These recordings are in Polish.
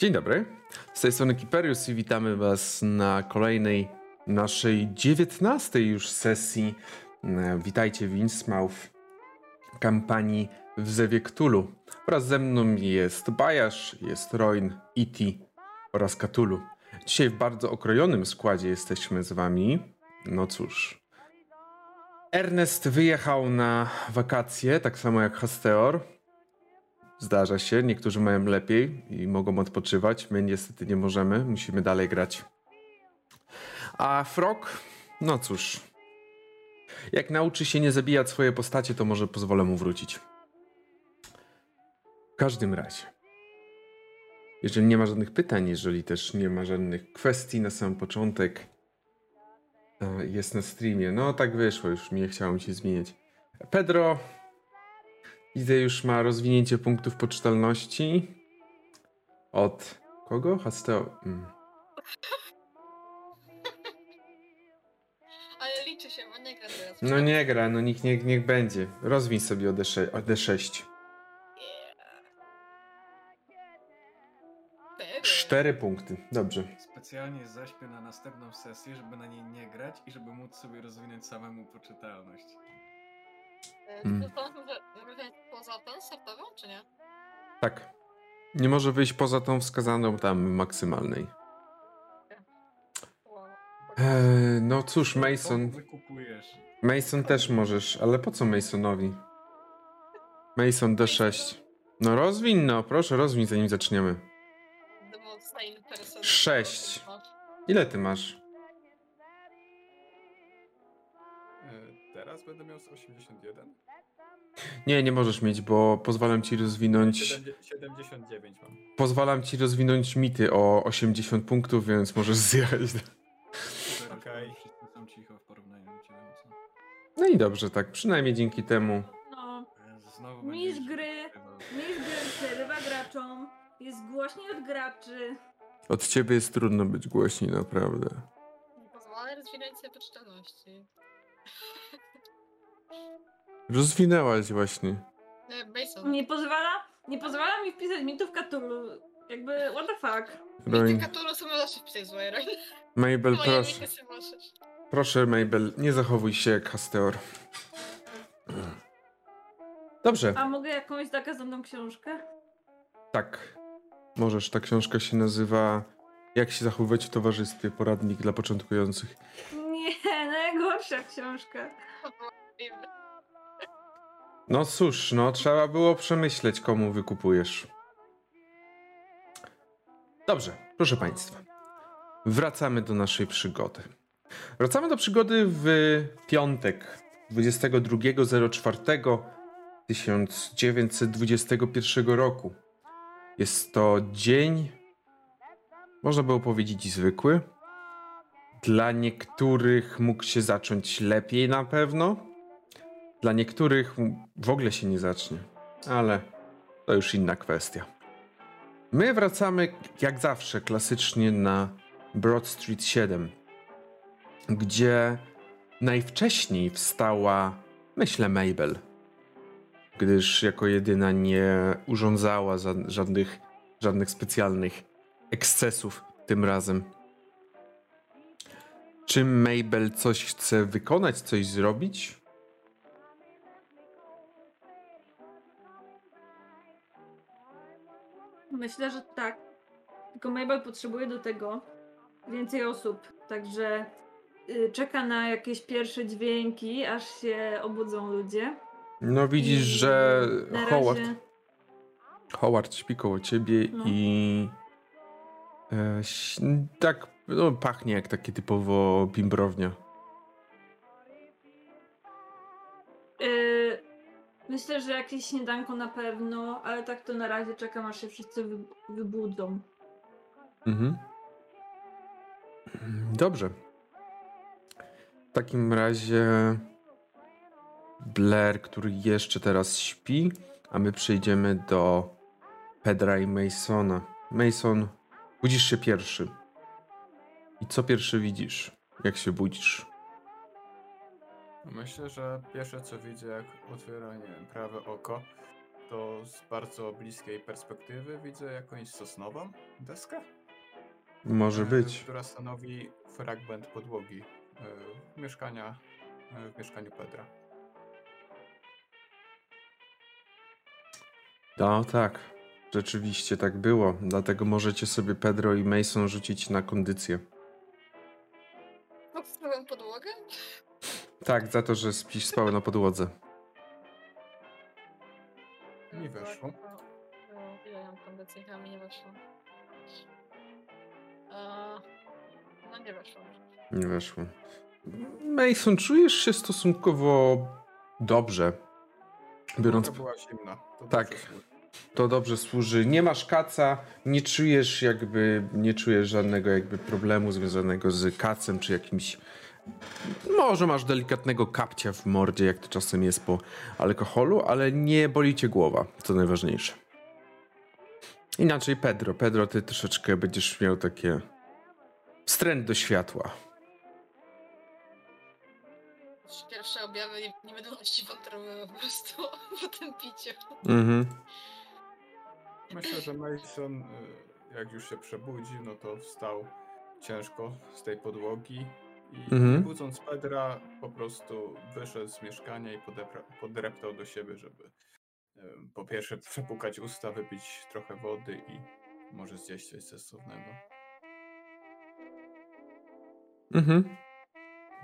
Dzień dobry, z tej strony Kiperius i witamy Was na kolejnej naszej dziewiętnastej już sesji e, Witajcie w Innsmouth kampanii w Zewie Cthulhu. Wraz ze mną jest Bajasz, jest Roin, Iti oraz Cthulhu. Dzisiaj w bardzo okrojonym składzie jesteśmy z Wami. No cóż. Ernest wyjechał na wakacje, tak samo jak Hasteor. Zdarza się, niektórzy mają lepiej i mogą odpoczywać. My niestety nie możemy, musimy dalej grać. A Frog, no cóż. Jak nauczy się nie zabijać swoje postacie, to może pozwolę mu wrócić. W każdym razie. Jeżeli nie ma żadnych pytań, jeżeli też nie ma żadnych kwestii na sam początek, e, jest na streamie. No tak wyszło, już nie chciało mi się zmieniać. Pedro, Widzę już ma rozwinięcie punktów poczytalności. Od kogo? Hasteo. Mm. Ale liczy się, bo nie gra teraz. No nie gra, no niech, niech, niech będzie. Rozwiń sobie o D6. O D6. Cztery. Punkty. Dobrze. Specjalnie zaśpię na następną sesję, żeby na niej nie grać i żeby móc sobie rozwinąć samemu poczytalność. E, Mm. To wybrać poza ten startową, czy nie? Tak. Nie może wyjść poza tą wskazaną tam maksymalnej. Eee, no cóż, Mason. Mason też możesz, ale po co Masonowi? Mason D6. No rozwiń, no proszę, rozwiń zanim zaczniemy. The most sane person. Sześć. Ile ty masz? E, Teraz będę miał z 81? Nie, nie możesz mieć, bo pozwalam ci rozwinąć. 79 mam. Pozwalam ci rozwinąć mity o 80 punktów, więc możesz zjechać. Okej. Wszyscy są cicho w porównaniu do ciebie. co? No i dobrze, tak, przynajmniej dzięki temu. No, Znowu Mistrz gry. mistrz gry przerywa graczom, jest głośniej od graczy. Od ciebie jest trudno być głośniej, naprawdę. Nie pozwala rozwinąć sobie poczytalności. Rozwinęłaś właśnie. E, Mason. Nie pozwala, nie pozwala mi wpisać mitów Cthulhu. Jakby, what the fuck? Roin. Ty Katulu sobie zawsze wpisać złe Roin. Mabel, Moje proszę. mity sobie możesz. Proszę, Mabel, nie zachowuj się jak Hasteor. Dobrze, A mogę jakąś zakazaną książkę? tak. Możesz, ta książka się nazywa Jak się zachowywać w towarzystwie, poradnik dla początkujących. Nie, najgorsza książka. No cóż, no trzeba było przemyśleć, komu wykupujesz. Dobrze, proszę Państwa. Wracamy do naszej przygody. Wracamy do przygody w piątek 22.04.1921 roku. Jest to dzień, można było powiedzieć, zwykły. Dla niektórych mógł się zacząć lepiej na pewno. Dla niektórych w ogóle się nie zacznie, ale to już inna kwestia. My wracamy jak zawsze klasycznie na Broad Street 7, gdzie najwcześniej wstała, myślę, Mabel, gdyż jako jedyna nie urządzała za- żadnych, żadnych specjalnych ekscesów tym razem. Czy Mabel coś chce wykonać, coś zrobić? Myślę, że tak. Tylko Mabel potrzebuje do tego więcej osób, także y, czeka na jakieś pierwsze dźwięki, aż się obudzą ludzie. No widzisz, I że Howard, razie- Howard śpi koło ciebie No. i e, tak no, pachnie jak takie typowo bimbrownia. Myślę, że jakieś śniadanko na pewno, ale tak to na razie czekam, aż się wszyscy wy, wybudzą. Mhm. Dobrze. W takim razie Blair, który jeszcze teraz śpi, a my przejdziemy do Pedra i Masona. Mason, budzisz się pierwszy. I co pierwszy widzisz, jak się budzisz? Myślę, że pierwsze co widzę, jak otwiera nie wiem, prawe oko, to z bardzo bliskiej perspektywy widzę jakąś sosnową deskę. Może e, być. Która stanowi fragment podłogi e, mieszkania, e, w mieszkaniu Pedra. No tak, rzeczywiście tak było. Dlatego możecie sobie Pedro i Mason rzucić na kondycję. Tak, za to, że spisz spał na podłodze. Mi weszło. No, Ile ja mam kondycji? Chyba mi nie weszło. No nie weszło. Nie weszło. Mason, czujesz się stosunkowo dobrze. Biorąc To była zimna. To Tak. to dobrze służy. Nie masz kaca, nie czujesz jakby, nie czujesz żadnego jakby problemu związanego z kacem czy jakimś. Może masz delikatnego kapcia w mordzie, jak to czasem jest po alkoholu, ale nie boli cię głowa, co najważniejsze. Inaczej Pedro. Pedro, ty troszeczkę będziesz miał takie wstręt do światła. Pierwsze objawy nie- niewydolności wątroby po prostu po tym piciu. Mhm. Myślę, że Mason, y, jak już się przebudził, no to wstał ciężko z tej podłogi i Mhm. budząc Pedra, po prostu wyszedł z mieszkania i podepra- podreptał do siebie, żeby y, po pierwsze przepukać usta, wypić trochę wody i może zjeść coś sensownego. Mhm.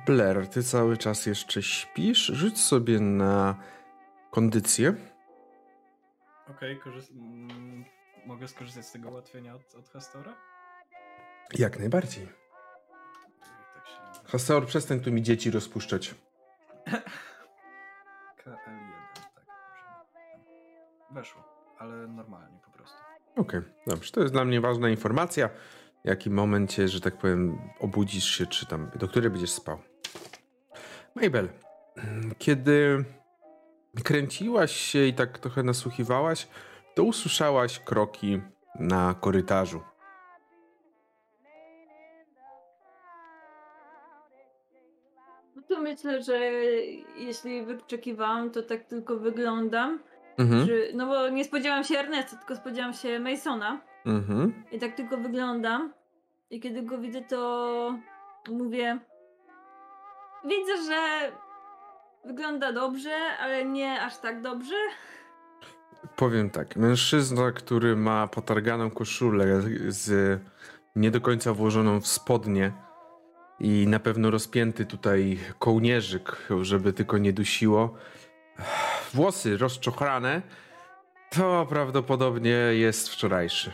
Blair, ty cały czas jeszcze śpisz? Rzuć sobie na kondycję. Okej, mm, mogę skorzystać z tego ułatwienia od, od Hastora? Jak najbardziej. Haseor, przestań tu mi dzieci rozpuszczać. KL1, tak. Weszło, ale normalnie po prostu. Okej, dobrze. To jest dla mnie ważna informacja. W jakim momencie, że tak powiem, obudzisz się, czy tam, do której będziesz spał. Mabel, kiedy kręciłaś się i tak trochę nasłuchiwałaś, to usłyszałaś kroki na korytarzu. Myślę, że jeśli wyczekiwałam, to tak tylko wyglądam. Mhm. Że, no bo nie spodziewałam się Ernesta, tylko spodziewałam się Masona. Mhm. I tak tylko wyglądam. I kiedy go widzę, to mówię. Widzę, że wygląda dobrze, ale nie aż tak dobrze. Powiem tak, mężczyzna, który ma potarganą koszulę z nie do końca włożoną w spodnie i na pewno rozpięty tutaj kołnierzyk, żeby tylko nie dusiło, włosy rozczochrane, to prawdopodobnie jest wczorajszy.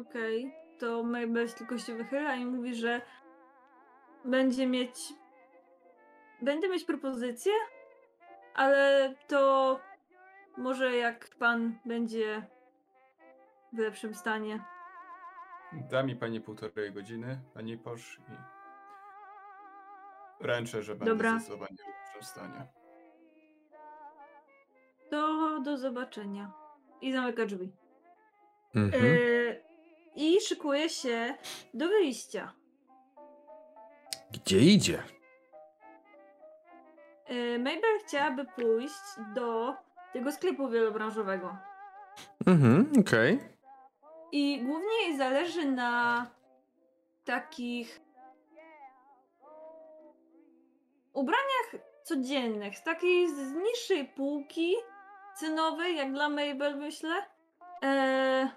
Okej, to Mabel tylko się wychyla i mówi, że będzie mieć. Będę mieć propozycję, ale to może jak pan będzie w lepszym stanie. Da mi pani półtorej godziny, pani posz i ręczę, że będę Dobra. zdecydowanie w lepszym stanie. To do zobaczenia. I zamyka drzwi. Mhm. Yy, I szykuje się do wyjścia. Gdzie idzie? Yy, Mabel chciałaby pójść do tego sklepu wielobranżowego. Mhm, okej. I głównie jej zależy na takich ubraniach codziennych, z takiej z niższej półki cenowej, jak dla Mabel myślę. Eee,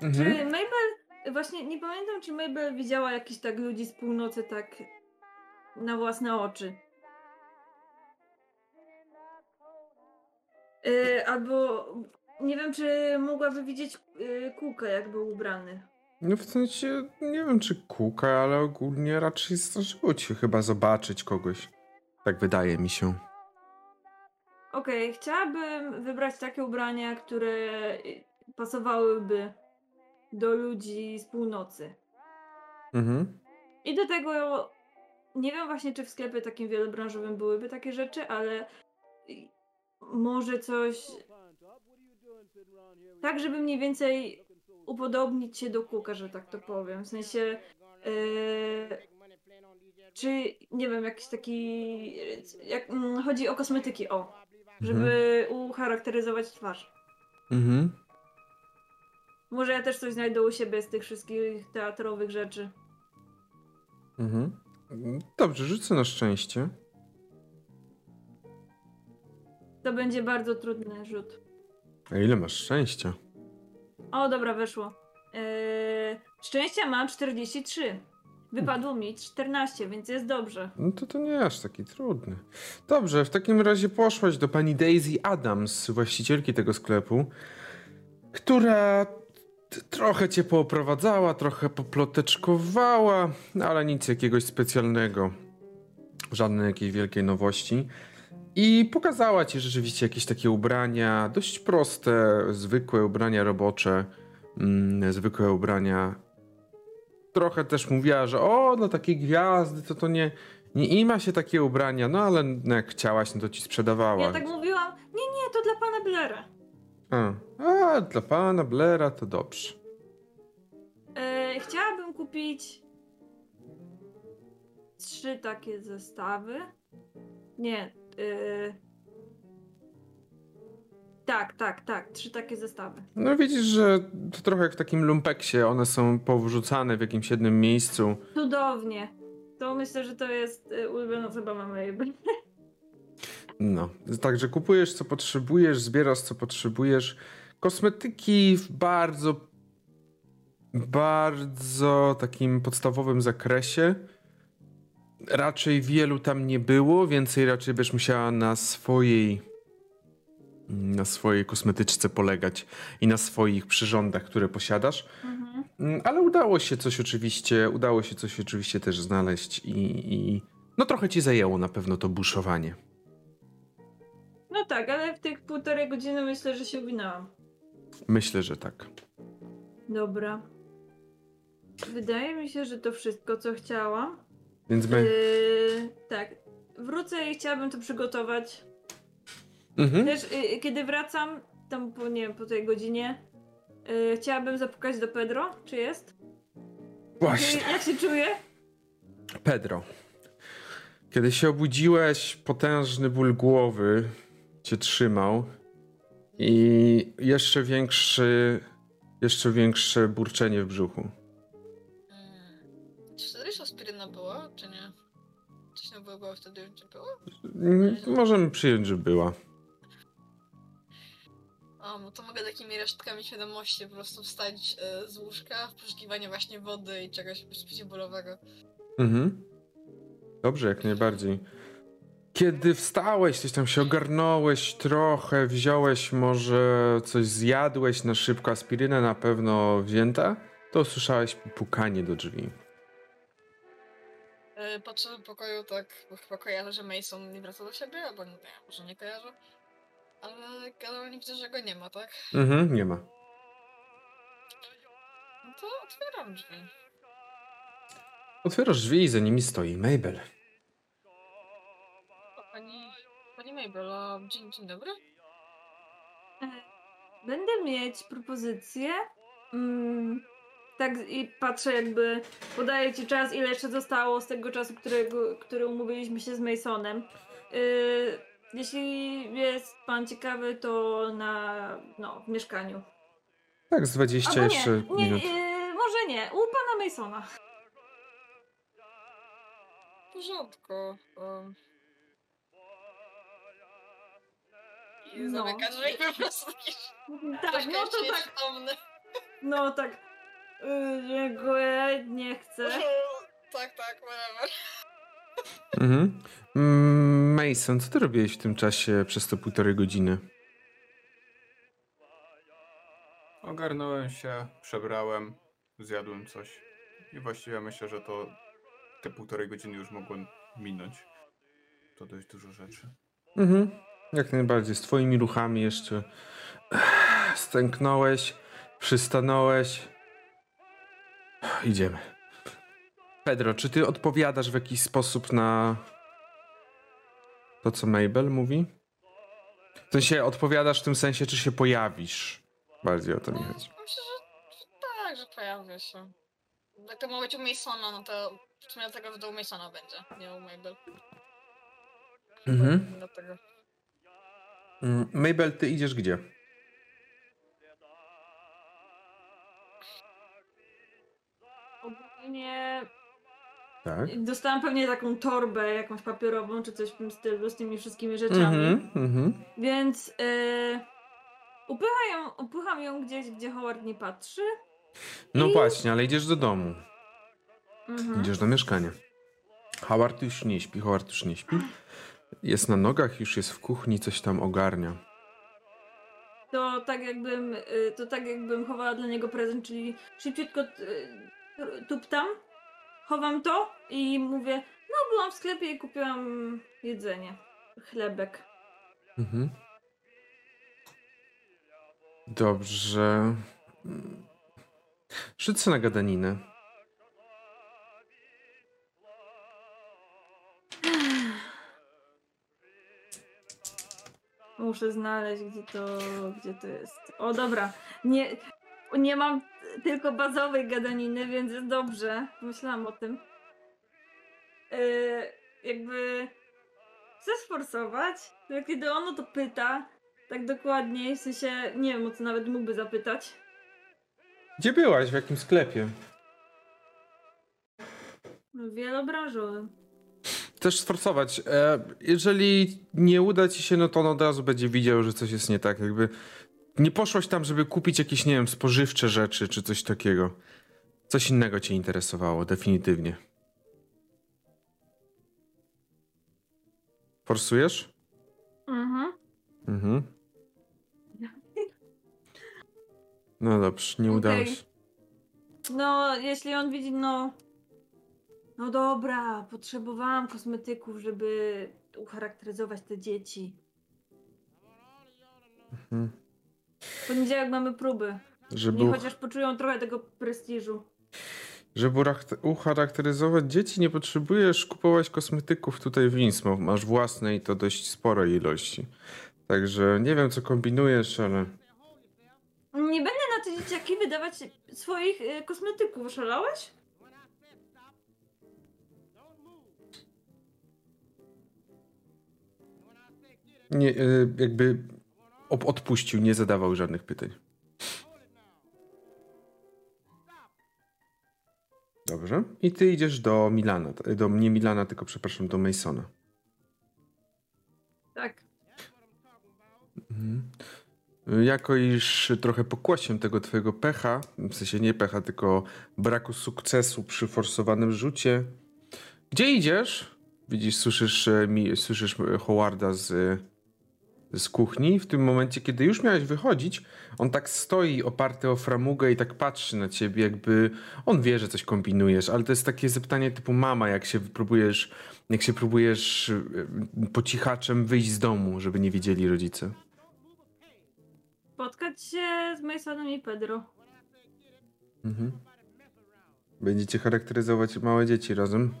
Czy Mhm. Mabel, właśnie nie pamiętam, czy Mabel widziała jakichś tak ludzi z północy tak na własne oczy. Yy, albo nie wiem, czy mogłaby widzieć yy, kółkę, jak był ubrany. No w sensie, nie wiem czy kuka, ale ogólnie raczej zdarzyło ci chyba zobaczyć kogoś. Tak wydaje mi się. Okej, chciałabym wybrać takie ubrania, które y, pasowałyby do ludzi z północy. Mhm. I do tego nie wiem właśnie, czy w sklepie takim wielobranżowym byłyby takie rzeczy, ale y, może coś tak, żeby mniej więcej upodobnić się do kuka, że tak to powiem. W sensie, yy, czy nie wiem, jakiś taki. Jak, mm, chodzi o kosmetyki, o. żeby ucharakteryzować twarz. Mhm. Może ja też coś znajdę u siebie z tych wszystkich teatrowych rzeczy. Mhm. Dobrze, rzucę na szczęście. To będzie bardzo trudny rzut. A ile masz szczęścia? O, dobra, weszło. Eee, szczęścia mam 43. Wypadło mi 14, więc jest dobrze. No to to nie aż taki trudny. Dobrze, w takim razie poszłaś do pani Daisy Adams, właścicielki tego sklepu, która trochę cię pooprowadzała, trochę poploteczkowała, ale nic jakiegoś specjalnego. Żadnej jakiejś wielkiej nowości. I pokazała ci rzeczywiście jakieś takie ubrania, dość proste, zwykłe ubrania robocze, mm, zwykłe ubrania trochę też mówiła, że o, no takie gwiazdy, to to nie, nie ima się takie ubrania, no ale no jak chciałaś, no to ci sprzedawała. Ja tak mówiłam, nie, nie, to dla pana Blaira. a, a, dla pana Blaira to dobrze. Eee, chciałabym kupić trzy takie zestawy. Nie. Eee, Tak, tak, tak. Trzy takie zestawy. No widzisz, że to trochę jak w takim lumpeksie, one są powrzucane w jakimś jednym miejscu. Cudownie. To myślę, że to jest e, ulubiona zabawa mojej. No, także kupujesz co potrzebujesz, zbierasz co potrzebujesz. Kosmetyki w bardzo, bardzo takim podstawowym zakresie. Raczej wielu tam nie było, więcej raczej będziesz musiała na swojej na swojej kosmetyczce polegać i na swoich przyrządach, które posiadasz. Mhm. Mm, Ale udało się coś oczywiście, udało się coś oczywiście też znaleźć i, i no trochę ci zajęło na pewno to buszowanie. No tak, ale w tych półtorej godziny myślę, że się uwinęłam. Myślę, że tak. Dobra. Wydaje mi się, że to wszystko, co chciałam. Więc my... Yy, tak. Wrócę i chciałabym to przygotować. Mhm. Też yy, kiedy wracam, tam po, nie wiem, po tej godzinie, yy, chciałabym zapukać do Pedro. Czy jest? Właśnie. Jak się czuje? Pedro. Kiedy się obudziłeś, potężny ból głowy cię trzymał i jeszcze większy, jeszcze większe burczenie w brzuchu. Wtedy, czy? Mm, Możemy przyjąć, że była. A, no to mogę takimi resztkami świadomości po prostu wstać e, z łóżka w poszukiwaniu właśnie wody i czegoś przeciwbólowego. Mhm. Dobrze, jak najbardziej. Kiedy wstałeś, coś tam się ogarnąłeś trochę, wziąłeś może coś zjadłeś na szybko, aspirynę na pewno wzięta, to usłyszałeś pukanie do drzwi. E, patrzę do pokoju, tak, bo chyba kojarzę, że Mason nie wraca do siebie, albo nie, może nie kojarzę. Ale generalnie widzę, że go nie ma, tak? Mhm, nie ma. No to otwieram drzwi. Otwierasz drzwi i za nimi stoi Mabel. O, pani, pani Mabel, a dzień, dzień dobry? Będę mieć propozycję. Mm, tak i patrzę jakby, podaję ci czas, ile jeszcze zostało z tego czasu, którego, który umówiliśmy się z Masonem. Yy, jeśli jest pan ciekawy, to na, no, w mieszkaniu. Tak, z 20 Albo jeszcze nie, nie minut. yy, może nie, u pana Masona. W porządku. Um... I No. zamyka drzwi po prostu Tak, no to tak, no tak. Yy, dziękuję, nie chcę. tak, tak, whatever. Mhm. Mm, Mason, co ty robiłeś w tym czasie przez te półtorej godziny? Ogarnąłem się, przebrałem, zjadłem coś. I właściwie myślę, że to te półtorej godziny już mogło minąć. To dość dużo rzeczy. Mhm. Jak najbardziej. Z twoimi ruchami jeszcze stęknąłeś, przystanąłeś. Idziemy. Pedro, czy ty odpowiadasz w jakiś sposób na to, co Mabel mówi? W sensie odpowiadasz w tym sensie, czy się pojawisz? Bardziej o to mi chodzi. Myślę, że, że tak, że pojawia się. Jak to ma być u Masona, no to w sumie dlatego, że to u Masona będzie, nie u Mabel. Mhm. Dlatego. Mm, Mabel, ty idziesz gdzie? Ogólnie Tak. dostałam pewnie taką torbę jakąś papierową, czy coś w tym stylu z tymi wszystkimi rzeczami. Mhm, mhm. Więc yy, upycham, ją, upycham ją gdzieś, gdzie Howard nie patrzy. No I- właśnie, ale idziesz do domu. Mhm. Idziesz do mieszkania. Howard już nie śpi, Howard już nie śpi. Jest na nogach, już jest w kuchni, coś tam ogarnia. To tak jakbym, y, to tak jakbym chowała dla niego prezent, czyli szybciutko y, tuptam, chowam to i mówię, no byłam w sklepie i kupiłam jedzenie, chlebek. Mhm. Dobrze. Rzuć na gadaninę. Muszę znaleźć, gdzie to, gdzie to jest. O dobra, nie, nie mam tylko bazowej gadaniny, więc jest dobrze. Myślałam o tym. Yy, jakby chcę sforsować, to kiedy ono to pyta, tak dokładniej, w sensie nie wiem o co nawet mógłby zapytać. Gdzie byłaś? W jakim sklepie? Wielobranżowym. Chcesz sforsować. E, jeżeli nie uda ci się, no to on od razu będzie widział, że coś jest nie tak. Jakby nie poszłaś tam, żeby kupić jakieś, nie wiem, spożywcze rzeczy czy coś takiego. Coś innego cię interesowało, definitywnie. Forsujesz? Mhm. Mhm. No dobrze, nie udało się. No, jeśli on widzi, no. No dobra, potrzebowałam kosmetyków, żeby ucharakteryzować te dzieci. Mhm. Poniedziałek mamy próby. Żeby, uch- chociaż poczują trochę tego prestiżu. żeby ucharakteryzować dzieci, nie potrzebujesz kupować kosmetyków tutaj w Innsmouth. Masz własne i to dość sporo ilości. Także nie wiem, co kombinujesz, ale... Nie będę na te dzieciaki wydawać swoich y, kosmetyków, oszalałeś? Nie, y, jakby odpuścił, nie zadawał żadnych pytań. Dobrze. I ty idziesz do Milana. Do, nie Milana, tylko przepraszam, do Masona. Tak. Mhm. Jako iż trochę pokłosiem tego twojego pecha, w sensie nie pecha, tylko braku sukcesu przy forsowanym rzucie. Gdzie idziesz? Widzisz, słyszysz, e, mi, słyszysz e, Howarda z, z kuchni. W tym momencie, kiedy już miałeś wychodzić, on tak stoi oparty o framugę i tak patrzy na ciebie, jakby on wie, że coś kombinujesz, ale to jest takie zapytanie typu mama, jak się próbujesz, jak się próbujesz e, po cichaczem wyjść z domu, żeby nie wiedzieli rodzice. Spotkać się z Masonem i Pedro. Mhm. Będziecie charakteryzować małe dzieci razem?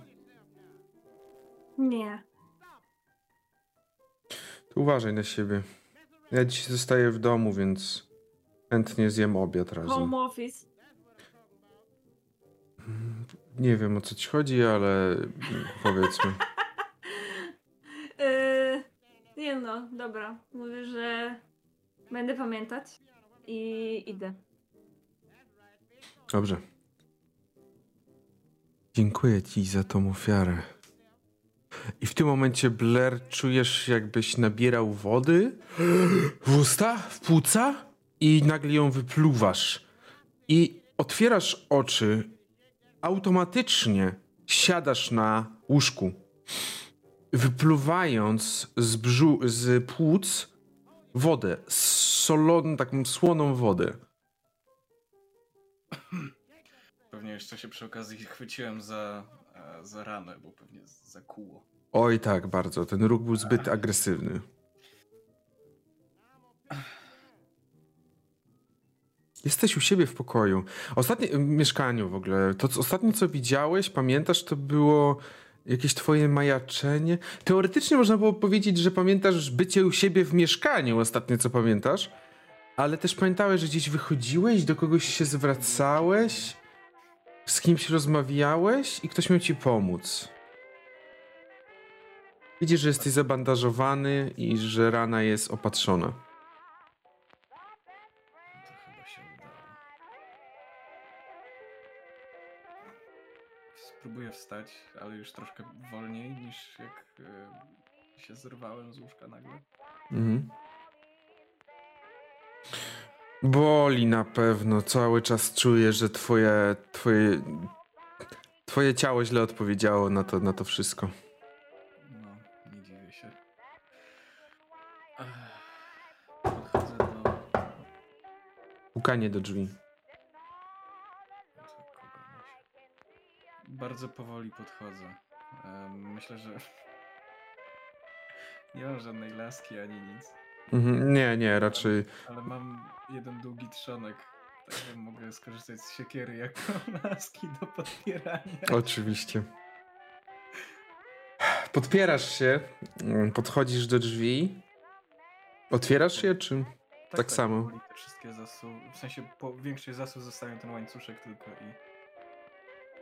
Nie. To uważaj na siebie. Ja dziś zostaję w domu, więc chętnie zjem obiad razem. Home office. Nie wiem o co ci chodzi, ale powiedzmy. Yy, nie no, dobra. Mówię, że będę pamiętać i idę. Dobrze. Dziękuję ci za tą ofiarę. I w tym momencie, Blair, czujesz jakbyś nabierał wody w usta, w płuca i nagle ją wypluwasz. I otwierasz oczy, automatycznie siadasz na łóżku, wypluwając z, brzu- z płuc wodę, soloną, taką słoną wodę. Pewnie jeszcze się przy okazji chwyciłem za, za ranę, bo pewnie zakuło. Oj, tak, bardzo. Ten ruch był zbyt agresywny. Jesteś u siebie w pokoju. Ostatnie w mieszkaniu w ogóle. To co, ostatnie, co widziałeś, pamiętasz, to było jakieś twoje majaczenie. Teoretycznie można było powiedzieć, że pamiętasz bycie u siebie w mieszkaniu, ostatnie, co pamiętasz. Ale też pamiętałeś, że gdzieś wychodziłeś, do kogoś się zwracałeś, z kimś rozmawiałeś i ktoś miał ci pomóc. Widzisz, że jesteś zabandażowany i że rana jest opatrzona. To chyba się udało. Spróbuję wstać, ale już troszkę wolniej niż jak e, się zerwałem z łóżka nagle. Mhm. Boli na pewno. Cały czas czuję, że twoje, twoje, twoje ciało źle odpowiedziało na to, na to wszystko. No, nie dziwię się. Podchodzę do... Pukanie do drzwi. Bardzo powoli podchodzę. Myślę, że nie mam żadnej laski ani nic, Mhm. Nie, nie, raczej. ale mam jeden długi trzonek, także mogę skorzystać z siekiery jako laski do podpierania. Oczywiście. Podpierasz się, mm, podchodzisz do drzwi. Otwierasz je, czy? tak samo. powoli Te wszystkie zasuw... W sensie po większość zasłów zostawiam ten łańcuszek tylko i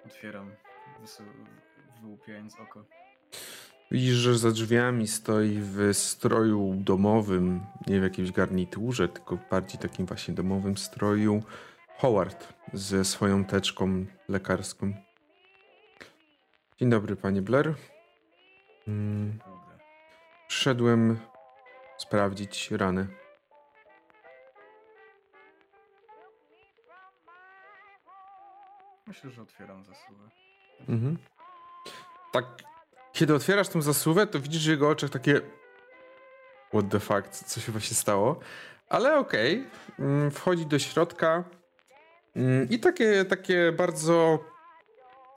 otwieram, wyłupiając oko. Widzisz, że za drzwiami stoi w stroju domowym, nie w jakimś garniturze, tylko bardziej takim właśnie domowym stroju, Howard ze swoją teczką lekarską. Dzień dobry, panie Blair. Mm, Dobra. Przyszedłem sprawdzić ranę. Myślę, że otwieram zasuwę. Mhm. Tak, kiedy otwierasz tą zasuwę, to widzisz w jego oczach takie what the fuck, co się właśnie stało. Ale okej, mm, wchodzi do środka mm, i takie, takie bardzo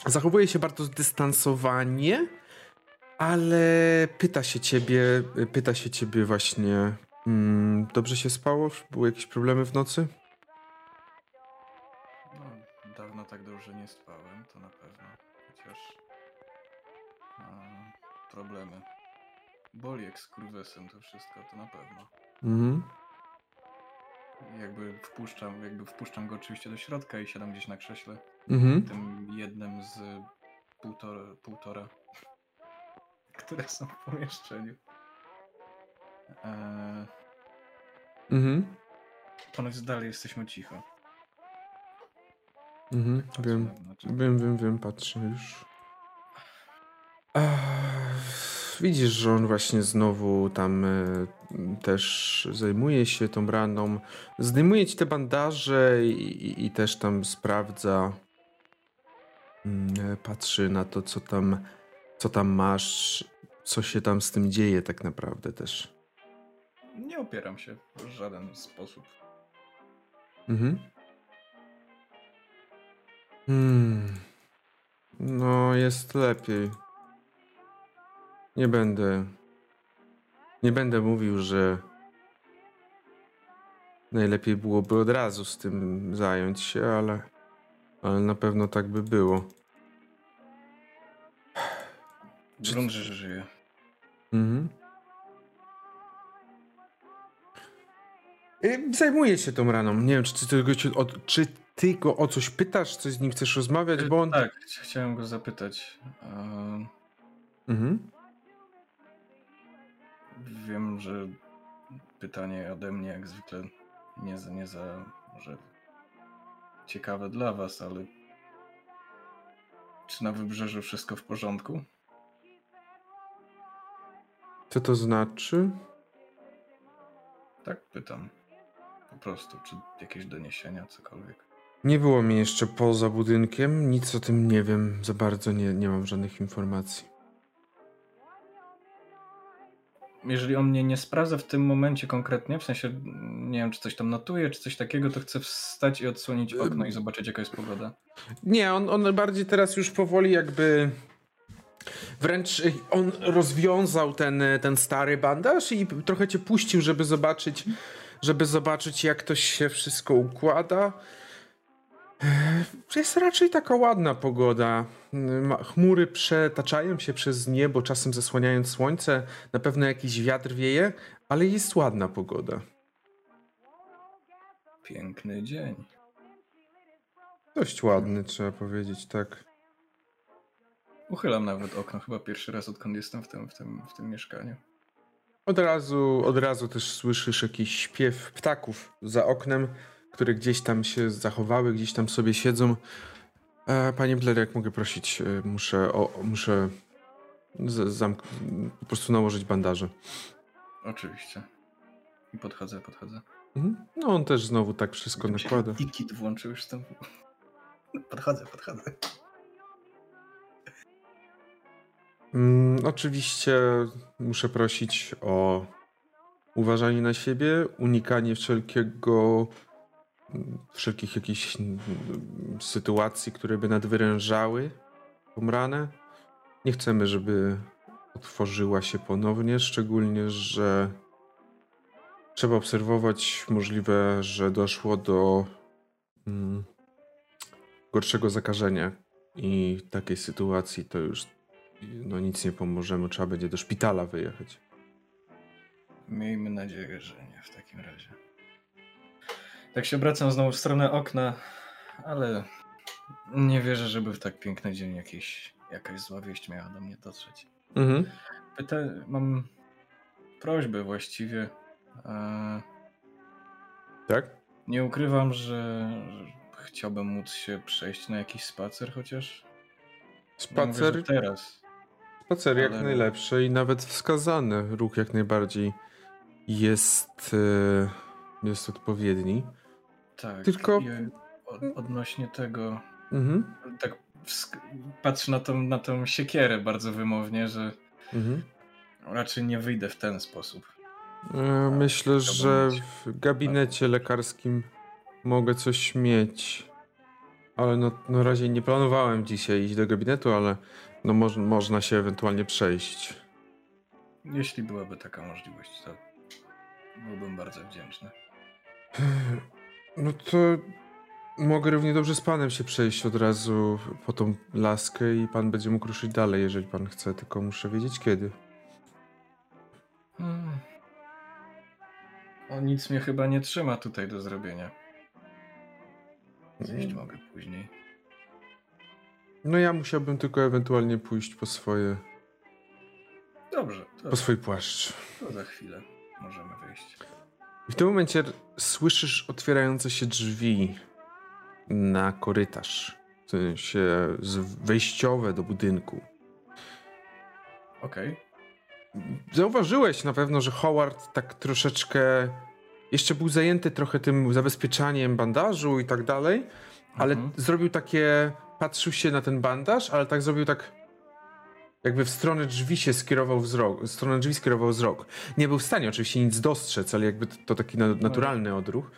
zachowuje się bardzo zdystansowanie, ale pyta się ciebie, pyta się ciebie właśnie mm, dobrze się spało? Były jakieś problemy w nocy? No, dawno tak dobrze nie spałem, to na pewno. Chociaż... Problemy. Boli jak skurwesem to wszystko, to na pewno. Mhm. Jakby wpuszczam, jakby wpuszczam go oczywiście do środka i siadam gdzieś na krześle. Mhm. Tym jednym z półtora, półtora które są w pomieszczeniu. Eee, Mhm. ponoć dalej jesteśmy cicho. Mhm. Wiem. Znaczy, Wiem, wiem, wiem, patrzę już. Widzisz, że on właśnie znowu tam e, też zajmuje się tą raną. Zdejmuje ci te bandaże i, i, i też tam sprawdza. Mm, e, Patrzy na to, co tam, co tam masz, co się tam z tym dzieje tak naprawdę też. Nie opieram się w żaden sposób. Mhm. Hmm. No, jest lepiej. Nie będę. Nie będę mówił, że najlepiej byłoby od razu z tym zająć się, ale, ale na pewno tak by było. Grunt, że żyje. Mhm. Y, Zajmuję się tą raną. Nie wiem, czy ty, go, czy, o, czy ty go o coś pytasz, coś z nim chcesz rozmawiać, bo on... Tak, ch- chciałem go zapytać. Mhm. Wiem, że pytanie ode mnie jak zwykle nie za, nie za może ciekawe dla was, ale czy na wybrzeżu wszystko w porządku? Co to znaczy? Tak pytam. Po prostu, czy jakieś doniesienia, cokolwiek. Nie było mnie jeszcze poza budynkiem, nic o tym nie wiem, za bardzo nie, nie mam żadnych informacji. Jeżeli on mnie nie sprawdza w tym momencie konkretnie, w sensie nie wiem, czy coś tam notuje, czy coś takiego, to chcę wstać i odsłonić okno i zobaczyć, jaka jest pogoda. Nie, on, on bardziej teraz już powoli jakby. Wręcz y, on rozwiązał ten, y, ten stary bandaż i trochę cię puścił, żeby zobaczyć, żeby zobaczyć, jak to się wszystko układa. Jest raczej taka ładna pogoda. Y, Chmury przetaczają się przez niebo, czasem zasłaniając słońce. Na pewno jakiś wiatr wieje, ale jest ładna pogoda. Piękny dzień. Dość ładny, trzeba powiedzieć, tak. Uchylam nawet okno, chyba pierwszy raz odkąd jestem w tym, w tym, w tym mieszkaniu. Od razu, od razu też słyszysz jakiś śpiew ptaków za oknem, które gdzieś tam się zachowały, gdzieś tam sobie siedzą. E, panie Blair, jak mogę prosić, e, muszę, o, muszę zamk- po prostu nałożyć bandaże. Oczywiście. I podchodzę, podchodzę. Mhm. No on też znowu tak wszystko się nakłada. Kit włączył już tam. Podchodzę, podchodzę. Mm, oczywiście muszę prosić o uważanie na siebie, unikanie wszelkiego, wszelkich jakichś mm, sytuacji, które by nadwyrężały tą ranę. Nie chcemy, żeby otworzyła się ponownie, szczególnie, że trzeba obserwować możliwe, że doszło do mm, gorszego zakażenia i takiej sytuacji to już no nic nie pomożemy, trzeba będzie do szpitala wyjechać. Miejmy nadzieję, że nie w takim razie. Tak się obracam znowu w stronę okna, ale nie wierzę, żeby w tak piękny dzień jakiś, jakaś zła wieść miała do mnie dotrzeć. Mhm. Pyta, mam prośbę właściwie. E, Tak? nie ukrywam, że, chciałbym móc się przejść na jakiś spacer chociaż. Nie mówię, Spacer, teraz. spacer jak ale- najlepszy i nawet wskazany ruch jak najbardziej jest, e, jest odpowiedni. Tak. Tylko- odnośnie tego, Mhm. tak patrzę na tą, na tą siekierę bardzo wymownie, że Mhm. raczej nie wyjdę w ten sposób. E, Myślę, że mieć. w gabinecie lekarskim mogę coś mieć. Ale no, na razie nie planowałem dzisiaj iść do gabinetu, ale no moż, można się ewentualnie przejść. Jeśli byłaby taka możliwość, to byłbym bardzo wdzięczny. No to mogę równie dobrze z panem się przejść od razu po tą laskę i pan będzie mógł ruszyć dalej, jeżeli pan chce, tylko muszę wiedzieć kiedy. Hmm. O nic mnie chyba nie trzyma tutaj do zrobienia. Zjeść mogę później. No ja musiałbym tylko ewentualnie pójść po swoje, Dobrze, po swój płaszcz. to za chwilę możemy wyjść. W tym momencie słyszysz otwierające się drzwi na korytarz. W sensie wejściowe do budynku. Okej. Zauważyłeś na pewno, że Howard tak troszeczkę jeszcze był zajęty trochę tym zabezpieczaniem bandażu i tak dalej, ale Mhm. zrobił takie, patrzył się na ten bandaż, ale tak zrobił tak jakby w stronę drzwi się skierował wzrok, w stronę drzwi skierował wzrok. Nie był w stanie oczywiście nic dostrzec, ale jakby to, taki na, naturalny odruch.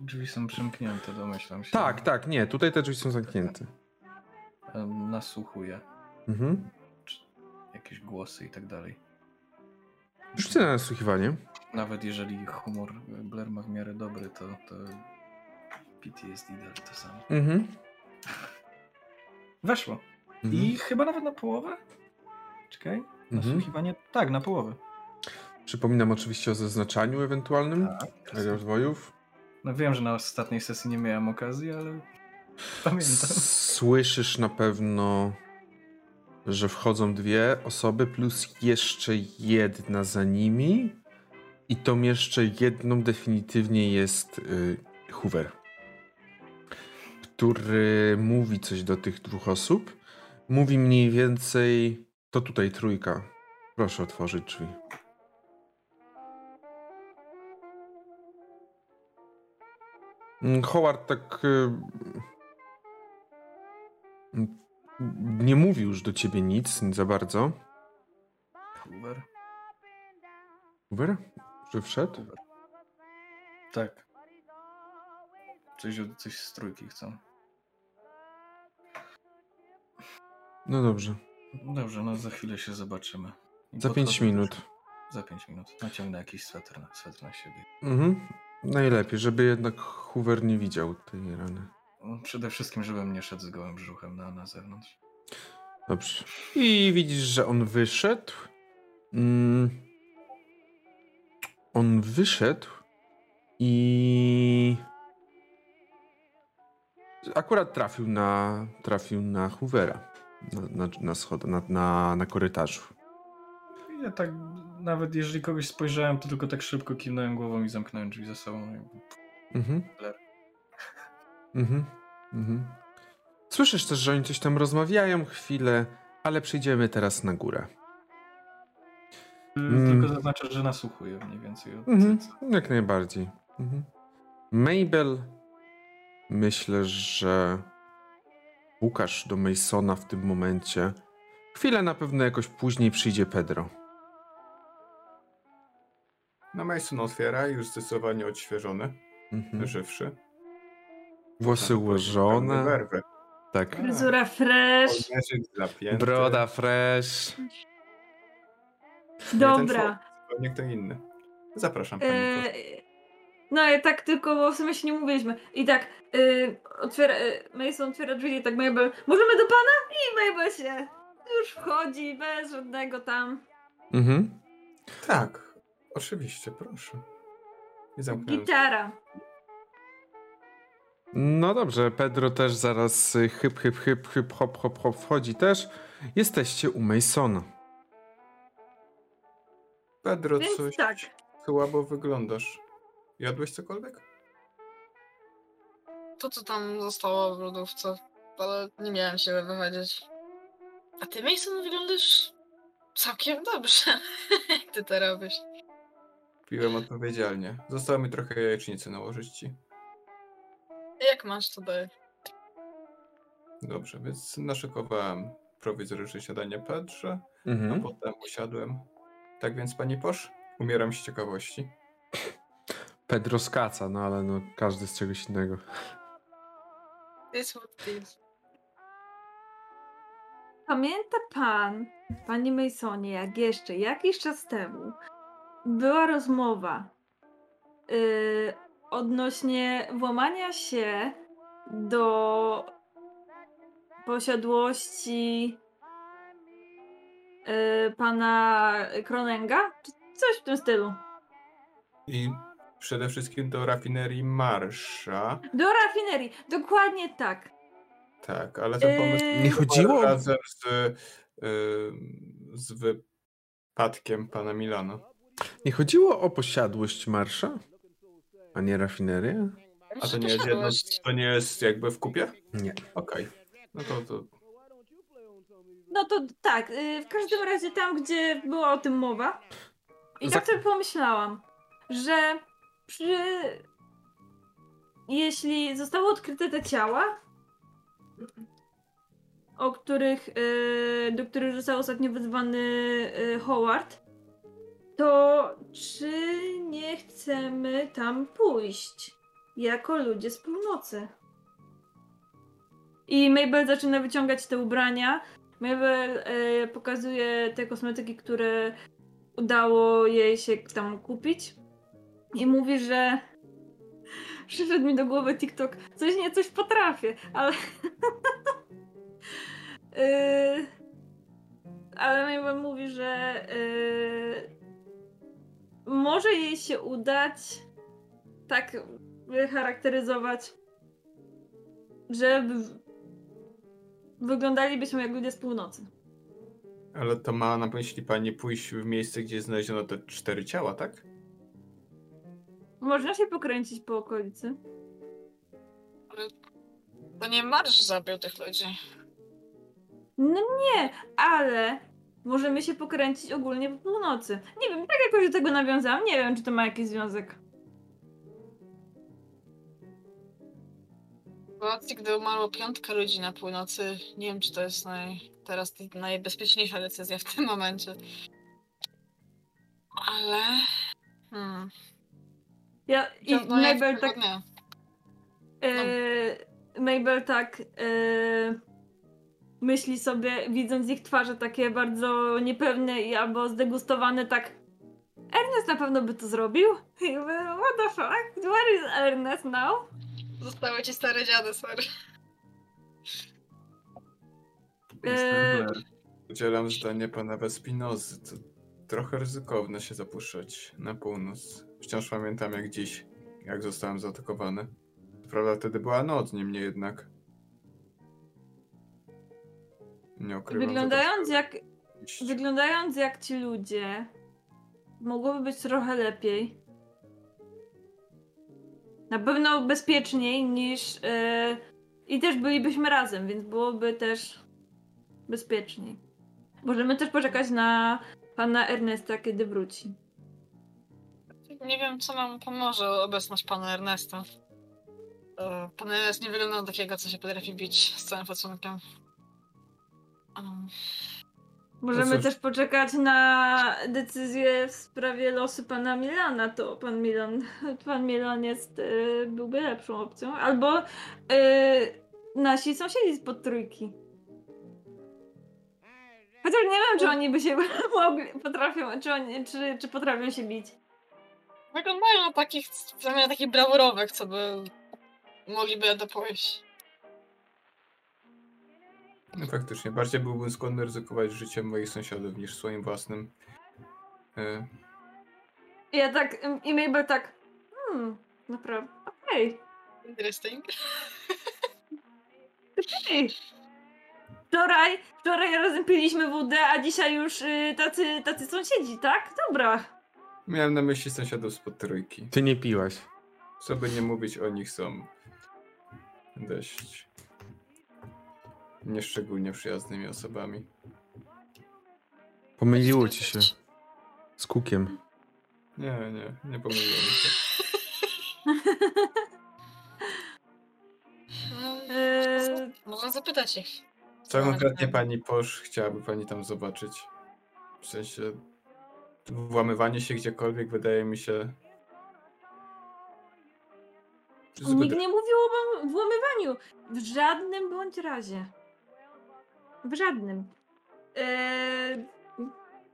Drzwi są przymknięte, domyślam się. Tak, tak, nie, tutaj te drzwi są zamknięte. Nasłuchuję. Mhm. Jakieś głosy i tak dalej. Rzucę na nasłuchiwanie. Nawet jeżeli humor Blair ma w miarę dobry, to, to PTSD dalej to samo. Mhm. Weszło. Mhm. I chyba nawet na połowę? Czekaj. Mhm. Nasłuchiwanie? Tak, na połowę. Przypominam oczywiście o zaznaczaniu ewentualnym Tak. rozwojów. No wiem, że na ostatniej sesji nie miałem okazji, ale pamiętam. Słyszysz na pewno, że wchodzą dwie osoby, plus jeszcze jedna za nimi. I tą jeszcze jedną definitywnie jest y, Hoover, który mówi coś do tych dwóch osób. Mówi mniej więcej, to tutaj trójka. Proszę otworzyć drzwi. Mm, Howard tak y, nie mówił już do ciebie nic za bardzo. Hoover? Hoover? Że wszedł? Tak. Coś, coś z trójki chcą. No dobrze. Dobrze, no za chwilę się zobaczymy. I Za pięć podchodzę- minut. Za pięć minut. Naciągnę jakiś sweter na, sweter na siebie. Mhm. Najlepiej, żeby jednak Hoover nie widział tej rany. No, Przede wszystkim, żebym nie szedł z gołym brzuchem na, na zewnątrz. Dobrze. I widzisz, że on wyszedł. Mm. On wyszedł i akurat trafił na trafił na Hoovera. Na, na, na, schod, na, na, na korytarzu. Ja tak, nawet jeżeli kogoś spojrzałem, to tylko tak szybko kiwnąłem głową i zamknąłem drzwi za sobą. Mhm. Mhm. Mhm. Słyszysz też, że oni coś tam rozmawiają chwilę, ale przejdziemy teraz na górę. Mm. Tylko zaznaczę, że nasłuchuję mniej więcej. Od Mhm. Jak najbardziej. Mhm. Mabel, myślę, że Łukasz do Masona w tym momencie. Chwilę na pewno jakoś później przyjdzie Pedro. No Mason otwiera, już zdecydowanie odświeżony, Mhm. żywszy. Włosy Pełny ułożone. werwę. Tak. Fryzura fresh. Broda fresh. Dobra. Nie kto inny. Zapraszam pani. E. no ja tak tylko, bo w sumie się nie mówiliśmy. I tak, y, otwiera, y, Mason otwiera drzwi i tak Mabel, możemy do pana? I Mabel się już wchodzi bez żadnego tam. Mhm. Tak, oczywiście, proszę. Nie zamknąłem. Gitara. No dobrze, Pedro też zaraz hyp, hyp, hyp, hyp, hop, hop, hop wchodzi też. Jesteście u Masona. Pedro, Więc coś tak. słabo wyglądasz. Jadłeś cokolwiek? To, co tam zostało w lodówce, ale nie miałem siły wychodzić. A ty, Mason, wyglądasz całkiem dobrze. Jak ty to robisz? Piłem odpowiedzialnie. Zostało mi trochę jajecznicy nałożyć ci. Jak masz tutaj? Dobrze, więc naszykowałem prowizoryczne śniadanie Pedrze, a Mhm. potem usiadłem. Tak więc, pani Posz, umieram z ciekawości. Pedro skaca, no ale no każdy z czegoś innego. Is. Pamięta pan, panie Masonie, jak jeszcze jakiś czas temu była rozmowa yy, odnośnie włamania się do posiadłości yy, pana Kronenga? Czy coś w tym stylu? I przede wszystkim do rafinerii Marsza. Do rafinerii, dokładnie tak. Tak, ale ten pomysł Eee, Nie chodziło- razem z, y, z wypadkiem pana Milana. Nie chodziło o posiadłość marsza? A nie rafinerię? A to nie jest jedno, to nie jest jakby w kupie? Nie. Okej. No to, to No to tak, y, w każdym razie tam, gdzie była o tym mowa. I tak sobie pomyślałam, że przy... jeśli zostały odkryte te ciała, o których, y, do których został ostatnio wezwany y, Howard, to czy nie chcemy tam pójść jako ludzie z północy? I Mabel zaczyna wyciągać te ubrania. Mabel e, pokazuje te kosmetyki, które udało jej się tam kupić. I mówi, że przyszedł mi do głowy TikTok. Coś nie, coś potrafię, ale. Yy, ale Mabel mówi, że yy, może jej się udać tak wycharakteryzować, że wyglądalibyśmy jak ludzie z północy. Ale to ma na myśli pani pójść w miejsce, gdzie znaleziono te cztery ciała, tak? Można się pokręcić po okolicy. To nie Marsz zabił tych ludzi. No nie, ale możemy się pokręcić ogólnie po północy. Nie wiem, tak jakoś do tego nawiązałam. Nie wiem, czy to ma jakiś związek. W sytuacji, gdy umarło piątka ludzi na północy, nie wiem, czy to jest naj... teraz najbezpieczniejsza decyzja w tym momencie. Ale... Hmm. Ja i No, jak Mabel tego tak. nie. E, Mabel tak. E, myśli sobie, widząc ich twarze takie bardzo niepewne i albo zdegustowane, tak. Ernest na pewno by to zrobił. I mówię, what the fuck? Where is Ernest now? Zostały ci stare dziady, sorry. Eee, Udzielam zdania pana Vespinozy. To trochę ryzykowne się zapuszczać na północ. Wciąż pamiętam jak dziś, jak zostałem zaatakowany. Prawda wtedy była noc, niemniej jednak. Nie ukrywam, Wyglądając jak, iść. wyglądając jak ci ludzie, mogłoby być trochę lepiej. Na pewno bezpieczniej niż. e, I też bylibyśmy razem, więc byłoby też bezpieczniej. Możemy też poczekać na pana Ernesta, kiedy wróci. Nie wiem, co nam pomoże obecność pana Ernesta. E, Pan Ernest nie wygląda na takiego, co się potrafi bić z całym szacunkiem. Um, Możemy cóż. też poczekać na decyzję w sprawie losu pana Milana. To pan Milan, pan Milan jest, e, byłby lepszą opcją. Albo e, nasi sąsiedzi spod trójki. Chociaż nie wiem, czy oni by się mogli, potrafią, czy, oni, czy, czy potrafią się bić. wyglądają na takich, przynajmniej na takich brawurowych, co by mogliby to pójść. No, faktycznie, bardziej byłbym skłonny ryzykować życiem moich sąsiadów niż swoim własnym. I ja tak, i Mabel tak, hmm, naprawdę, okej. Interesting. Wczoraj, wczoraj razem piliśmy wódę, a dzisiaj już y, tacy, tacy sąsiedzi, tak? Dobra. miałem na myśli sąsiadów spod trójki. Ty nie piłaś. Co by nie mówić, o nich są dość nieszczególnie przyjaznymi osobami. Pomyliło ci się z kukiem. Nie, nie, nie pomyliło mi się. Yy, Można zapytać ich. Co Tak, konkretnie tak. pani Posz chciałaby pani tam zobaczyć? W sensie włamywanie się gdziekolwiek wydaje mi się. nikt zbyt- nie mówił o włamywaniu. W żadnym bądź razie. W żadnym. Yy,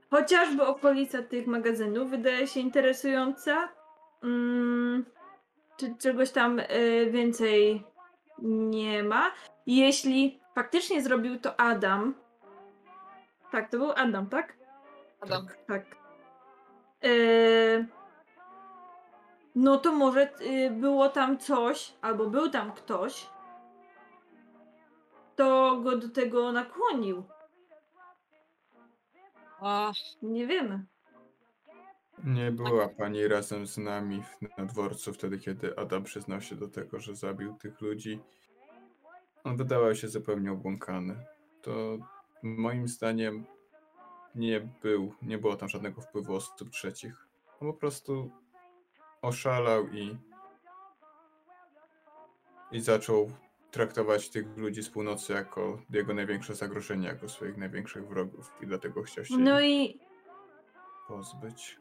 chociażby okolica tych magazynów wydaje się interesująca. Mm, czy czegoś tam y, więcej nie ma? Jeśli faktycznie zrobił to Adam. Tak, to był Adam, tak? Adam. Tak. Yy, no to może yy, było tam coś, albo był tam ktoś, kto go do tego nakłonił. Nie wiemy. Nie była pani razem z nami w- na dworcu wtedy, kiedy Adam przyznał się do tego, że zabił tych ludzi. On wydawał się zupełnie obłąkany. To moim zdaniem nie był, nie było tam żadnego wpływu osób trzecich. On po prostu oszalał i i zaczął traktować tych ludzi z północy jako jego największe zagrożenie, jako swoich największych wrogów i dlatego chciał się No i pozbyć.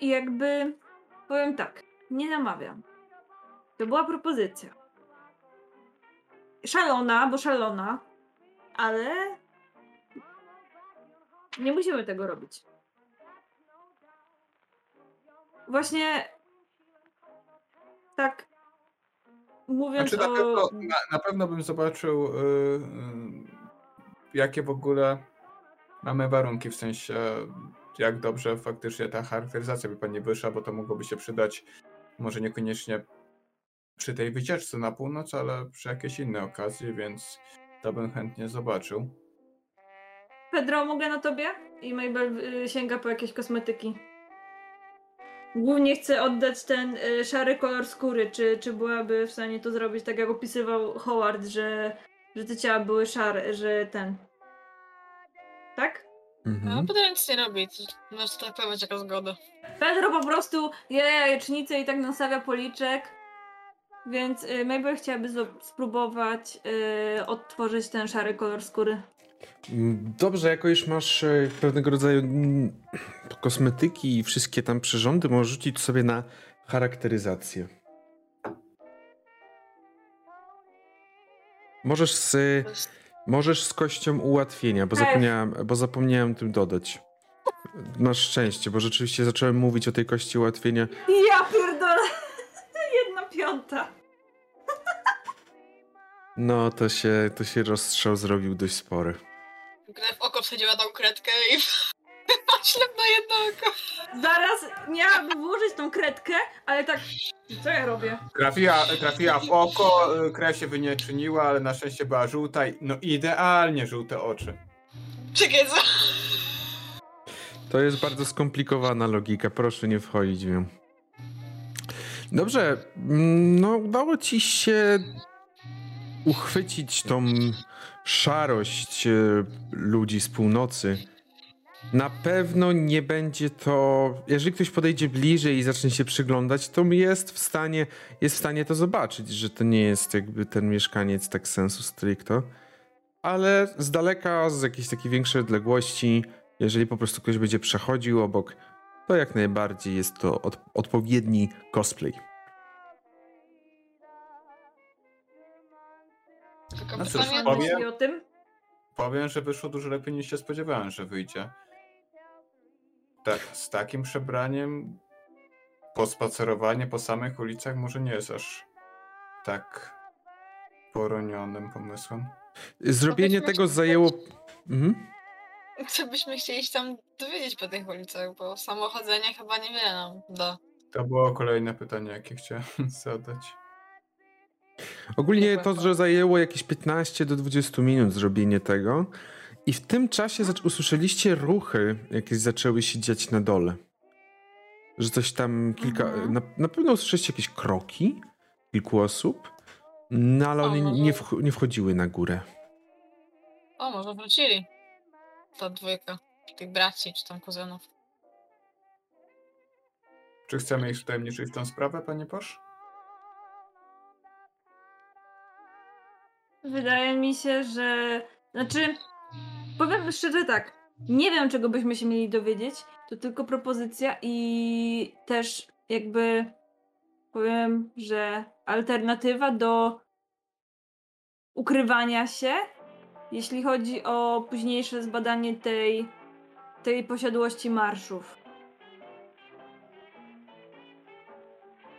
i jakby powiem tak, nie namawiam. To była propozycja. Szalona, bo szalona, ale nie musimy tego robić. Właśnie tak mówiąc Znaczy na o... pewno, na, na pewno bym zobaczył, y, y, jakie w ogóle mamy warunki, w sensie jak dobrze faktycznie ta charakteryzacja by pani wyszła, bo to mogłoby się przydać może niekoniecznie przy tej wycieczce na północ, ale przy jakiejś innej okazji, więc to bym chętnie zobaczył. Pedro, mogę na tobie? I Mabel y, sięga po jakieś kosmetyki. Głównie chcę oddać ten y, szary kolor skóry. Czy, czy byłaby w stanie to zrobić tak, jak opisywał Howard, że, że te ciała były szare, że ten. Tak? no, Mhm. potem nic nie robi. Może to tak być jaka zgoda. Pedro po prostu je jajecznicę i tak nastawia policzek. Więc y, Mabel chciałaby spróbować y, odtworzyć ten szary kolor skóry. Mm, Dobrze, jako już masz e, pewnego rodzaju mm, kosmetyki i wszystkie tam przyrządy, możesz rzucić sobie na charakteryzację. Możesz z, możesz z kością ułatwienia, bo Ech. zapomniałem, bo zapomniałem tym dodać. Masz szczęście, bo rzeczywiście zacząłem mówić o tej kości ułatwienia. Ja pierdolę! Piąta. No, to się, to się rozstrzał zrobił dość spory. Gdy w oko wsadziła tą kredkę i Ślep na jedno oko. Zaraz miałabym włożyć tą kredkę, ale tak, co ja robię? Trafiła, trafiła w oko, y, krew się by nie czyniła, ale na szczęście była żółta. i- No idealnie żółte oczy. Czekaj, co? To jest bardzo skomplikowana logika, proszę nie wchodzić w nią. Dobrze, no udało ci się uchwycić tą szarość e, ludzi z północy. Na pewno nie będzie to. Jeżeli ktoś podejdzie bliżej i zacznie się przyglądać, to jest w stanie, jest w stanie to zobaczyć, że to nie jest jakby ten mieszkaniec tak sensu stricto. Ale z daleka, z jakiejś takiej większej odległości, jeżeli po prostu ktoś będzie przechodził obok, to jak najbardziej jest to od, odpowiedni cosplay. Tylko No cóż, powiem- o tym? Powiem, że wyszło dużo lepiej niż się spodziewałem, że wyjdzie. Tak, z takim przebraniem pospacerowanie po samych ulicach może nie jest aż tak poronionym pomysłem. Zrobienie tego zajęło. Mhm. Co byśmy chcieli się tam dowiedzieć po tych ulicach, bo samochodzenie chyba niewiele nam da. To było kolejne pytanie, jakie chciałem zadać. Ogólnie to, że zajęło jakieś 15 do 20 minut zrobienie tego. I w tym czasie usłyszeliście ruchy, jakieś zaczęły się dziać na dole. Że coś tam kilka. Mhm. Na, na pewno usłyszeliście jakieś kroki kilku osób, no ale O, one może- nie, wch- nie wchodziły na górę. O, może wrócili. Ta dwójka tych braci czy tam kuzynów. Czy chcemy ich wtajemniczyć w tę sprawę, panie Posz? Wydaje mi się, że. Znaczy, powiem szczerze tak. Nie wiem, czego byśmy się mieli dowiedzieć. To tylko propozycja i też jakby powiem, że alternatywa do ukrywania się, jeśli chodzi o późniejsze zbadanie tej, tej posiadłości marszów.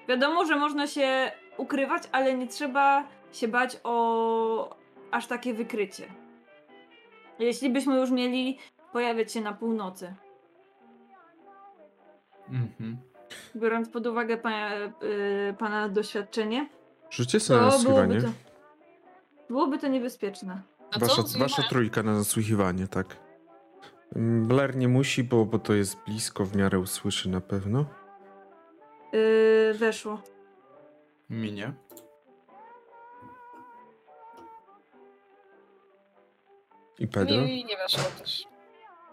Wiadomo, że można się ukrywać, ale nie trzeba się bać o aż takie wykrycie. Jeśli byśmy już mieli pojawiać się na północy. Mhm. Biorąc pod uwagę pana, y, pana doświadczenie, Rzućcie sobie na to byłoby to, byłoby to niebezpieczne. A Wasza, co? wasza trójka na nasłuchiwanie, tak. Mm, Blair nie musi, bo, bo to jest blisko, w miarę usłyszy na pewno. Yy, weszło. Minie. I Pedro. Mi nie weszło też.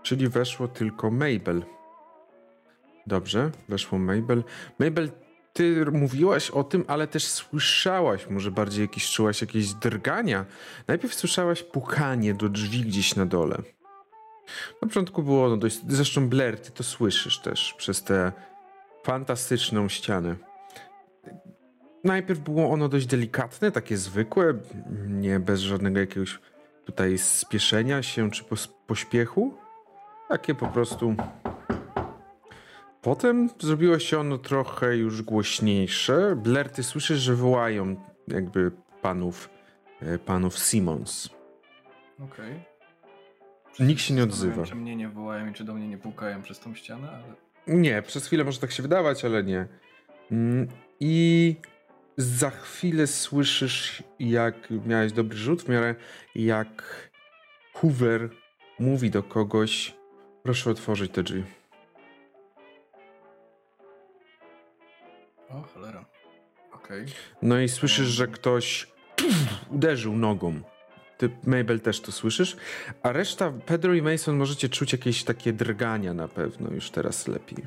Czyli weszło tylko Mabel. Dobrze, weszło Mabel. Mabel, ty mówiłaś o tym, ale też słyszałaś, może bardziej jakieś czułaś jakieś drgania. Najpierw słyszałaś pukanie do drzwi gdzieś na dole. Na początku było ono dość... Zresztą Blair, ty to słyszysz też przez tę fantastyczną ścianę. Najpierw było ono dość delikatne, takie zwykłe, nie bez żadnego jakiegoś tutaj spieszenia się czy pośpiechu. Takie po prostu. Potem zrobiło się ono trochę już głośniejsze. Blair, ty słyszysz, że wołają jakby panów, e, panów Simons. Okej. Nikt się nie odzywa. Czy mnie nie wołają i czy do mnie nie pukają przez tą ścianę, ale... Nie, przez chwilę może tak się wydawać, ale nie. Mm, I za chwilę słyszysz, jak miałeś dobry rzut, w miarę jak Hoover mówi do kogoś: Proszę otworzyć te drzwi. O, cholera. Okej. No i słyszysz, że ktoś uderzył nogą. Ty, Mabel, też to słyszysz. A reszta, Pedro i Mason, możecie czuć jakieś takie drgania na pewno już teraz lepiej.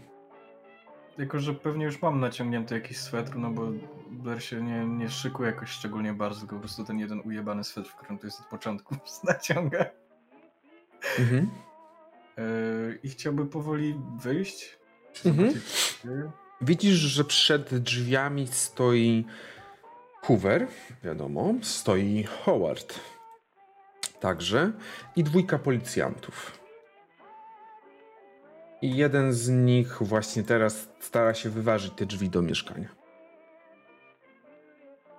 Jako, że pewnie już mam naciągnięty jakiś swetr, no bo Blair się nie, nie szykuje jakoś szczególnie bardzo, tylko po prostu ten jeden ujebany swetr, w którym to jest od początku, naciąga. Mhm. Yy, I chciałby powoli wyjść. Mhm. Widzisz, że przed drzwiami stoi Hoover, wiadomo, stoi Howard. Także i dwójka policjantów. I jeden z nich właśnie teraz stara się wyważyć te drzwi do mieszkania.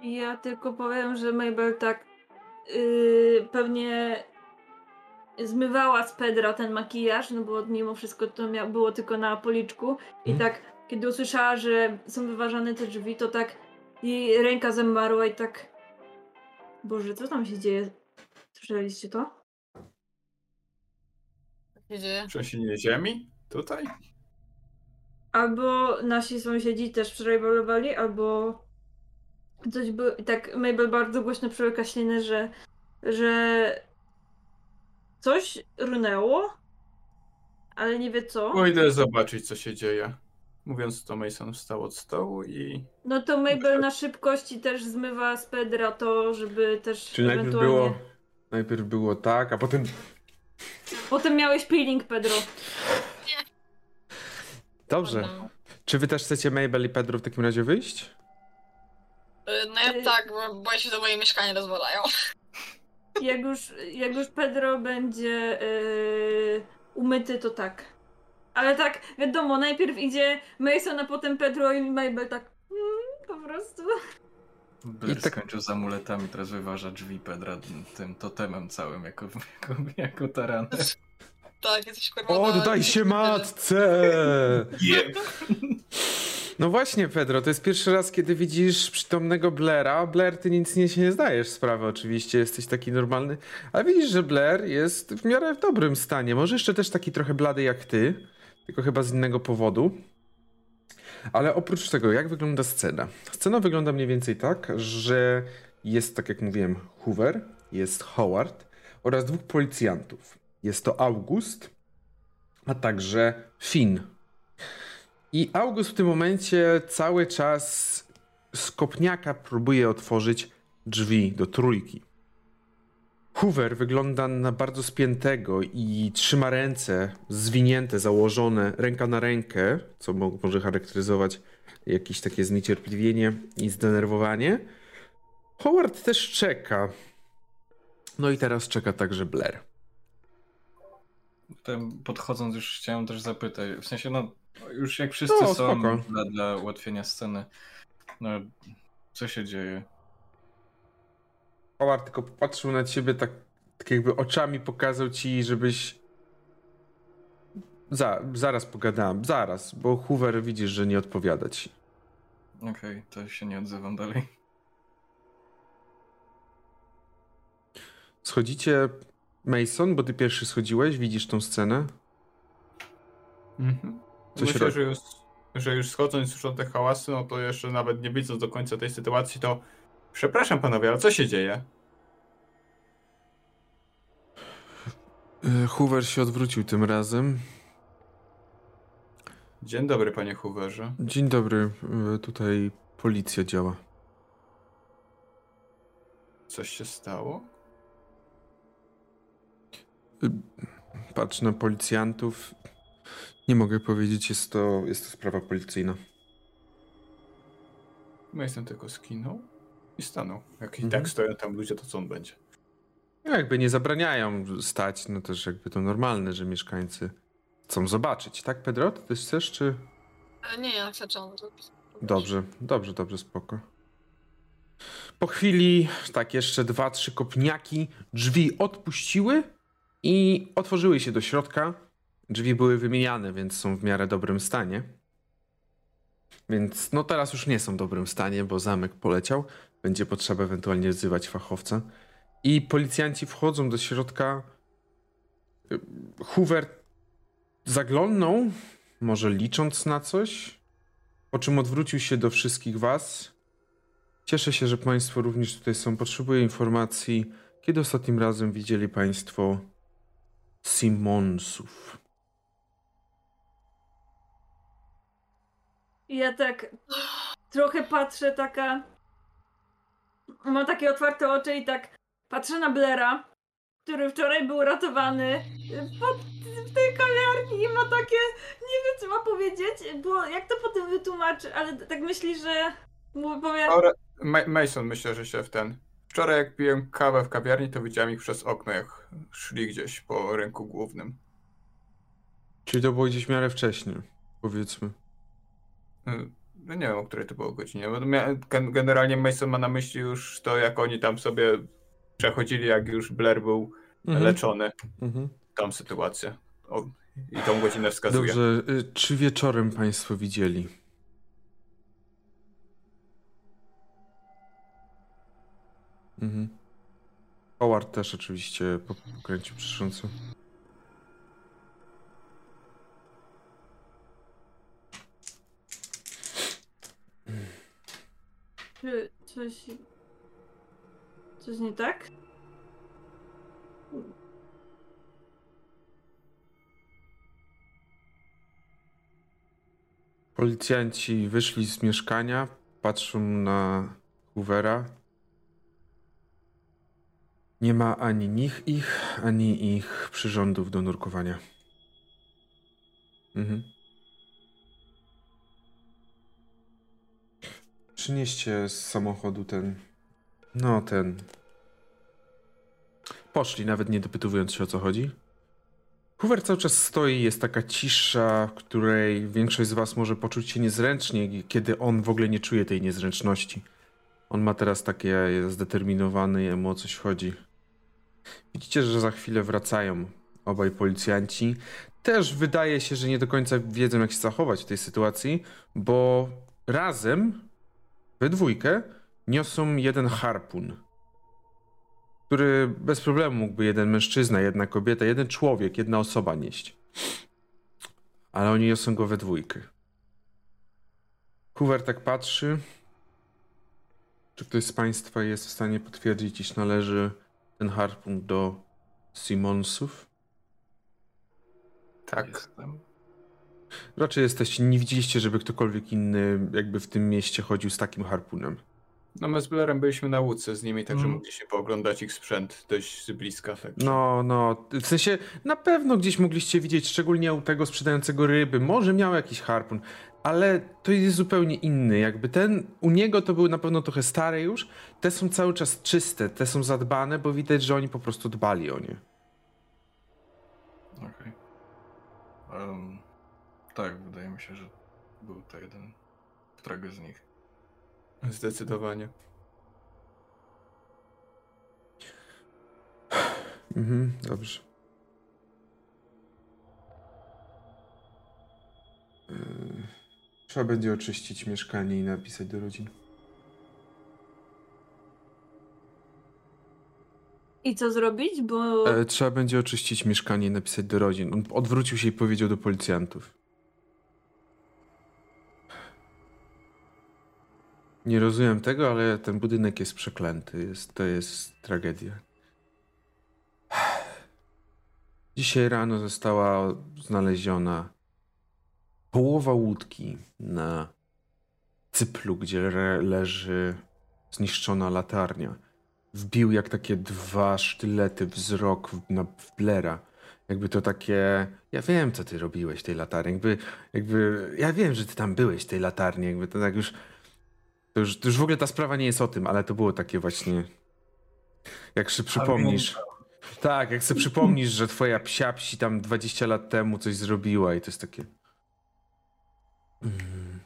Ja tylko powiem, że Mabel tak yy, pewnie zmywała z Pedra ten makijaż, no bo mimo wszystko to było tylko na policzku. I Mhm. tak, kiedy usłyszała, że są wyważane te drzwi, to tak jej ręka zamarła i tak. Boże, co tam się dzieje? Słyszeliście to? Co się dzieje? Trzęsienie ziemi? Tutaj? Albo nasi sąsiedzi też wczoraj balowali, albo coś było. I tak Mabel bardzo głośno przełyka ślinę, że, że coś runęło, ale nie wie co. Pójdę zobaczyć, co się dzieje. Mówiąc to, Mason wstał od stołu i No to Mabel na szybkości też zmywa z Pedra to, żeby też Czyli najpierw ewentualnie... było, najpierw było tak, a potem... Potem miałeś peeling, Pedro. Dobrze. Czy wy też chcecie Mabel i Pedro w takim razie wyjść? Y, no ja tak, bo boję się, że moje mieszkanie rozwalają. Jak już, jak już Pedro będzie yy, umyty, to tak. Ale tak, wiadomo, najpierw idzie Mason, a potem Pedro i Mabel tak mm, po prostu. Blair I tak- skończył z amuletami, teraz wyważa drzwi Pedra tym totemem całym jako, jako, jako taranę. Tak, jesteś kurwa O, na- dodaj się matce! No właśnie, Pedro, to jest pierwszy raz, kiedy widzisz przytomnego Blaira. Blair, ty nic nie się nie zdajesz sprawy, oczywiście, jesteś taki normalny, ale widzisz, że Blair jest w miarę w dobrym stanie. Może jeszcze też taki trochę blady jak ty, tylko chyba z innego powodu. Ale oprócz tego, jak wygląda scena? Scena wygląda mniej więcej tak, że jest, tak jak mówiłem, Hoover, jest Howard oraz dwóch policjantów. Jest to August, a także Finn. I August w tym momencie cały czas z kopniaka próbuje otworzyć drzwi do trójki. Hoover wygląda na bardzo spiętego i trzyma ręce zwinięte, założone ręka na rękę, co mo- może charakteryzować jakieś takie zniecierpliwienie i zdenerwowanie. Howard też czeka. No i teraz czeka także Blair. Podchodząc już chciałem też zapytać, w sensie no już jak wszyscy No, są dla, dla ułatwienia sceny, no co się dzieje? Howard tylko popatrzył na ciebie tak, tak jakby oczami pokazał ci, żebyś... Za, zaraz pogadałem, zaraz, bo Hoover widzisz, że nie odpowiada ci. Okej, to się nie odzywam dalej. Schodzicie, Mason, bo ty pierwszy schodziłeś, widzisz tą scenę? Mhm. Myślę, robi? że już, że już schodząc już od te hałasy, no to jeszcze nawet nie widząc do końca tej sytuacji, to przepraszam panowie, ale co się dzieje? E, Hoover się odwrócił tym razem. Dzień dobry, panie Hooverze. Dzień dobry, e, tutaj policja działa. Coś się stało? Patrz na policjantów. Nie mogę powiedzieć, jest to, jest to sprawa policyjna. Mason tylko skinął i stanął. Jak i Mhm. tak stoją tam ludzie, to co on będzie? No jakby nie zabraniają stać, no też jakby to normalne, że mieszkańcy chcą zobaczyć. Tak, Pedro? Ty też chcesz, czy... E, Nie, ja chcę czemu zrobić. Dobrze, dobrze, dobrze, spoko. Po chwili, tak, jeszcze dwa, trzy kopniaki, drzwi odpuściły i otworzyły się do środka. Drzwi były wymieniane, więc są w miarę dobrym stanie. Więc no teraz już nie są w dobrym stanie, bo zamek poleciał. Będzie potrzeba ewentualnie wzywać fachowca. I policjanci wchodzą do środka. Y, Hoover zaglądnął, może licząc na coś, po czym odwrócił się do wszystkich was. Cieszę się, że Państwo również tutaj są. Potrzebuję informacji, kiedy ostatnim razem widzieli Państwo Simonsów. Ja tak trochę patrzę taka. Mam takie otwarte oczy i tak patrzę na Blera, który wczoraj był ratowany pod, w tej kawiarni i ma takie. Nie wiem, co ma powiedzieć, bo jak to potem wytłumaczy, ale tak myśli, że. Mu powie. Ma- Mason myślę, że się w ten... Wczoraj jak piłem kawę w kawiarni, to widziałem ich przez okno, jak szli gdzieś po rynku głównym. Czyli to było gdzieś w miarę wcześnie, powiedzmy. No nie wiem, o której to było godzinie. Generalnie Mason ma na myśli już to, jak oni tam sobie przechodzili, jak już Blair był Mhm. leczony. Mhm. Tam sytuacja. O, I tą godzinę wskazuje. Dobrze, y, czy wieczorem Państwo widzieli? Mhm. Howard też oczywiście pokręcił przyszcząco. Czy coś... Coś nie tak? Policjanci wyszli z mieszkania, patrzą na Hoovera. Nie ma ani nich ich, ani ich przyrządów do nurkowania. Mhm. Przynieście z samochodu ten. No, ten. Poszli, nawet nie dopytowując się o co chodzi. Hoover cały czas stoi, jest taka cisza, w której większość z was może poczuć się niezręcznie, kiedy on w ogóle nie czuje tej niezręczności. On ma teraz takie, jest zdeterminowany, jemu o coś chodzi. Widzicie, że za chwilę wracają obaj policjanci. Też wydaje się, że nie do końca wiedzą, jak się zachować w tej sytuacji, bo razem, we dwójkę, niosą jeden harpun który bez problemu mógłby jeden mężczyzna, jedna kobieta, jeden człowiek, jedna osoba nieść. Ale oni niosą go we dwójkę. Hoover tak patrzy. Czy ktoś z Państwa jest w stanie potwierdzić, iż należy ten harpun do Simonsów? Tak. Jestem. Raczej jesteście, nie widzieliście, żeby ktokolwiek inny jakby w tym mieście chodził z takim harpunem. No my z Blairem byliśmy na łódce z nimi, także Mhm. mogliśmy pooglądać ich sprzęt dość z bliska. Także. No, no, w sensie na pewno gdzieś mogliście widzieć, szczególnie u tego sprzedającego ryby, może miał jakiś harpun, ale to jest zupełnie inny, jakby ten, u niego to był na pewno trochę stary już, te są cały czas czyste, te są zadbane, bo widać, że oni po prostu dbali o nie. Okej. Em, tak, wydaje mi się, że był to jeden, którego z nich. Zdecydowanie. Mhm, dobrze. Yy, Trzeba będzie oczyścić mieszkanie i napisać do rodzin. I co zrobić? Bo E, trzeba będzie oczyścić mieszkanie i napisać do rodzin. On odwrócił się i powiedział do policjantów. Nie rozumiem tego, ale ten budynek jest przeklęty. Jest, to jest tragedia. Dzisiaj rano została znaleziona połowa łódki na cyplu, gdzie leży zniszczona latarnia wbił jak takie dwa sztylety wzrok na, Blera. Jakby to takie. Ja wiem, co ty robiłeś tej latarni. Jakby, jakby. Ja wiem, że ty tam byłeś tej latarni. Jakby to tak już. To już, to już w ogóle ta sprawa nie jest o tym, ale to było takie właśnie. Jak sobie przypomnisz. Tak, jak sobie przypomnisz, że twoja psia psi tam 20 lat temu coś zrobiła i to jest takie. Mm.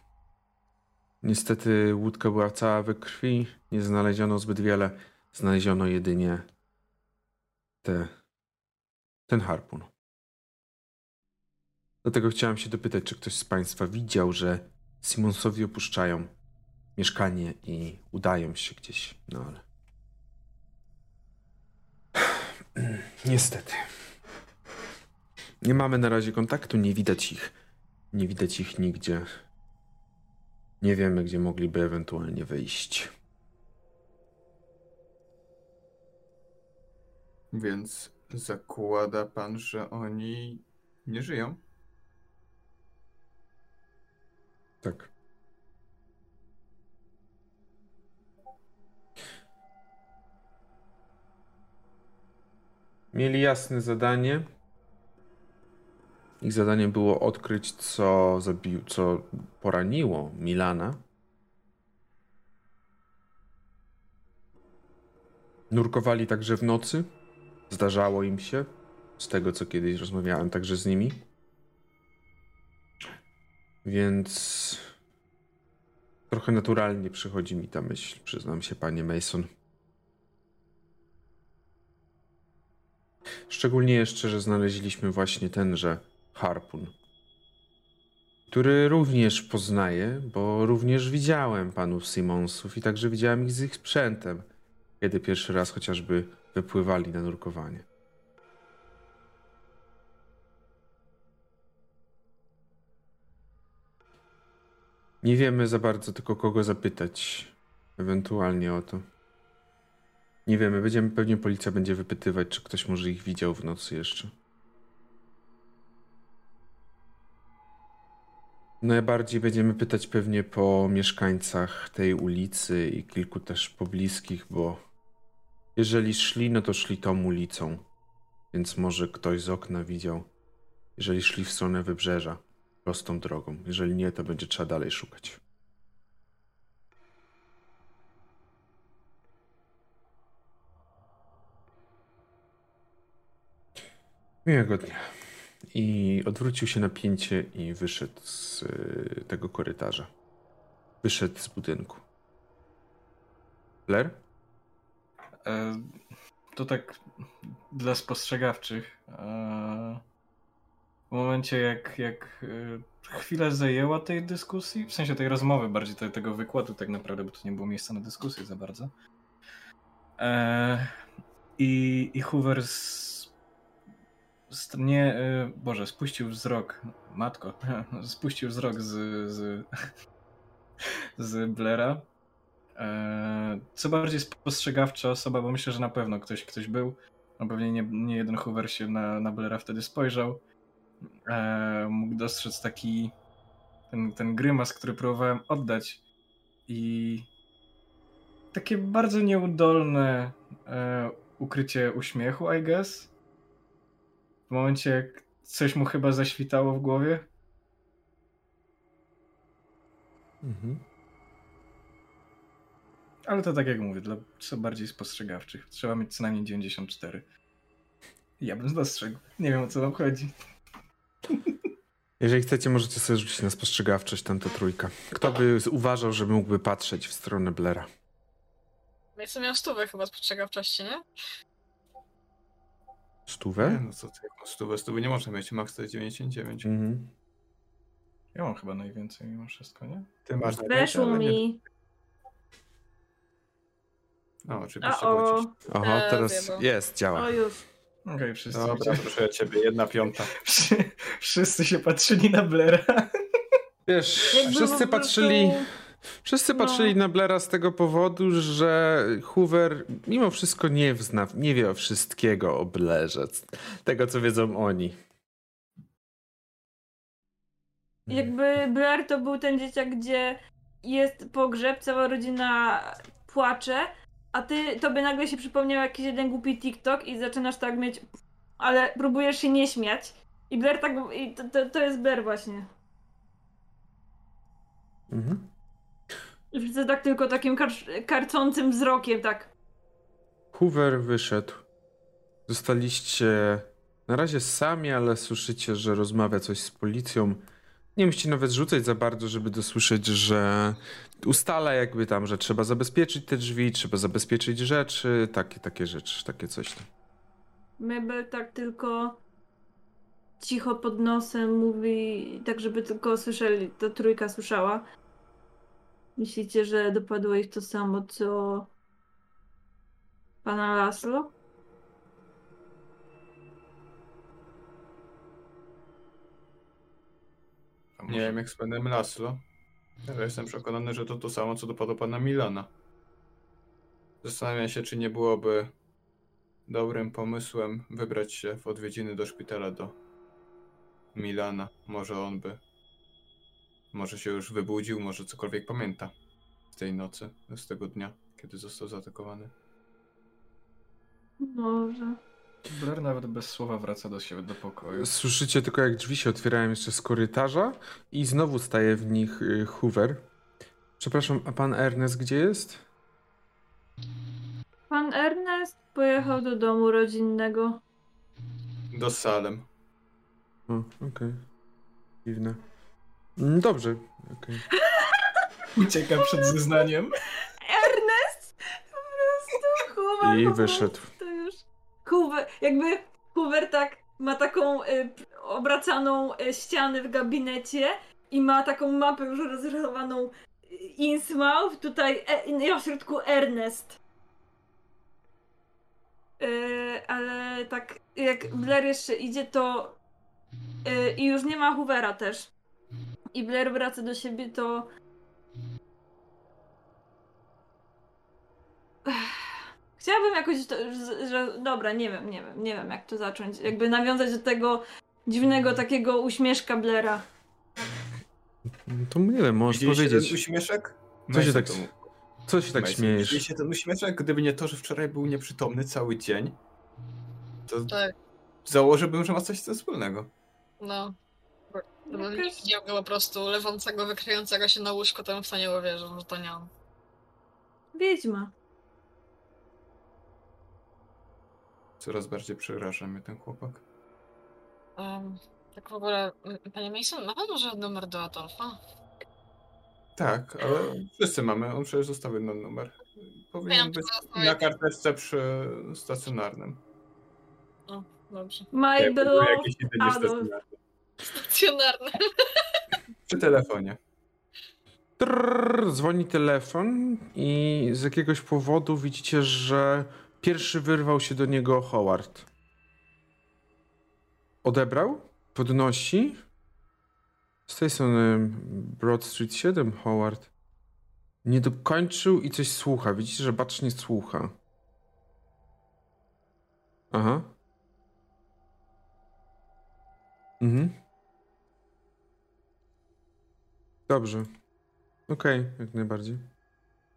Niestety łódka była cała we krwi, nie znaleziono zbyt wiele. Znaleziono jedynie te, ten harpun. Dlatego chciałem się dopytać, czy ktoś z Państwa widział, że Simonsowi opuszczają mieszkanie i udają się gdzieś, no ale. Niestety. Nie mamy na razie kontaktu, nie widać ich. Nie widać ich nigdzie. Nie wiemy, gdzie mogliby ewentualnie wyjść. Więc zakłada pan, że oni nie żyją? Tak. Mieli jasne zadanie. Ich zadaniem było odkryć, co zabił, co poraniło Milana. Nurkowali także w nocy. Zdarzało im się. Z tego, co kiedyś rozmawiałem także z nimi. Więc trochę naturalnie przychodzi mi ta myśl, przyznam się, panie Mason. Szczególnie jeszcze, że znaleźliśmy właśnie tenże harpun, który również poznaję, bo również widziałem panów Simonsów i także widziałem ich z ich sprzętem, kiedy pierwszy raz chociażby wypływali na nurkowanie. Nie wiemy za bardzo tylko kogo zapytać ewentualnie o to. Nie wiemy, będziemy, pewnie policja będzie wypytywać, czy ktoś może ich widział w nocy jeszcze. Najbardziej będziemy pytać pewnie po mieszkańcach tej ulicy i kilku też pobliskich, bo jeżeli szli, no to szli tą ulicą, więc może ktoś z okna widział. Jeżeli szli w stronę wybrzeża, prostą drogą. Jeżeli nie, to będzie trzeba dalej szukać. Miłego dnia. I odwrócił się na pięcie i wyszedł z y, tego korytarza. Wyszedł z budynku. Blair? E, to tak dla spostrzegawczych. E, w momencie, jak, jak e, chwilę zajęła tej dyskusji, w sensie tej rozmowy, bardziej te, tego wykładu, tak naprawdę, bo tu nie było miejsca na dyskusję za bardzo. E, I, i Hoover z, nie, e, Boże, spuścił wzrok, matko, spuścił wzrok z, z, z Blaira. E, co bardziej spostrzegawcza osoba, bo myślę, że na pewno ktoś, ktoś był. No pewnie nie, nie jeden Hoover się na, na Blaira wtedy spojrzał. E, mógł dostrzec taki ten, ten grymas, który próbowałem oddać i takie bardzo nieudolne e, ukrycie uśmiechu, I guess. W momencie, jak coś mu chyba zaświtało w głowie. Mhm. Ale to tak jak mówię, dla co bardziej spostrzegawczych. Trzeba mieć co najmniej 94. Ja bym dostrzegł. Nie wiem o co wam chodzi. Jeżeli chcecie, możecie sobie rzucić na spostrzegawczość tamta trójka. Kto by uważał, że mógłby patrzeć w stronę Blera? Więc miał stówę chyba spostrzegawczości, nie? Nie, Stówę? no co ty, jaką stówę, stówy nie można mieć, max to jest 99. Mhm. Ja mam chyba najwięcej mimo wszystko, nie? Ty masz najwięcej, Weszło ale nie- mi. No, oczywiście, O, bo o. ci... Oho, Eee, teraz bo- jest, działa. O już. Okej, wszyscy, Dobra, proszę ja ciebie, jedna piąta. Wszy- wszyscy się patrzyli na Blaira. Wiesz, Jakby po wszyscy prostu- patrzyli, wszyscy no. patrzyli na Blera z tego powodu, że Hoover mimo wszystko nie zna, nie wie o wszystkiego o Blerze, tego co wiedzą oni. Jakby Blair to był ten dzieciak, gdzie jest pogrzeb, cała rodzina płacze, a ty tobie nagle się przypomniał jakiś jeden głupi TikTok i zaczynasz tak mieć, ale próbujesz się nie śmiać. I Blair tak, i to, to, to jest Blair właśnie. Mhm. Wszyscy tak tylko takim kar- karcącym wzrokiem, tak. Hoover wyszedł. Zostaliście na razie sami, ale słyszycie, że rozmawia coś z policją. Nie musicie nawet rzucać za bardzo, żeby dosłyszeć, że ustala jakby tam, że trzeba zabezpieczyć te drzwi, trzeba zabezpieczyć rzeczy, takie, takie rzeczy, takie coś tam. Mabel tak tylko cicho pod nosem mówi, tak żeby tylko słyszeli, to trójka słyszała. Myślicie, że dopadło ich to samo, co pana Laszlo? Nie wiem jak z panem Laszlo, ale jestem przekonany, że to to samo, co dopadło pana Milana. Zastanawiam się, czy nie byłoby dobrym pomysłem wybrać się w odwiedziny do szpitala do Milana. Może on by, może się już wybudził, może cokolwiek pamięta z tej nocy, z tego dnia, kiedy został zaatakowany. Może. Blair nawet bez słowa wraca do siebie, do pokoju. Słyszycie tylko jak drzwi się otwierają jeszcze z korytarza i znowu staje w nich y, Hoover. Przepraszam, a pan Ernest gdzie jest? Pan Ernest pojechał do domu rodzinnego. Do Salem. O, okej. Dziwne. Mm, Dobrze, okej. Ucieka przed zeznaniem. Ernest! Po prostu Hoover I wyszedł. To już. Hoover, jakby Hoover tak ma taką y, obracaną y, ścianę w gabinecie i ma taką mapę już rozrysowaną y, Innsmouth, tutaj e, na środku Ernest. Y, ale tak jak Blair jeszcze idzie, to y, i już nie ma Hoovera też. I Blair wraca do siebie, to Chciałabym jakoś, to, że, że dobra, nie wiem, nie wiem, nie wiem jak to zacząć. Jakby nawiązać do tego dziwnego takiego uśmieszka Blera. No To nie wiem, możesz Widzieliście powiedzieć. ten uśmieszek? Co się tak- Co się tak śmiejesz? Widzieliście ten uśmieszek? Gdyby nie to, że wczoraj był nieprzytomny cały dzień, to Tak, założyłbym, że ma coś z tym wspólnego. no. Gdybym nie Jakaś- widział go po prostu leżącego, wykryjącego się na łóżku, to bym w to nie uwierzył, że to nie on. Wiedźma. Coraz bardziej przeraża mnie ten chłopak. Um, tak w ogóle, panie Mason, ma pan może numer do Adolfa? Tak, ale wszyscy mamy, on przecież zostawił nam numer. Powinien Wiem, być to na karteczce przy stacjonarnym. Dobrze. My Adolf. Stacjonarne. Stacjonarny. Przy telefonie. Trrr, dzwoni telefon i z jakiegoś powodu widzicie, że pierwszy wyrwał się do niego Howard. Odebrał, podnosi. Z tej strony Broad Street 7 Howard. Nie dokończył i coś słucha. Widzicie, że bacznie słucha. Aha. Mhm. Dobrze. Okej, jak najbardziej.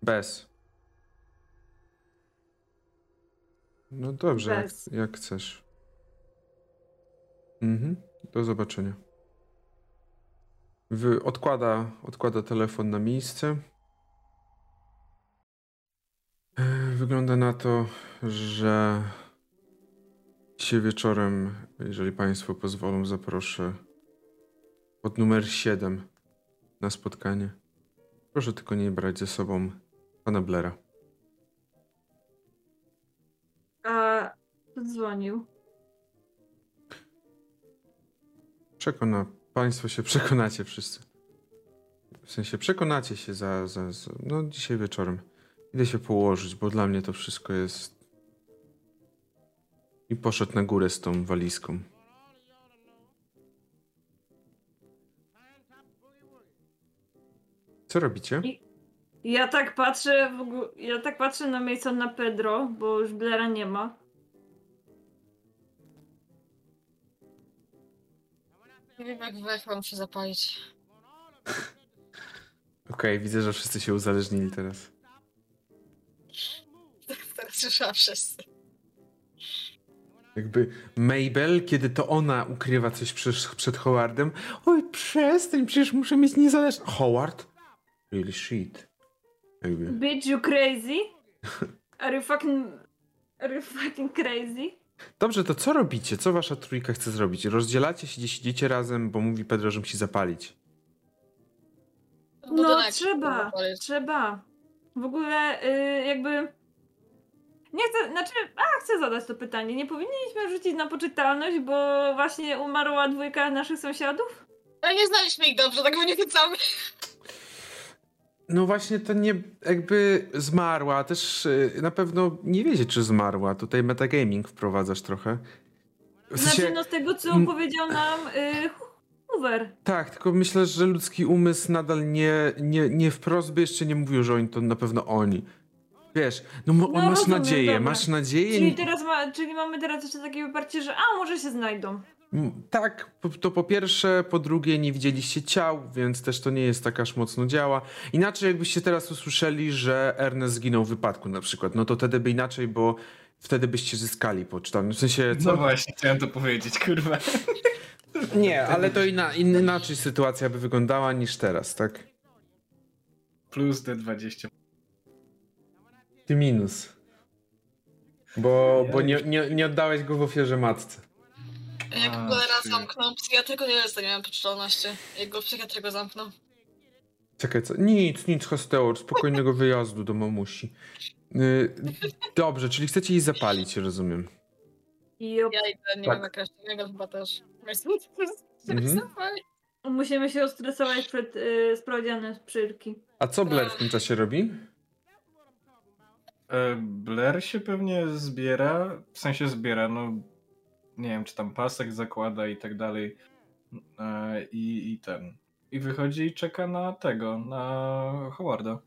Bez. No dobrze, jak, jak chcesz. Mhm. Do zobaczenia. Wy, odkłada, odkłada telefon na miejsce. E, Wygląda na to, że dzisiaj wieczorem, jeżeli Państwo pozwolą, zaproszę pod numer 7 na spotkanie. Proszę tylko nie brać ze sobą pana Blera. A dzwonił? Przekona, państwo się przekonacie wszyscy. W sensie przekonacie się za, za, za, no dzisiaj wieczorem. Idę się położyć, bo dla mnie to wszystko jest... I poszedł na górę z tą walizką. Co robicie? Ja tak patrzę w ogóle, ja tak patrzę na Masona Pedro, bo już Blera nie ma. Nie wiem, jak wech muszę zapalić. Okej, widzę, że wszyscy się uzależnili teraz. Teraz słyszałam wszyscy. Jakby Mabel, kiedy to ona ukrywa coś przed, przed Howardem. Oj, przestań, przecież muszę mieć niezależność. Howard? Really shit. Jakby. Bitch, you crazy? Are you fucking... Are you fucking crazy? Dobrze, to co robicie? Co wasza trójka chce zrobić? Rozdzielacie się, gdzieś idziecie razem, bo mówi Pedro, że musi zapalić. No Budynek trzeba, trzeba. W ogóle y, jakby... Nie chcę, znaczy, a chcę zadać to pytanie. Nie powinniśmy rzucić na poczytalność, bo właśnie umarła dwójka naszych sąsiadów? Ale nie znaliśmy ich dobrze, tak nie pytamy. No właśnie to nie jakby zmarła, też y, na pewno nie wiecie, czy zmarła. Tutaj metagaming wprowadzasz trochę. W sensie, Znaczy, no z tego, co powiedział nam y, Hoover. Tak, tylko myślę, że ludzki umysł nadal nie, nie, nie wprost by jeszcze nie mówił, że oni to na pewno oni. Wiesz, no, No, masz rozumiem, nadzieję, dobra. masz nadzieję. Czyli teraz ma, czyli mamy teraz jeszcze takie wyparcie, że a, może się znajdą. M, Tak, to po pierwsze, po drugie nie widzieliście ciał, więc też to nie jest tak aż mocno działa. Inaczej jakbyście teraz usłyszeli, że Ernest zginął w wypadku na przykład, no to wtedy by inaczej, bo wtedy byście zyskali pocztami. W sensie, co? No właśnie, chciałem to powiedzieć, kurwa. Nie, ale to inna, in- inaczej sytuacja by wyglądała niż teraz, tak? Plus D20. Ty minus. Bo, bo nie, nie, nie oddałeś go w ofierze matce. Jak A, go raz ty. zamknął, psychiatryku nie jest, nie miałem poczytalności. Jak go psychiatry go zamknął. Czekaj, co? Nic, nic, Hosteo, spokojnego wyjazdu do mamusi. Yy, dobrze, czyli chcecie jej zapalić, rozumiem. I op- Ja idę, nie Tak. jakaś innego chyba też. Mhm. musimy się ostresować przed y, sprawdzianem z przyrki. A co Blair w tym czasie robi? E, Blair się pewnie zbiera, w sensie zbiera, no nie wiem, czy tam pasek zakłada i tak dalej. E, I, i ten. I wychodzi i czeka na tego, na Howarda.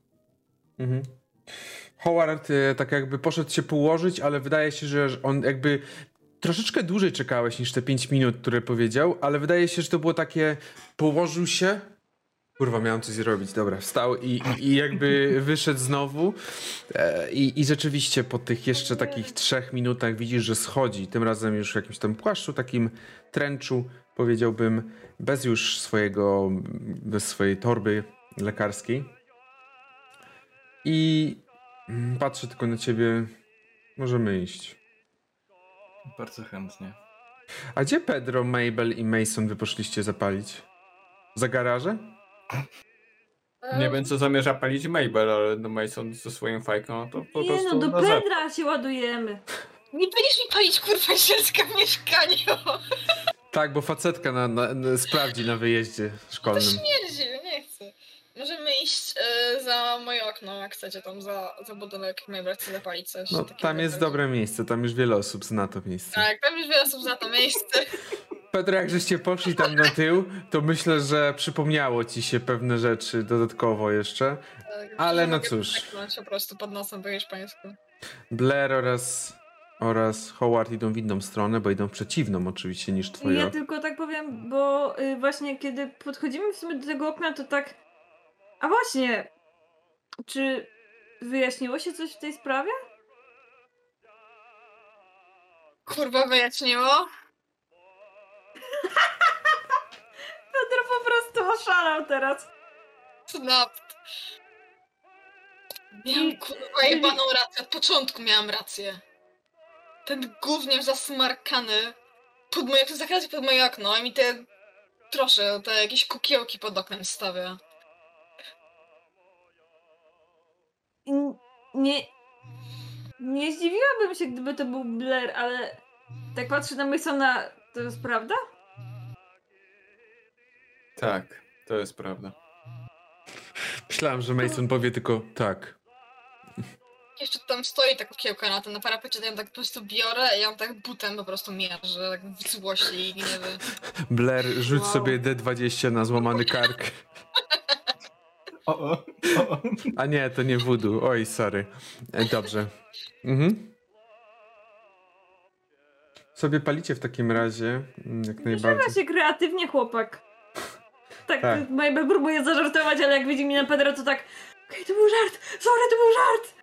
Mhm. Howard e, tak jakby poszedł się położyć, ale wydaje się, że on jakby troszeczkę dłużej czekałeś niż te 5 minut, które powiedział, ale wydaje się, że to było takie położył się. Kurwa, miałem coś zrobić. Dobra, wstał i, i jakby wyszedł znowu. E, I, I rzeczywiście po tych jeszcze takich trzech minutach widzisz, że schodzi. Tym razem już w jakimś tam płaszczu, takim trenczu, powiedziałbym, bez już swojego, bez swojej torby lekarskiej. I mm, patrzę tylko na ciebie. Możemy iść. Bardzo chętnie. A gdzie Pedro, Mabel i Mason wy poszliście zapalić? Za garaże? Nie wiem, co zamierza palić Mabel, ale no Mason ze swoją fajką no to po Nie prostu no, do na zewnątrz. Pedra się ładujemy. Nie będziesz mi palić kurwa zielska w mieszkaniu. Tak, bo facetka na, na, na, sprawdzi na wyjeździe To szkolnym. śmierdzi, nie chcę. Możemy iść e, za moje okno, jak chcecie, tam za, za budynek Mabel chce zapalić coś. No, takiego tam jest dobre miejsce, tam już wiele osób zna to miejsce. Tak, tam już wiele osób za to miejsce. Pedro, jak żeście poszli tam na tył, to myślę, że przypomniało ci się pewne rzeczy dodatkowo jeszcze. Tak, Ale no cóż. poknąć po prostu pod nosem po hiszpańsku. Blair oraz, oraz Howard idą w inną stronę, bo idą przeciwną oczywiście niż twoja. Ja tylko tak powiem, bo y, właśnie kiedy podchodzimy w sumie do tego okna, to tak. A właśnie, czy wyjaśniło się coś w tej sprawie? Kurwa wyjaśniło? Pedro po prostu oszalał teraz. Snap. Miałam kurwa jebaną rację, od początku miałam rację. Ten gówniarz zasmarkany pod moje, zakracza pod moje okno i mi te proszę, te jakieś kukiełki pod oknem stawia. Nie. Nie zdziwiłabym się, gdyby to był Blair, ale tak patrzę na Masona, to jest prawda? Tak, to jest prawda. Myślałem, że Mason powie tylko tak. Jeszcze tam stoi ta kukiełka na tym, na parapecie, to ja ją tak po prostu biorę i ją tak butem po prostu mierzę, tak w złości i gniewy. Blair, rzuć Wow. sobie D20 na złamany kark. O, o, o, o. A nie, to nie voodoo. Oj, sorry. E, Dobrze. Mhm. Sobie palicie w takim razie, mm, jak Używa najbardziej. się kreatywnie, chłopak. Tak, Tak. Mabel próbuje zażartować, ale jak widzi mi na Pedro, to tak. Okej, to był żart! Sorry, to był żart!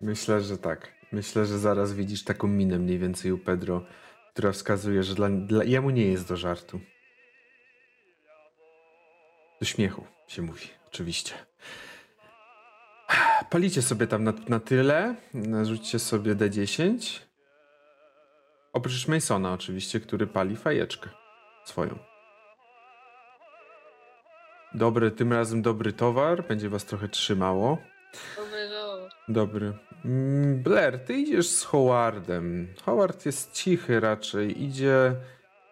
Myślę, że tak. Myślę, że zaraz widzisz taką minę mniej więcej u Pedro, która wskazuje, że dla, dla, jemu nie jest do żartu. Do śmiechu się mówi, oczywiście. Palicie sobie tam na, na tyle, rzućcie sobie D10. Oprócz Masona oczywiście, który pali fajeczkę swoją. Dobry, tym razem dobry towar, będzie was trochę trzymało. Dobry. Dobry. Mm, Blair, ty idziesz z Howardem. Howard jest cichy raczej. Idzie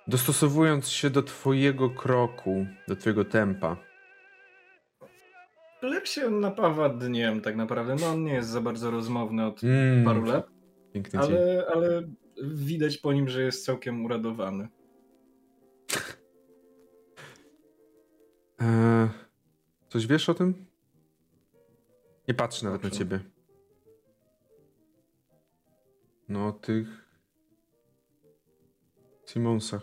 dostosowując się do twojego kroku, do twojego tempa. Blair się napawa dniem tak naprawdę. No on nie jest za bardzo rozmowny od Mm, paru lat, Piękny dzień. ale, ale widać po nim, że jest całkiem uradowany. Eee, coś wiesz o tym? Nie patrzę nawet na ciebie. No, o tych... Simonsach.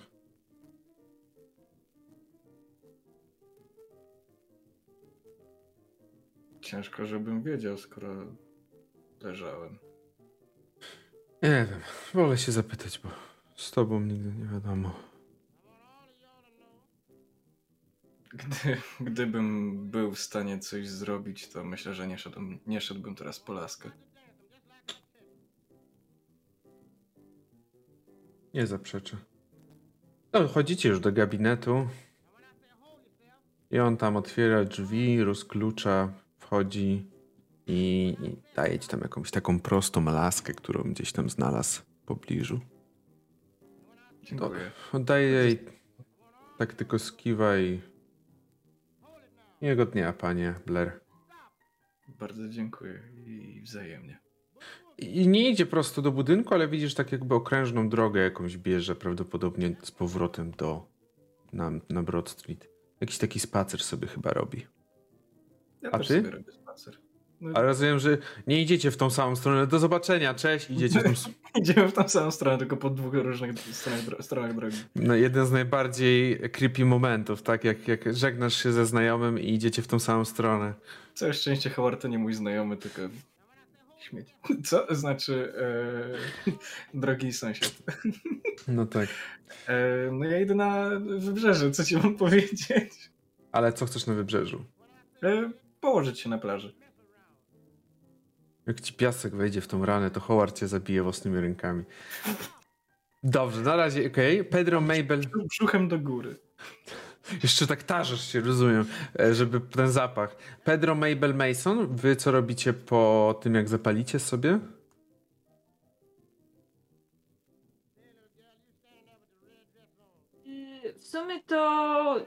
Ciężko, żebym wiedział, skoro leżałem. Nie wiem, wolę się zapytać, bo z tobą nigdy nie wiadomo. Gdy, gdybym był w stanie coś zrobić, to myślę, że nie, szedłbym, nie szedłbym teraz po laskę. Nie zaprzeczę. No, chodzicie już do gabinetu. I on tam otwiera drzwi, rozklucza, wchodzi i, i daje ci tam jakąś taką prostą laskę, którą gdzieś tam znalazł w pobliżu. Dziękuję. Oddaję jej tak tylko skiwaj. Miłego dnia, panie Blair. Bardzo dziękuję i wzajemnie. I nie idzie prosto do budynku, ale widzisz tak jakby okrężną drogę jakąś bierze, prawdopodobnie z powrotem do na, na Broad Street. Jakiś taki spacer sobie chyba robi. Ja A też ty? sobie robię spacer. No, A rozumiem, że nie idziecie w tą samą stronę. Do zobaczenia, cześć, idziecie w tą Idziemy w tą samą stronę, tylko po dwóch różnych stronach drogi. no, jeden z najbardziej creepy momentów, tak? Jak, jak żegnasz się ze znajomym i idziecie w tą samą stronę. Całe szczęście Howard to nie mój znajomy, tylko śmieć. Co? Znaczy e, drogi sąsiad. No tak. E, no ja idę na wybrzeże, co ci mam powiedzieć? Ale co chcesz na wybrzeżu? E, położyć się na plaży. Jak ci piasek wejdzie w tą ranę, to Howard cię zabije własnymi rękami. Dobrze, na razie, okej. Pedro Mabel. Brzuchem do góry. Jeszcze tak tarzysz się, rozumiem, e, żeby ten zapach. Pedro Mabel Mason, wy co robicie po tym, jak zapalicie sobie? Y, W sumie to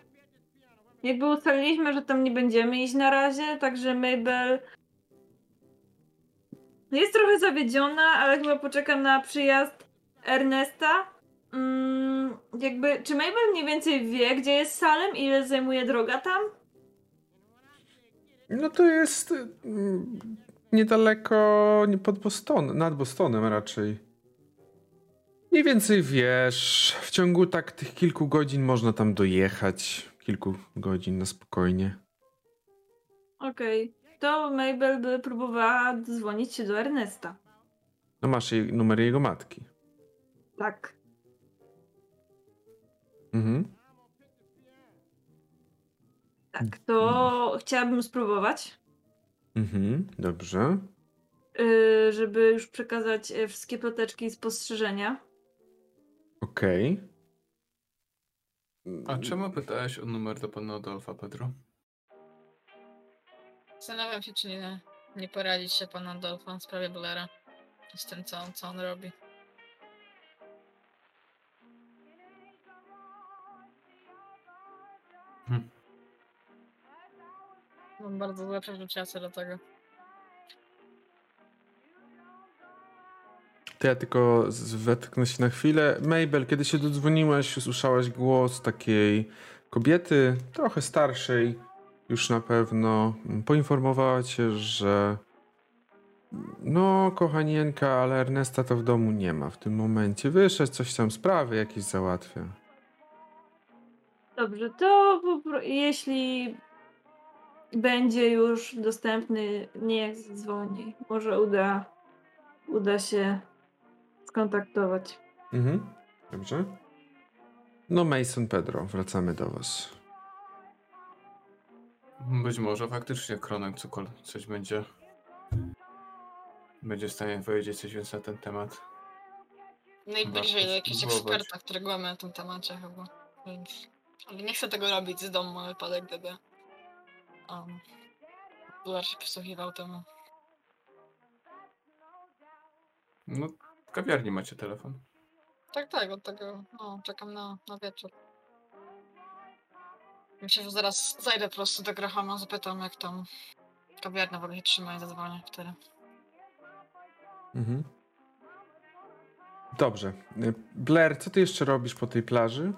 jakby ustaliliśmy, że tam nie będziemy iść na razie, także Mabel jest trochę zawiedziona, ale chyba poczeka na przyjazd Ernesta. Mm, jakby, czy Mabel mniej więcej wie, gdzie jest Salem i ile zajmuje droga tam? No to jest mm, niedaleko, nie pod Boston, nad Bostonem raczej. Mniej więcej wiesz, w ciągu tak tych kilku godzin można tam dojechać. Kilku godzin na spokojnie. Okej. To Mabel by próbowała dzwonić się do Ernesta. No masz jej, numer jego matki. Tak. Mhm. Tak, to chciałabym spróbować, Mhm, dobrze. yy, żeby już przekazać e, wszystkie ploteczki i spostrzeżenia. Okej. A czemu pytałeś o numer do pana Adolfa, Pedro? Zastanawiam się, czy nie, nie poradzić się pana Adolfa w sprawie Blaira. Z tym, co, on- co on robi. Hm. Mam bardzo złe przeczucia do tego. To ja tylko wetknę się na chwilę. Mabel, kiedy się dodzwoniłaś, usłyszałaś głos takiej kobiety, trochę starszej, już na pewno. Poinformowała cię, że no, kochanienka, ale Ernesta to w domu nie ma w tym momencie. Wyszedł, coś tam sprawy jakieś załatwia. Dobrze, to jeśli będzie już dostępny, niech dzwoni. Może uda, uda się skontaktować. Mhm, dobrze. No, Mason Pedro, wracamy do was. Być może faktycznie Kronek cokolwiek, coś będzie będzie w stanie powiedzieć coś więcej na ten temat. Najbliżej do jakiegoś eksperta, którego mamy na tym temacie chyba. Więc... Ale nie chcę tego robić z domu na wypadek, gdyby... Um, Blair się przysłuchiwał temu. No, w kawiarni macie telefon. Tak, tak, od tego, no, czekam na, na wieczór. Myślę, że zaraz zajdę po prostu do Grahama, zapytam jak tam kawiarnia w ogóle się trzyma i zadzwonię wtedy. Mhm. Dobrze. Blair, co ty jeszcze robisz po tej plaży?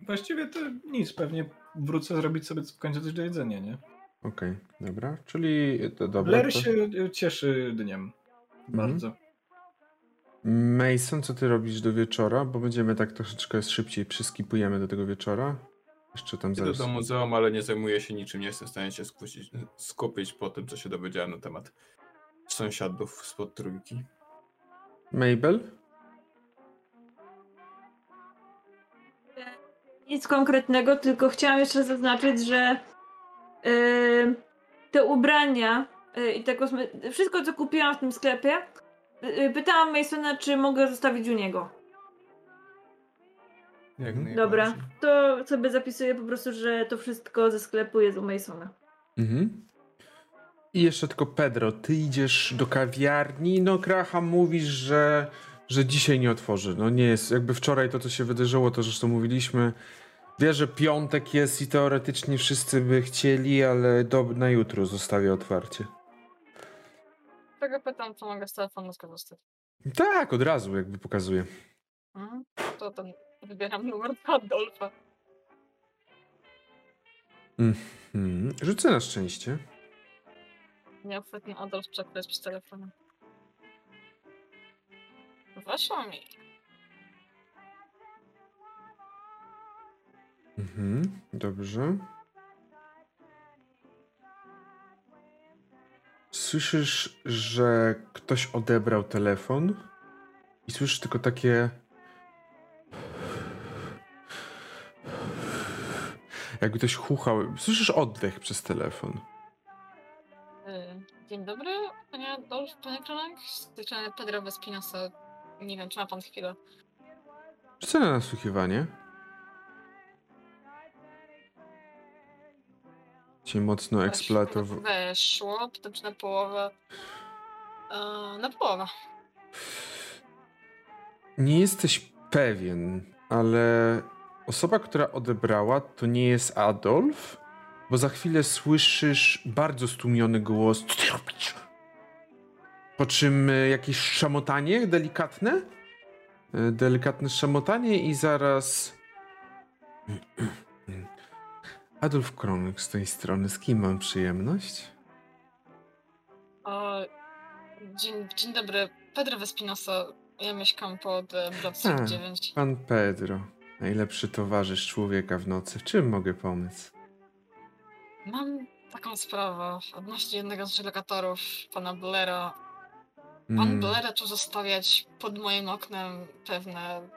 Właściwie to nic, pewnie wrócę zrobić sobie w końcu coś do jedzenia, nie? Okej, dobra. Czyli to dobra. Blair to... się e, cieszy dniem. Bardzo. Mason, co ty robisz do wieczora? Bo będziemy tak troszeczkę szybciej przyskipujemy do tego wieczora. Jeszcze tam Idę zaraz. do muzeum, ale nie zajmuję się niczym. Nie jestem w stanie się skupić, skupić po tym, co się dowiedziałem na temat sąsiadów spod trójki. Mabel? Nic konkretnego, tylko chciałam jeszcze zaznaczyć, że yy, te ubrania yy, i te kosme- wszystko co kupiłam w tym sklepie, yy, pytałam Masona, czy mogę zostawić u niego. Jak Mhm. Dobra, to sobie zapisuję po prostu, że to wszystko ze sklepu jest u Masona. Mhm. I jeszcze tylko Pedro, ty idziesz do kawiarni, no Graham mówisz, że, że dzisiaj nie otworzy. No nie jest, jakby wczoraj to, co się wydarzyło, to zresztą mówiliśmy. Wie, że piątek jest i teoretycznie wszyscy by chcieli, ale do, na jutro zostawię otwarcie. Tego pytam, co mogę z telefonu skorzystać. Tak, od razu jakby pokazuję. Mhm. To ten wybieram numer do Adolfa. Hmm, rzucę na szczęście. Nieochwytny Adolf czekać przy telefonie. Weszło mi. Mhm, dobrze. Słyszysz, że ktoś odebrał telefon i słyszysz tylko takie. Jakby ktoś chuchał. Słyszysz oddech przez telefon. Y, Dzień dobry, panie Adolf, panie tej strony Pedro Vespinosa. Nie wiem, czy ma pan chwilę. Co na nasłuchiwanie? Cię mocno eksploatował. Weszło, potem czy na połowę. E, na połowę. Nie jesteś pewien, ale osoba, która odebrała, to nie jest Adolf, bo za chwilę słyszysz bardzo stłumiony głos. Co ty robisz? Po czym e, jakieś szamotanie delikatne. E, Delikatne szamotanie i zaraz. Adolf Kronek z tej strony. Z kim mam przyjemność? E, dzień, dzień dobry, Pedro Vespinosa. Ja mieszkam pod e. Street 9. Pan Pedro. Najlepszy towarzysz człowieka w nocy. W czym mogę pomóc? Mam taką sprawę odnośnie jednego z lokatorów, pana Blaira. Pan Mm, Blair zaczął zostawiać pod moim oknem pewne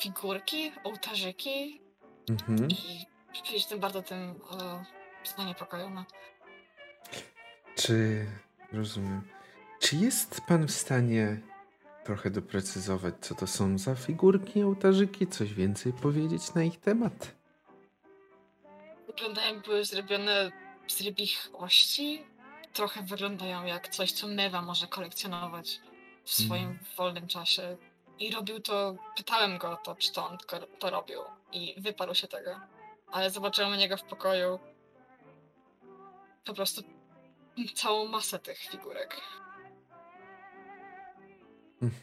figurki, ołtarzyki mhm. i jestem bardzo tym e, zaniepokojona. Czy rozumiem? Czy jest pan w stanie trochę doprecyzować, co to są za figurki, ołtarzyki? Coś więcej powiedzieć na ich temat? Wyglądają jak były zrobione z rybich ości. Trochę wyglądają jak coś, co Mewa może kolekcjonować w swoim Mhm. wolnym czasie. I robił to, pytałem go o to, czy to on to robił. I wyparł się tego. Ale zobaczyłem u niego w pokoju po prostu całą masę tych figurek.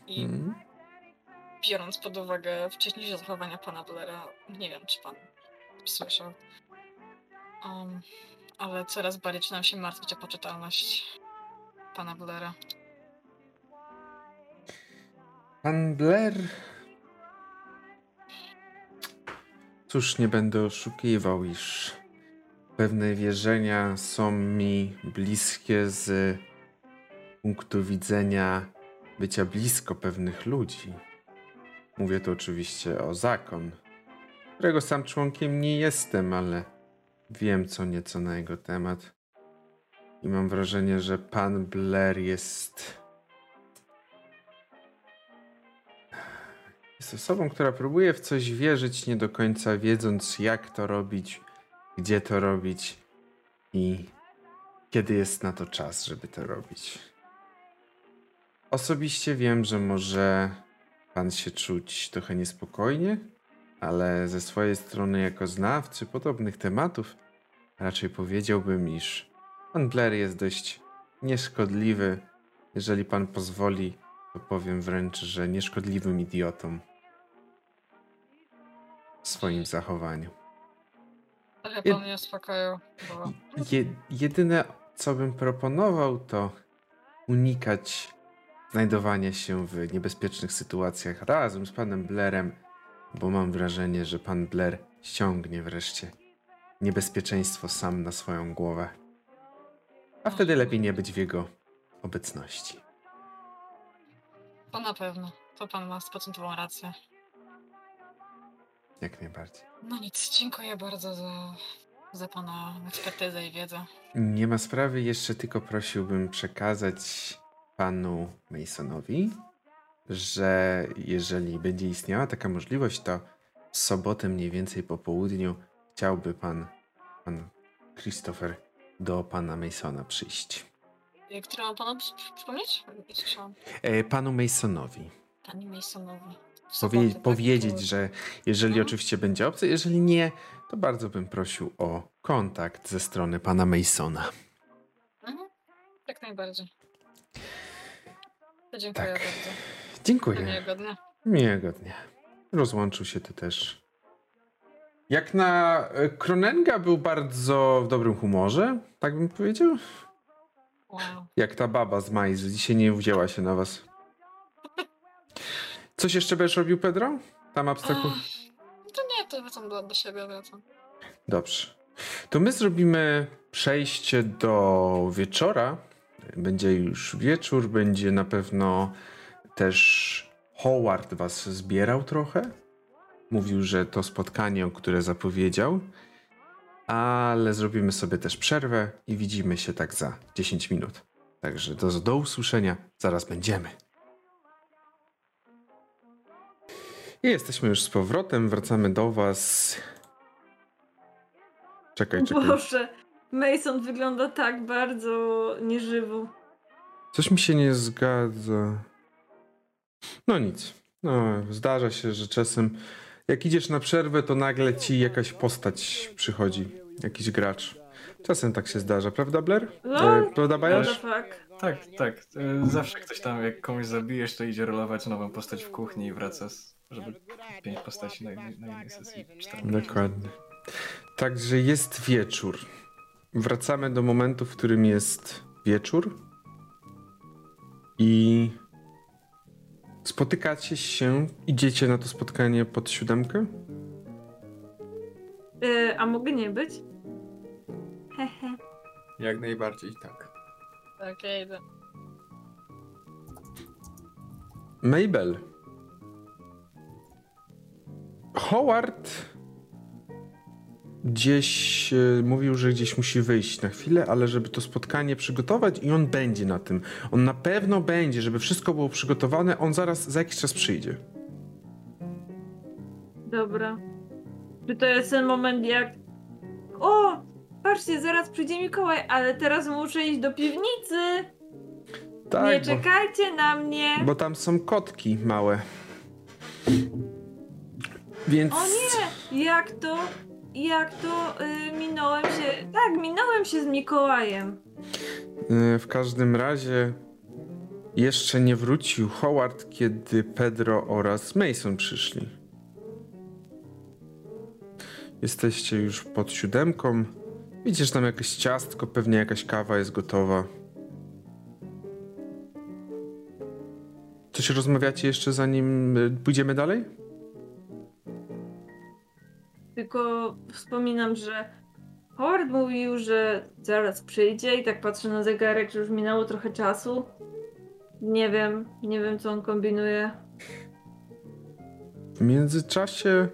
I Mhm. biorąc pod uwagę wcześniejsze zachowania pana Blaira, nie wiem, czy pan słyszał. Um, ale coraz bardziej zaczynam się martwić o poczytalność pana Blaira. Pan Blair. Cóż, nie będę oszukiwał, iż pewne wierzenia są mi bliskie z punktu widzenia bycia blisko pewnych ludzi. Mówię tu oczywiście o zakon, którego sam członkiem nie jestem, ale wiem co nieco na jego temat. I mam wrażenie, że pan Blair jest Jest osobą, która próbuje w coś wierzyć, nie do końca wiedząc, jak to robić, gdzie to robić i kiedy jest na to czas, żeby to robić. Osobiście wiem, że może pan się czuć trochę niespokojnie, ale ze swojej strony, jako znawcy podobnych tematów, raczej powiedziałbym, iż pan Blair jest dość nieszkodliwy. Jeżeli pan pozwoli, to powiem wręcz, że nieszkodliwym idiotą w swoim zachowaniu. Ale pan mnie uspokoił, bo Je, jedyne, co bym proponował, to unikać znajdowania się w niebezpiecznych sytuacjach razem z panem Blairem, bo mam wrażenie, że pan Blair ściągnie wreszcie niebezpieczeństwo sam na swoją głowę. A wtedy lepiej nie być w jego obecności. to na pewno. To pan ma stuprocentową rację. Jak najbardziej. No nic, dziękuję bardzo za, za pana ekspertyzę i wiedzę. Nie ma sprawy, jeszcze tylko prosiłbym przekazać panu Masonowi, że jeżeli będzie istniała taka możliwość, to w sobotę mniej więcej po południu chciałby pan, pan Christopher do pana Masona przyjść. Y, Które mam panu przy- przypomnieć? E, panu Masonowi. Pani Masonowi. Powie, tak? powiedzieć, że jeżeli Mhm. oczywiście będzie opcja, jeżeli nie, to bardzo bym prosił o kontakt ze strony pana Masona. Mhm. Jak najbardziej. To dziękuję Tak. bardzo. Dziękuję. Miłego dnia. Miłego dnia. Rozłączył się ty też. Jak na e, Kronenga był bardzo w dobrym humorze, tak bym powiedział. Wow. Jak ta baba z Majzy. Dzisiaj nie wzięła się na was. Coś jeszcze będziesz robił, Pedro? Tam abstrahu. To nie, to wracam do, do siebie, wracam. Dobrze. To my zrobimy przejście do wieczora. Będzie już wieczór, będzie na pewno też Howard was zbierał trochę. Mówił, że to spotkanie, które zapowiedział. Ale zrobimy sobie też przerwę i widzimy się tak za 10 minut. Także do, do usłyszenia. Zaraz będziemy. I jesteśmy już z powrotem. Wracamy do was. Czekaj, czekaj. Boże, Mason wygląda tak bardzo nieżywo. Coś mi się nie zgadza. No nic. No, zdarza się, że czasem jak idziesz na przerwę, to nagle ci jakaś postać przychodzi. Jakiś gracz. Czasem tak się zdarza, prawda Blair? No, E, prawda Bajasz? fuck? Tak, tak. e, Zawsze ktoś tam, jak komuś zabijesz, to idzie rolować nową postać w kuchni i wraca, z, żeby pięć postaci na na jednej sesji. cztery. Dokładnie. Także jest wieczór. Wracamy do momentu, w którym jest wieczór. I spotykacie się, idziecie na to spotkanie pod siódemkę? E, a mogę nie być? Hehe. Jak najbardziej tak. Tak, ja idę. Mabel. Howard gdzieś e, mówił, że gdzieś musi wyjść na chwilę, ale żeby to spotkanie przygotować i on będzie na tym. On na pewno będzie, żeby wszystko było przygotowane, on zaraz za jakiś czas przyjdzie. Dobra. Czy to jest ten moment jak... O! Patrzcie, zaraz przyjdzie Mikołaj, ale teraz muszę iść do piwnicy! nie Tak, bo, czekajcie na mnie! bo tam są kotki małe. Więc O nie! Jak to... Jak to y, minąłem się... Tak, minąłem się z Mikołajem. e, w każdym razie jeszcze nie wrócił Howard, kiedy Pedro oraz Mason przyszli. Jesteście już pod siódemką. Widzisz tam jakieś ciastko, pewnie jakaś kawa jest gotowa. Coś rozmawiacie jeszcze zanim y, pójdziemy dalej? Tylko wspominam, że Howard mówił, że zaraz przyjdzie i tak patrzę na zegarek, że już minęło trochę czasu. Nie wiem, nie wiem co on kombinuje. W międzyczasie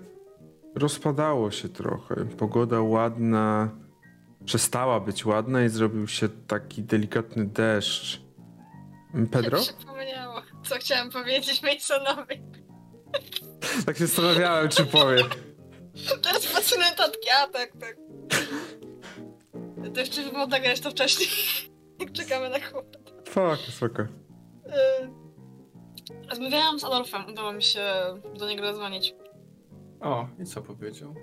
rozpadało się trochę. Pogoda ładna przestała być ładna i zrobił się taki delikatny deszcz. Pedro? Się przypomniało, co chciałam powiedzieć Masonowi. Tak się zastanawiałem, czy powie. Teraz patrzę na notatki, a tak, tak. To jeszcze było nagrać to wcześniej, jak czekamy na chłopca. Spoko, spoko. Yy, Rozmawiałam z Adolfem, udało mi się do niego zadzwonić. O, i co powiedział?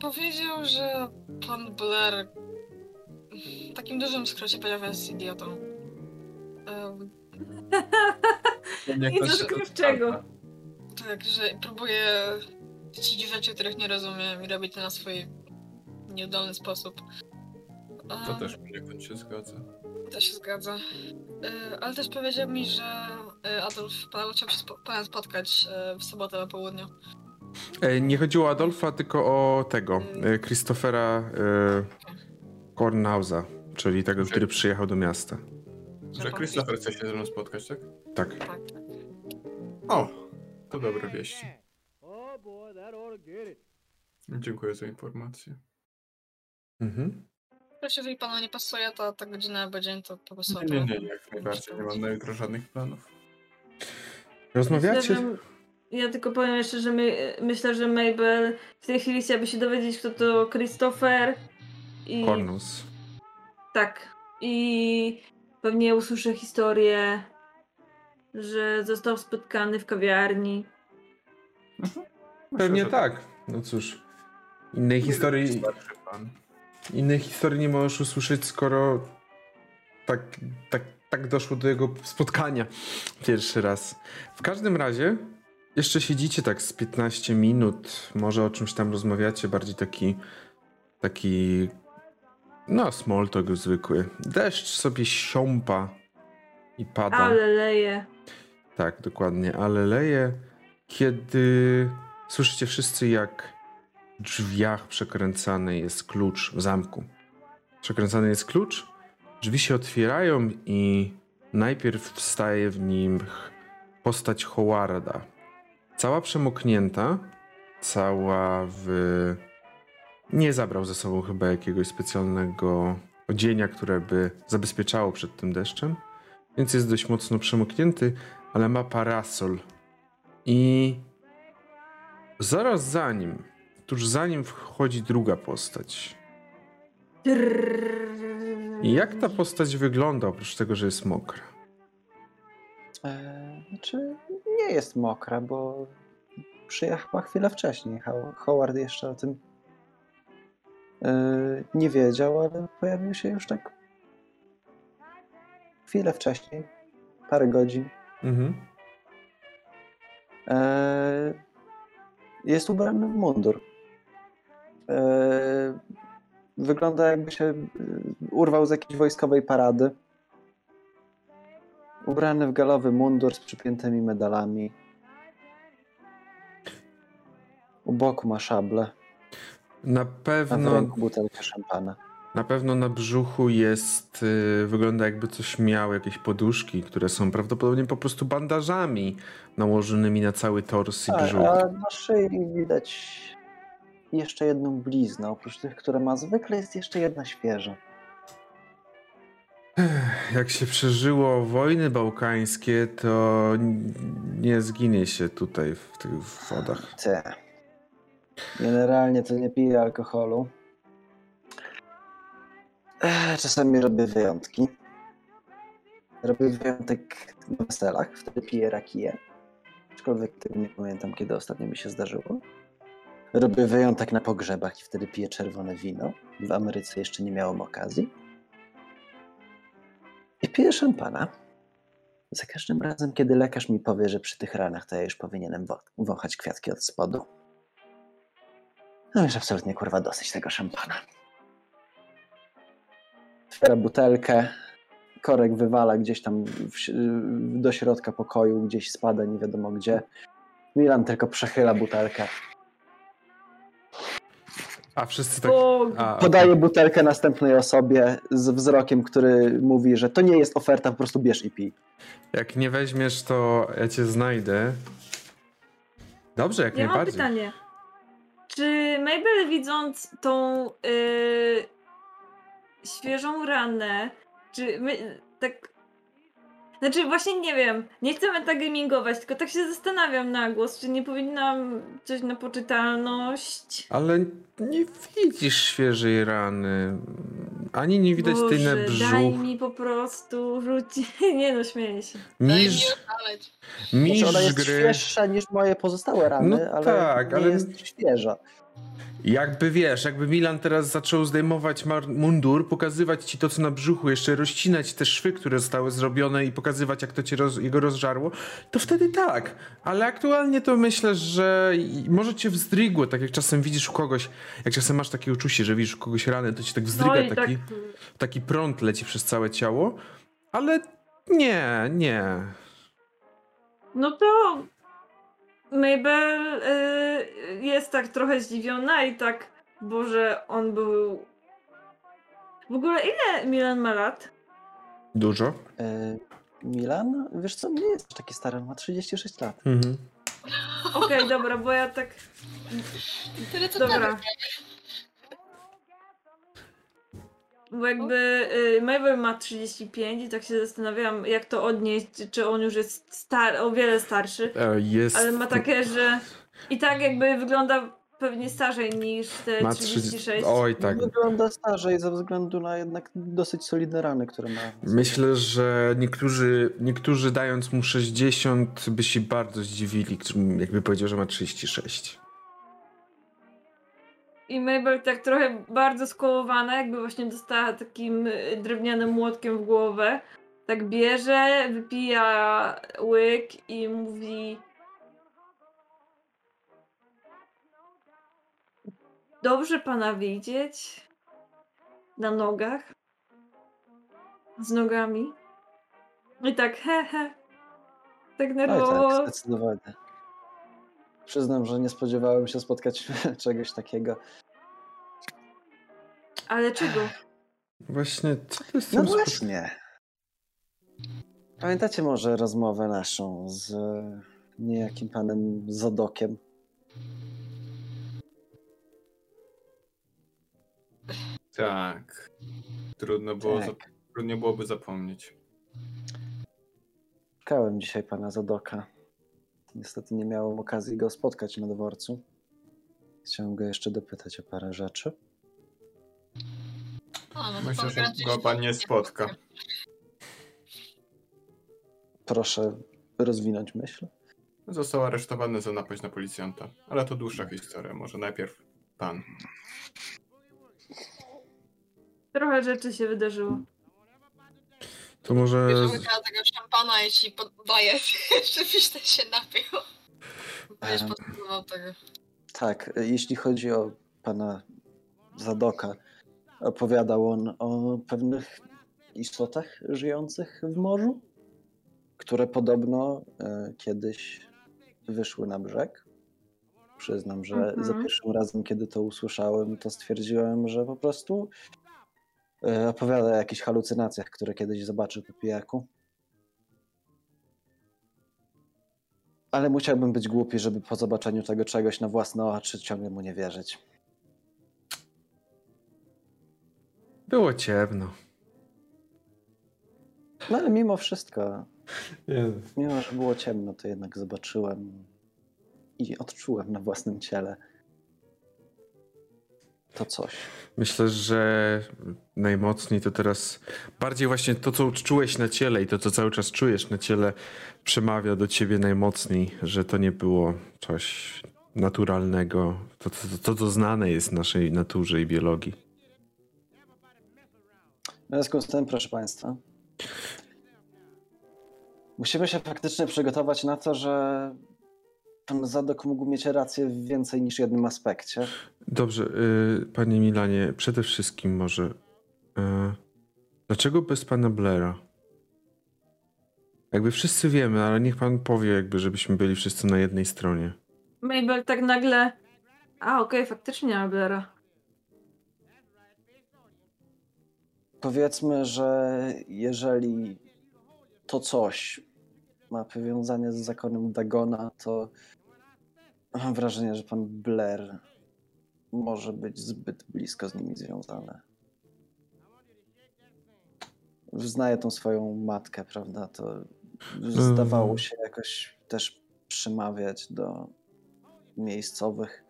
Powiedział, że pan Blair w takim dużym skrócie powiedział, że jest idiotą. Yy, I co skrywczego. tak, że próbuje chcić rzeczy, których nie rozumiem i robić to na swój nieudolny sposób. To Yy, też poniekąd się zgadza. To się zgadza. Yy, ale też powiedział mi, że yy, Adolf pan chciał się z panem spotkać yy, w sobotę na południu. E, Nie chodziło o Adolfa, tylko o tego, e, Christophera e, Kornhausa, czyli tego, który przyjechał do miasta. Że Christopher chce się ze mną spotkać? Tak. Tak, tak. O, to dobre wieści. Dziękuję za informację. Mhm. Proszę, jeżeli panu nie pasuje, to ta godzina albo dzień, to po prostu... Nie, nie, nie, jak najbardziej. Nie mam na jutro żadnych planów. Rozmawiacie? Ja tylko powiem jeszcze, że my, myślę, że Mabel w tej chwili chciałaby się dowiedzieć, kto to Christopher. I Kornus. tak. I pewnie usłyszę historię że został spotkany w kawiarni. Myślę, Pewnie że tak. No cóż, innej historii, innej historii nie możesz usłyszeć, skoro tak, tak, tak doszło do jego spotkania pierwszy raz. W każdym razie, jeszcze siedzicie tak z 15 minut, może o czymś tam rozmawiacie, bardziej taki, taki, no small talk zwykły. Deszcz sobie siąpa i pada. Ale leje. Tak, dokładnie, ale leje, kiedy słyszycie wszyscy, jak w drzwiach przekręcany jest klucz w zamku. Przekręcany jest klucz, drzwi się otwierają i najpierw wstaje w nim postać Howarda. Cała przemoknięta, cała w... Nie zabrał ze sobą chyba jakiegoś specjalnego odzienia, które by zabezpieczało przed tym deszczem, więc jest dość mocno przemoknięty, ale ma parasol. I zaraz za nim, tuż za nim wchodzi druga postać. I jak ta postać wygląda, oprócz tego, że jest mokra? E, znaczy, nie jest mokra, bo przyjechała chwilę wcześniej. Ho- Howard jeszcze o tym e, nie wiedział, ale pojawił się już tak chwilę wcześniej, parę godzin. Mhm. E, jest ubrany w mundur. E, wygląda jakby się e, urwał z jakiejś wojskowej parady. Ubrany w galowy mundur z przypiętymi medalami. U boku ma szablę, Na a w pewno, ręku butelkę szampana. Na pewno na brzuchu jest, y, wygląda jakby coś miał, jakieś poduszki, które są prawdopodobnie po prostu bandażami nałożonymi na cały tors i Tak, brzuch. a na szyi widać jeszcze jedną bliznę. Oprócz tych, które ma zwykle, jest jeszcze jedna świeża. Jak się przeżyło wojny bałkańskie, to nie zginie się tutaj w tych wodach. Ty. Generalnie to nie piję alkoholu. Czasami robię wyjątki. Robię wyjątek na weselach, wtedy piję rakiję. Aczkolwiek tego nie pamiętam, kiedy ostatnio mi się zdarzyło. Robię wyjątek na pogrzebach i wtedy piję czerwone wino. W Ameryce jeszcze nie miałem okazji. I piję szampana. Za każdym razem, kiedy lekarz mi powie, że przy tych ranach to ja już powinienem wąchać kwiatki od spodu. No już absolutnie kurwa dosyć tego szampana. Otwiera butelkę, korek wywala gdzieś tam w, do środka pokoju, gdzieś spada nie wiadomo gdzie. Milan tylko przechyla butelkę. A wszyscy tak... O, A, Podaje butelkę następnej osobie z wzrokiem, który mówi, że to nie jest oferta, po prostu bierz i pij. Jak nie weźmiesz, to ja cię znajdę. Dobrze, jak ja mam najbardziej. pytanie. Czy Mabel widząc tą yy, świeżą ranę, czy my, tak... Znaczy właśnie nie wiem, nie chcę metagamingować, tylko tak się zastanawiam na głos, czy nie powinnam coś na poczytalność... Ale nie widzisz świeżej rany. Ani nie widać tej na Boże, brzuch. daj mi po prostu rzucić... Nie no, śmieję się. Daj mi Mistrz, oszaleć. mistrz Znaczy ona jest gry. świeższa niż moje pozostałe rany, No ale tak, nie ale- jest świeża. Jakby wiesz, jakby Milan teraz zaczął zdejmować mundur, pokazywać ci to, co na brzuchu, jeszcze rozcinać te szwy, które zostały zrobione i pokazywać, jak to cię roz- jego rozżarło, to wtedy tak. Ale aktualnie to myślę, że może cię wzdrygło, tak jak czasem widzisz u kogoś, jak czasem masz takie uczucie, że widzisz u kogoś ranę, to ci tak wzdryga No taki, tak... taki prąd leci przez całe ciało, ale nie, nie. No to Mabel y, jest tak trochę zdziwiona i tak, Boże, on był... W ogóle ile Milan ma lat? Dużo. E, Milan, wiesz co, nie jest taki stary, on ma 36 lat. Mhm. Okej, dobra, bo ja tak... Tyle co Dobra. Dobra. Bo jakby y, Mabel ma 35 i tak się zastanawiam, jak to odnieść, czy on już jest star o wiele starszy, E, Jest... ale ma takie, że i tak jakby wygląda pewnie starzej niż te Ma 36. 30... Oj, tak. Wygląda starzej ze względu na jednak dosyć solidne rany, które ma. Myślę, że niektórzy, niektórzy dając mu 60 by się bardzo zdziwili, jakby powiedział, że ma 36. I Mabel tak trochę bardzo skołowana, jakby właśnie dostała takim y, drewnianym młotkiem w głowę. Tak bierze, wypija łyk i mówi Dobrze pana widzieć na nogach, z nogami. I tak he he. Tak Oj, nerwowo. tak, zdecydowanie. Przyznam, że nie spodziewałem się spotkać czegoś takiego. Ale czego? Właśnie, co to jest No właśnie. Pamiętacie może rozmowę naszą z niejakim panem Zadokiem? Tak. Trudno było, Tak. zap- trudnie byłoby zapomnieć. Szukałem dzisiaj pana Zadoka. Niestety nie miałem okazji go spotkać na dworcu. Chciałem go jeszcze dopytać o parę rzeczy. No Myślę, że go pan nie spotka. Proszę rozwinąć myśl. Został aresztowany za napaść na policjanta. Ale to dłuższa historia. Może najpierw pan. Trochę rzeczy się wydarzyło. To może... Bierze łyka tego szampana i ci poddaje, żebyś też się napił. Będziesz potrzebował tego. Tak, jeśli chodzi o pana Zadoka, opowiadał on o pewnych istotach żyjących w morzu, które podobno e, kiedyś wyszły na brzeg. Przyznam, że Mhm. za pierwszym razem, kiedy to usłyszałem, to stwierdziłem, że po prostu opowiada o jakichś halucynacjach, które kiedyś zobaczy po pijaku. Ale musiałbym być głupi, żeby po zobaczeniu tego czegoś na własne oczy ciągle mu nie wierzyć. Było ciemno. No ale mimo wszystko, Nie. mimo że było ciemno, to jednak zobaczyłem i odczułem na własnym ciele to coś. Myślę, że najmocniej to teraz bardziej właśnie to, co czułeś na ciele i to, co cały czas czujesz na ciele, przemawia do ciebie najmocniej, że to nie było coś naturalnego, to, to, to, to znane jest naszej naturze i biologii. W związku z tym, proszę Państwa, musimy się faktycznie przygotować na to, że pan Zadok mógł mieć rację w więcej niż jednym aspekcie. Dobrze, y, panie Milanie, przede wszystkim może. Y, dlaczego bez pana Blaira? Jakby wszyscy wiemy, ale niech pan powie, jakby, żebyśmy byli wszyscy na jednej stronie. Mabel tak nagle. A, okej, faktycznie nie ma Blaira. Powiedzmy, że jeżeli to coś ma powiązanie z zakonem Dagona, to mam wrażenie, że pan Blair może być zbyt blisko z nimi związany. Znaję tą swoją matkę, prawda? To zdawało się jakoś też przemawiać do miejscowych.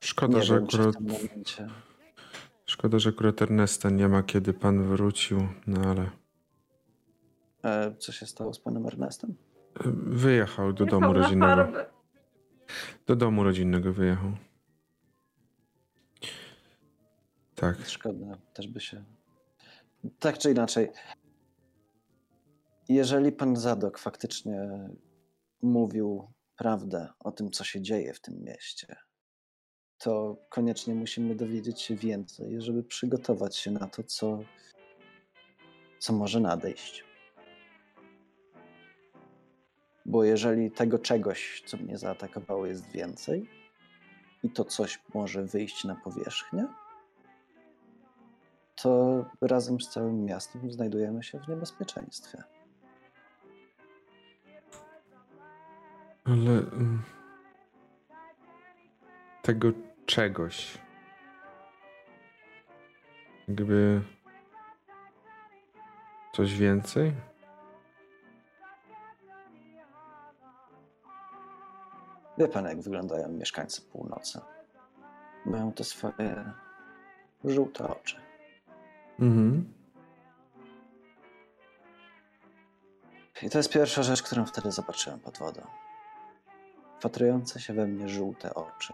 Szkoda, Nie że wiem, akurat. tym momencie. Szkoda, że akurat Ernesta nie ma, kiedy pan wrócił, no ale. E, co się stało z panem Ernestem? Wyjechał do Jechał domu rodzinnego. Do domu rodzinnego wyjechał. Tak. Szkoda, też by się. Tak czy inaczej, jeżeli pan Zadok faktycznie mówił prawdę o tym, co się dzieje w tym mieście, to koniecznie musimy dowiedzieć się więcej, żeby przygotować się na to, co, co może nadejść. Bo jeżeli tego czegoś, co mnie zaatakowało, jest więcej i to coś może wyjść na powierzchnię, to razem z całym miastem znajdujemy się w niebezpieczeństwie. Ale. mm, Tego czegoś. Jakby. Coś więcej? Wie pan, jak wyglądają mieszkańcy północy. Mają te swoje żółte oczy. Mhm. I to jest pierwsza rzecz, którą wtedy zobaczyłem pod wodą. Wpatrujące się we mnie żółte oczy.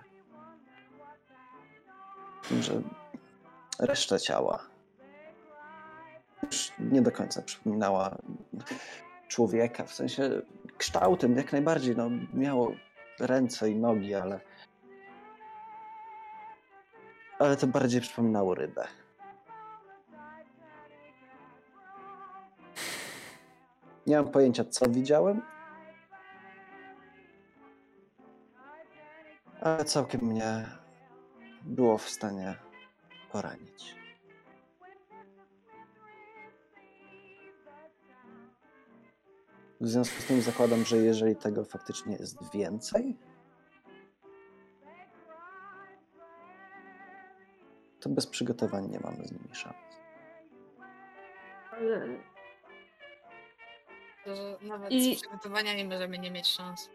Tym, że reszta ciała już nie do końca przypominała człowieka, w sensie kształtem jak najbardziej. No, miało ręce i nogi, ale ale to bardziej przypominało rybę. Nie mam pojęcia, co widziałem, ale całkiem mnie było w stanie poranić. W związku z tym zakładam, że jeżeli tego faktycznie jest więcej, to bez przygotowań nie mamy z nimi szans. Ale Że nawet I- z przygotowania nie możemy nie mieć szans.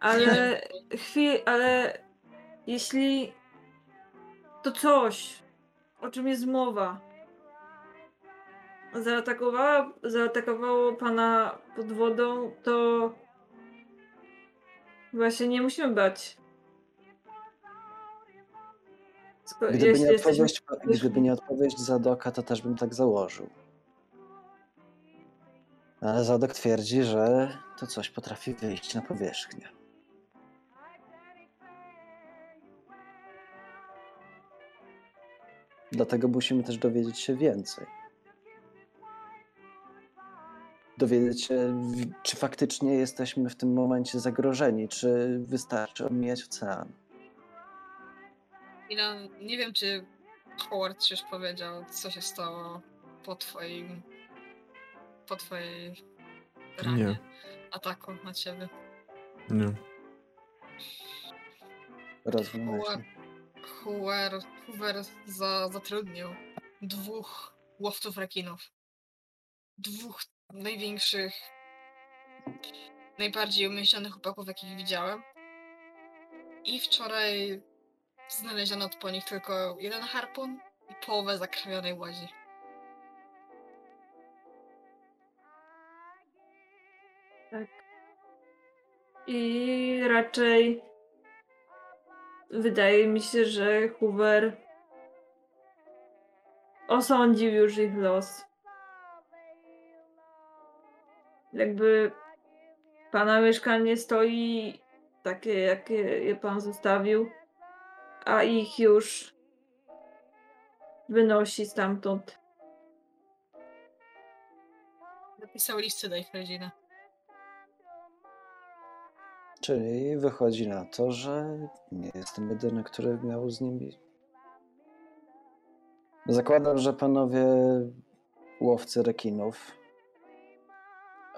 Ale chwil, ale jeśli to coś, o czym jest mowa, zaatakowała, zaatakowało pana pod wodą, to właśnie nie musimy bać. Sko- Gdyby nie, jesteśmy- odpowiedź, gdyby nie odpowiedź Zadoka, to też bym tak założył. Ale Zadok twierdzi, że to coś potrafi wyjść na powierzchnię. Dlatego musimy też dowiedzieć się więcej. Dowiedzieć się, czy faktycznie jesteśmy w tym momencie zagrożeni, czy wystarczy omijać ocean. I no, nie wiem, czy Howard ci już powiedział, co się stało po twoim... po twojej ranie, Nie. ataku na ciebie. Nie. Hoover, Hoover, Hoover za, zatrudnił dwóch łowców rekinów. Dwóch największych, najbardziej umieśnionych chłopaków, jakich widziałem. I wczoraj znaleziono po nich tylko jeden harpun i połowę zakrwionej łazi. Tak. I raczej wydaje mi się, że Hoover osądził już ich los. Jakby pana mieszkanie stoi takie, jakie je pan zostawił, a ich już wynosi stamtąd. Napisał listy do ich rodziny. Czyli wychodzi na to, że nie jestem jedyny, który miał z nimi. Zakładam, że panowie łowcy rekinów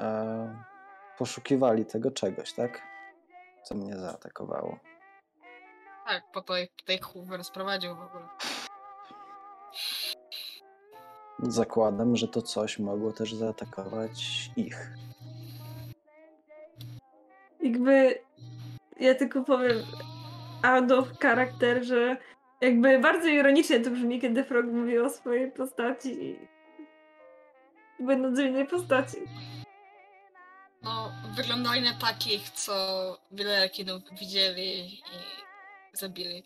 e, poszukiwali tego czegoś, tak? Co mnie zaatakowało. Tak, po to ich tutaj Hoover sprowadził w ogóle. Zakładam, że to coś mogło też zaatakować ich. jakby ja tylko powiem out of character, że jakby bardzo ironicznie to brzmi, kiedy Frog mówi o swojej postaci będąc w innej postaci. No, wyglądali na takich, co wiele rekinów widzieli i zabili.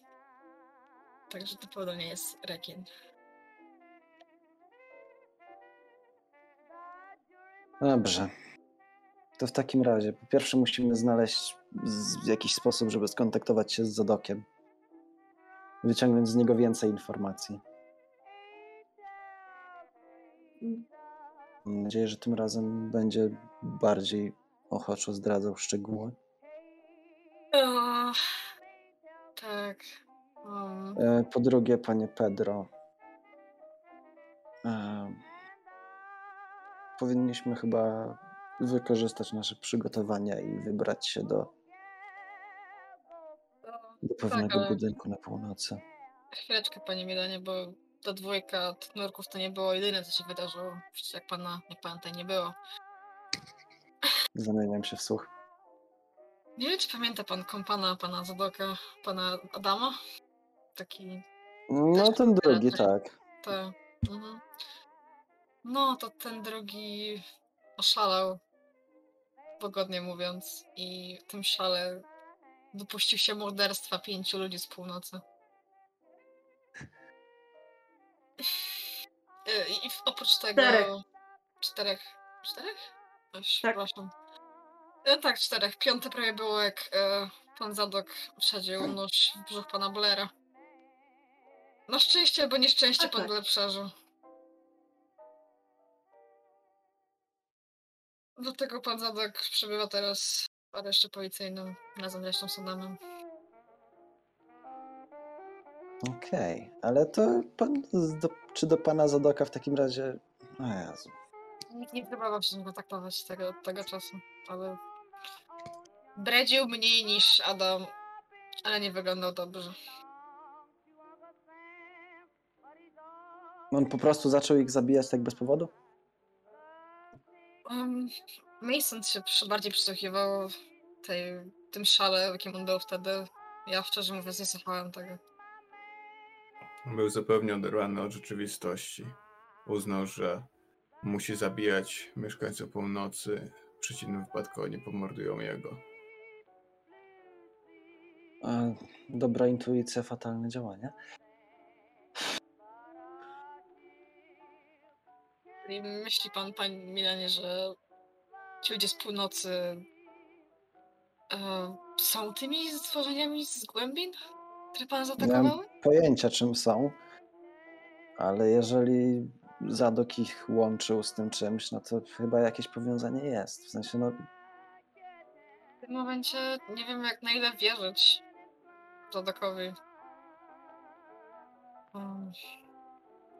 Także to pewno nie jest rekin. Dobrze. To w takim razie, po pierwsze musimy znaleźć z, jakiś sposób, żeby skontaktować się z Zadokiem. Wyciągnąć z niego więcej informacji. Mam nadzieję, że tym razem będzie bardziej ochoczo zdradzał szczegóły. O, tak. O, E, Po drugie, panie Pedro, e, powinniśmy chyba wykorzystać nasze przygotowania i wybrać się do, do pewnego ale- budynku na północy. chwileczkę, panie Milanie, bo ta dwójka nurków to nie było jedyne, co się wydarzyło. Przecież jak pana, jak pana tutaj nie było. Zamieniam się w słuch. Nie wiem, czy pamięta pan kompana pana Zadoka, pana Adama? Taki No ten drugi, tak. To. Mhm. No, to ten drugi oszalał, pogodnie mówiąc, i w tym szale dopuścił się morderstwa pięciu ludzi z północy. I w- oprócz tego. Czterech. Czterech. Czterech? Tak. Przepraszam. E, tak, czterech. Piąte prawie było, jak e, pan Zadok wsadził nóż w brzuch pana Blaira. Na szczęście albo nieszczęście A pan tak. Blair przeżył. Dlatego pan Zadok przebywa teraz w areszcie policyjnym razem z resztą sądowym. Okej, ale to pan, do, czy do pana Zadoka w takim razie... O Jezu. Nikt nie próbował się z nim kontaktować tego, tego czasu, ale bredził mniej niż Adam, ale nie wyglądał dobrze. On po prostu zaczął ich zabijać tak bez powodu? Um, Mason się przy, bardziej przysłuchiwał tej, tym szale, w jakim on był wtedy. Ja szczerze mówiąc nie słuchałem tego. Był zupełnie oderwany od rzeczywistości. Uznał, że musi zabijać mieszkańców północy. W przeciwnym wypadku oni pomordują jego. E, dobra intuicja, fatalne działanie. I myśli pan, panie Milanie, że ci ludzie z północy e, są tymi stworzeniami z głębin, które pan Nie zaatakowały? mam pojęcia, czym są, ale jeżeli Zadok ich łączył z tym czymś, no to chyba jakieś powiązanie jest. W sensie, no, W tym momencie nie wiem, jak na ile wierzyć Zadokowi. Um,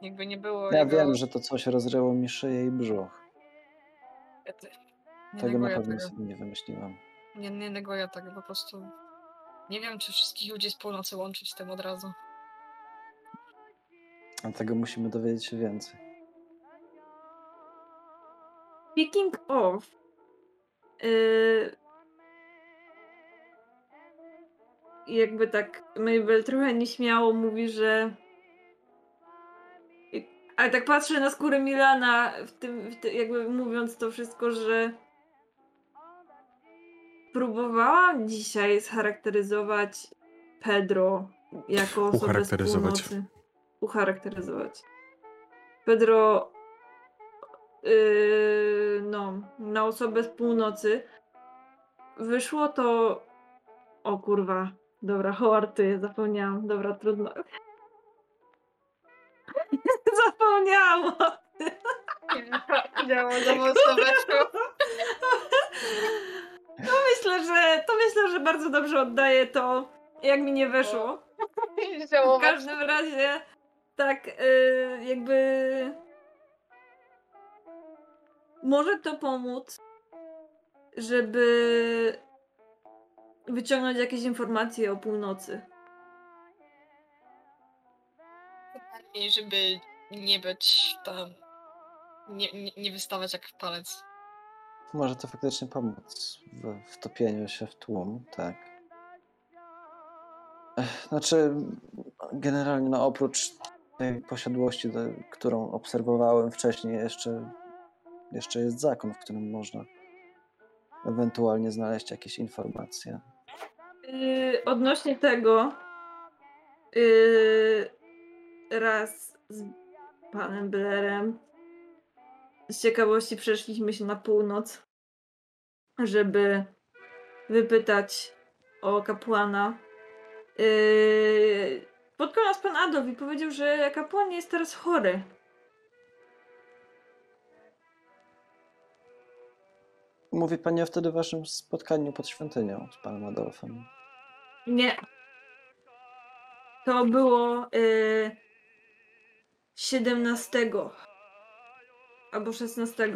jakby nie było ja jego... wiem, że to coś rozryło mi szyję i brzuch. Nie Tego na pewno tego. sobie nie wymyśliłam. Nie, nie neguję tego, po prostu... Nie wiem, czy wszystkich ludzi z północy łączyć z tym od razu. A tego musimy dowiedzieć się więcej. Speaking of. Yy, jakby tak Mabel trochę nieśmiało mówi, że. Ale tak patrzę na skórę Milana, w tym, w ty, jakby mówiąc to wszystko, że próbowałam dzisiaj scharakteryzować Pedro jako osobę z Ucharakteryzować. północy. Ucharakteryzować. Pedro yy, no, na osobę z północy. Wyszło to. O kurwa. Dobra, hoartuję, zapomniałam. Dobra, trudno. zapomniałam. o tym. Za mocno weszło. To myślę, że to myślę, że bardzo dobrze oddaję to, jak mi nie weszło. W każdym razie, tak, y, jakby. Może to pomóc, żeby wyciągnąć jakieś informacje o północy. I żeby nie być tam... Nie, nie, nie wystawać jak palec. Może to faktycznie pomóc w wtopieniu się w tłum, tak. Znaczy, generalnie, no oprócz tej posiadłości, do, którą obserwowałem wcześniej, jeszcze, jeszcze jest zakon, w którym można ewentualnie znaleźć jakieś informacje. Yy, odnośnie tego, yy, raz z panem Blairem z ciekawości przeszliśmy się na północ, żeby wypytać o kapłana. Yy, spotkał nas pan Adolf i powiedział, że kapłan jest teraz chory. Mówi pani o wtedy waszym spotkaniu pod świątynią z panem Adolfem. Nie. To było y, 17 albo 16. W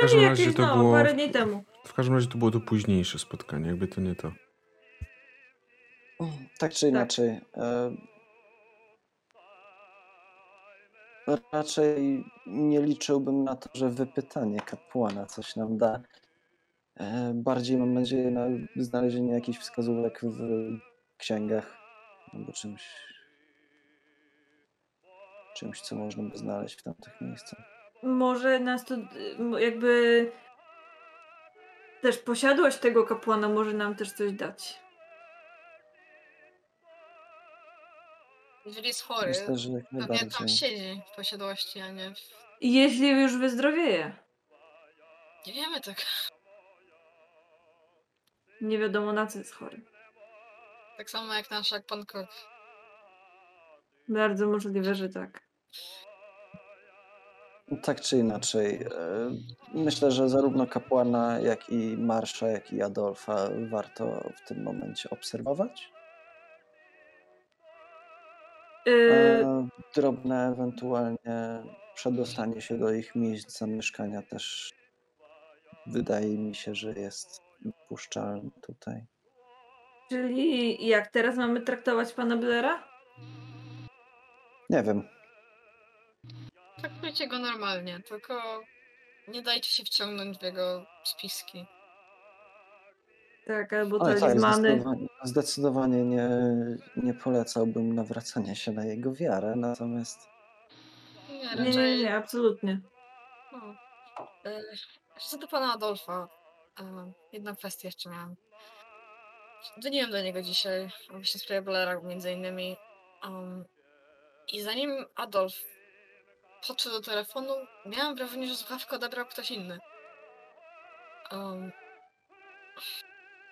każdym Czyli razie jakieś, to no, było- parę dni temu. W każdym razie to było to późniejsze spotkanie, jakby to nie to. Tak czy inaczej. E, raczej nie liczyłbym na to, że wypytanie kapłana coś nam da. E, Bardziej mam nadzieję na znalezienie jakichś wskazówek w księgach albo czymś, czymś, co można by znaleźć w tamtych miejscach. Może nas to jakby też posiadłość tego kapłana może nam też coś dać. Jeżeli jest chory, Myślę, że jak pewnie tam siedzi w posiadłości, a nie w... I Jeśli już wyzdrowieje. Nie wiemy tak. Nie wiadomo na co jest chory. Tak samo jak nasz jak pan Kok. Bardzo możliwe, że tak. Tak czy inaczej, e, myślę, że zarówno kapłana, jak i Marsza, jak i Adolfa warto w tym momencie obserwować. Y, A drobne ewentualnie przedostanie się do ich miejsc zamieszkania też wydaje mi się, że jest dopuszczalne tutaj. czyli jak teraz mamy traktować pana Blera? Nie wiem, Traktujcie go normalnie, tylko nie dajcie się wciągnąć w jego spiski. Tak, albo ale tak, talizmany. zdecydowanie, zdecydowanie nie, nie polecałbym nawracania się na jego wiarę, natomiast Nie, Nie, raczej... nie, nie, absolutnie. No. E, Co do pana Adolfa, e, jedna kwestia jeszcze miałam. Dzwoniłem do niego dzisiaj, właśnie w sprawie Blera między innymi. Um, I zanim Adolf podszedł do telefonu, miałam wrażenie, że słuchawkę odebrał ktoś inny. Um,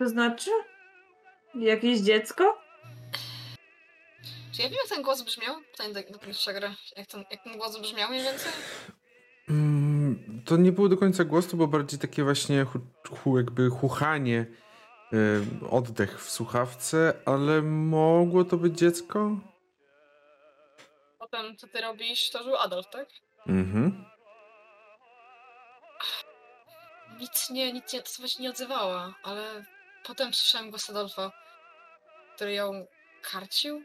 To znaczy? Jakieś dziecko? czy ja wiem, jak ten głos brzmiał? Pytanie do, do mistrza gry. Jak ten, jak ten głos brzmiał mniej więcej? Mm, to nie było do końca głos, to było bardziej takie właśnie hu, hu, jakby chuchanie, y, oddech w słuchawce, ale mogło to być dziecko? Potem, co ty robisz, to był Adolf, tak? Mhm. Nic nie, nic nie, to właśnie nie odzywała, ale potem słyszałem głos Adolfa, który ją karcił,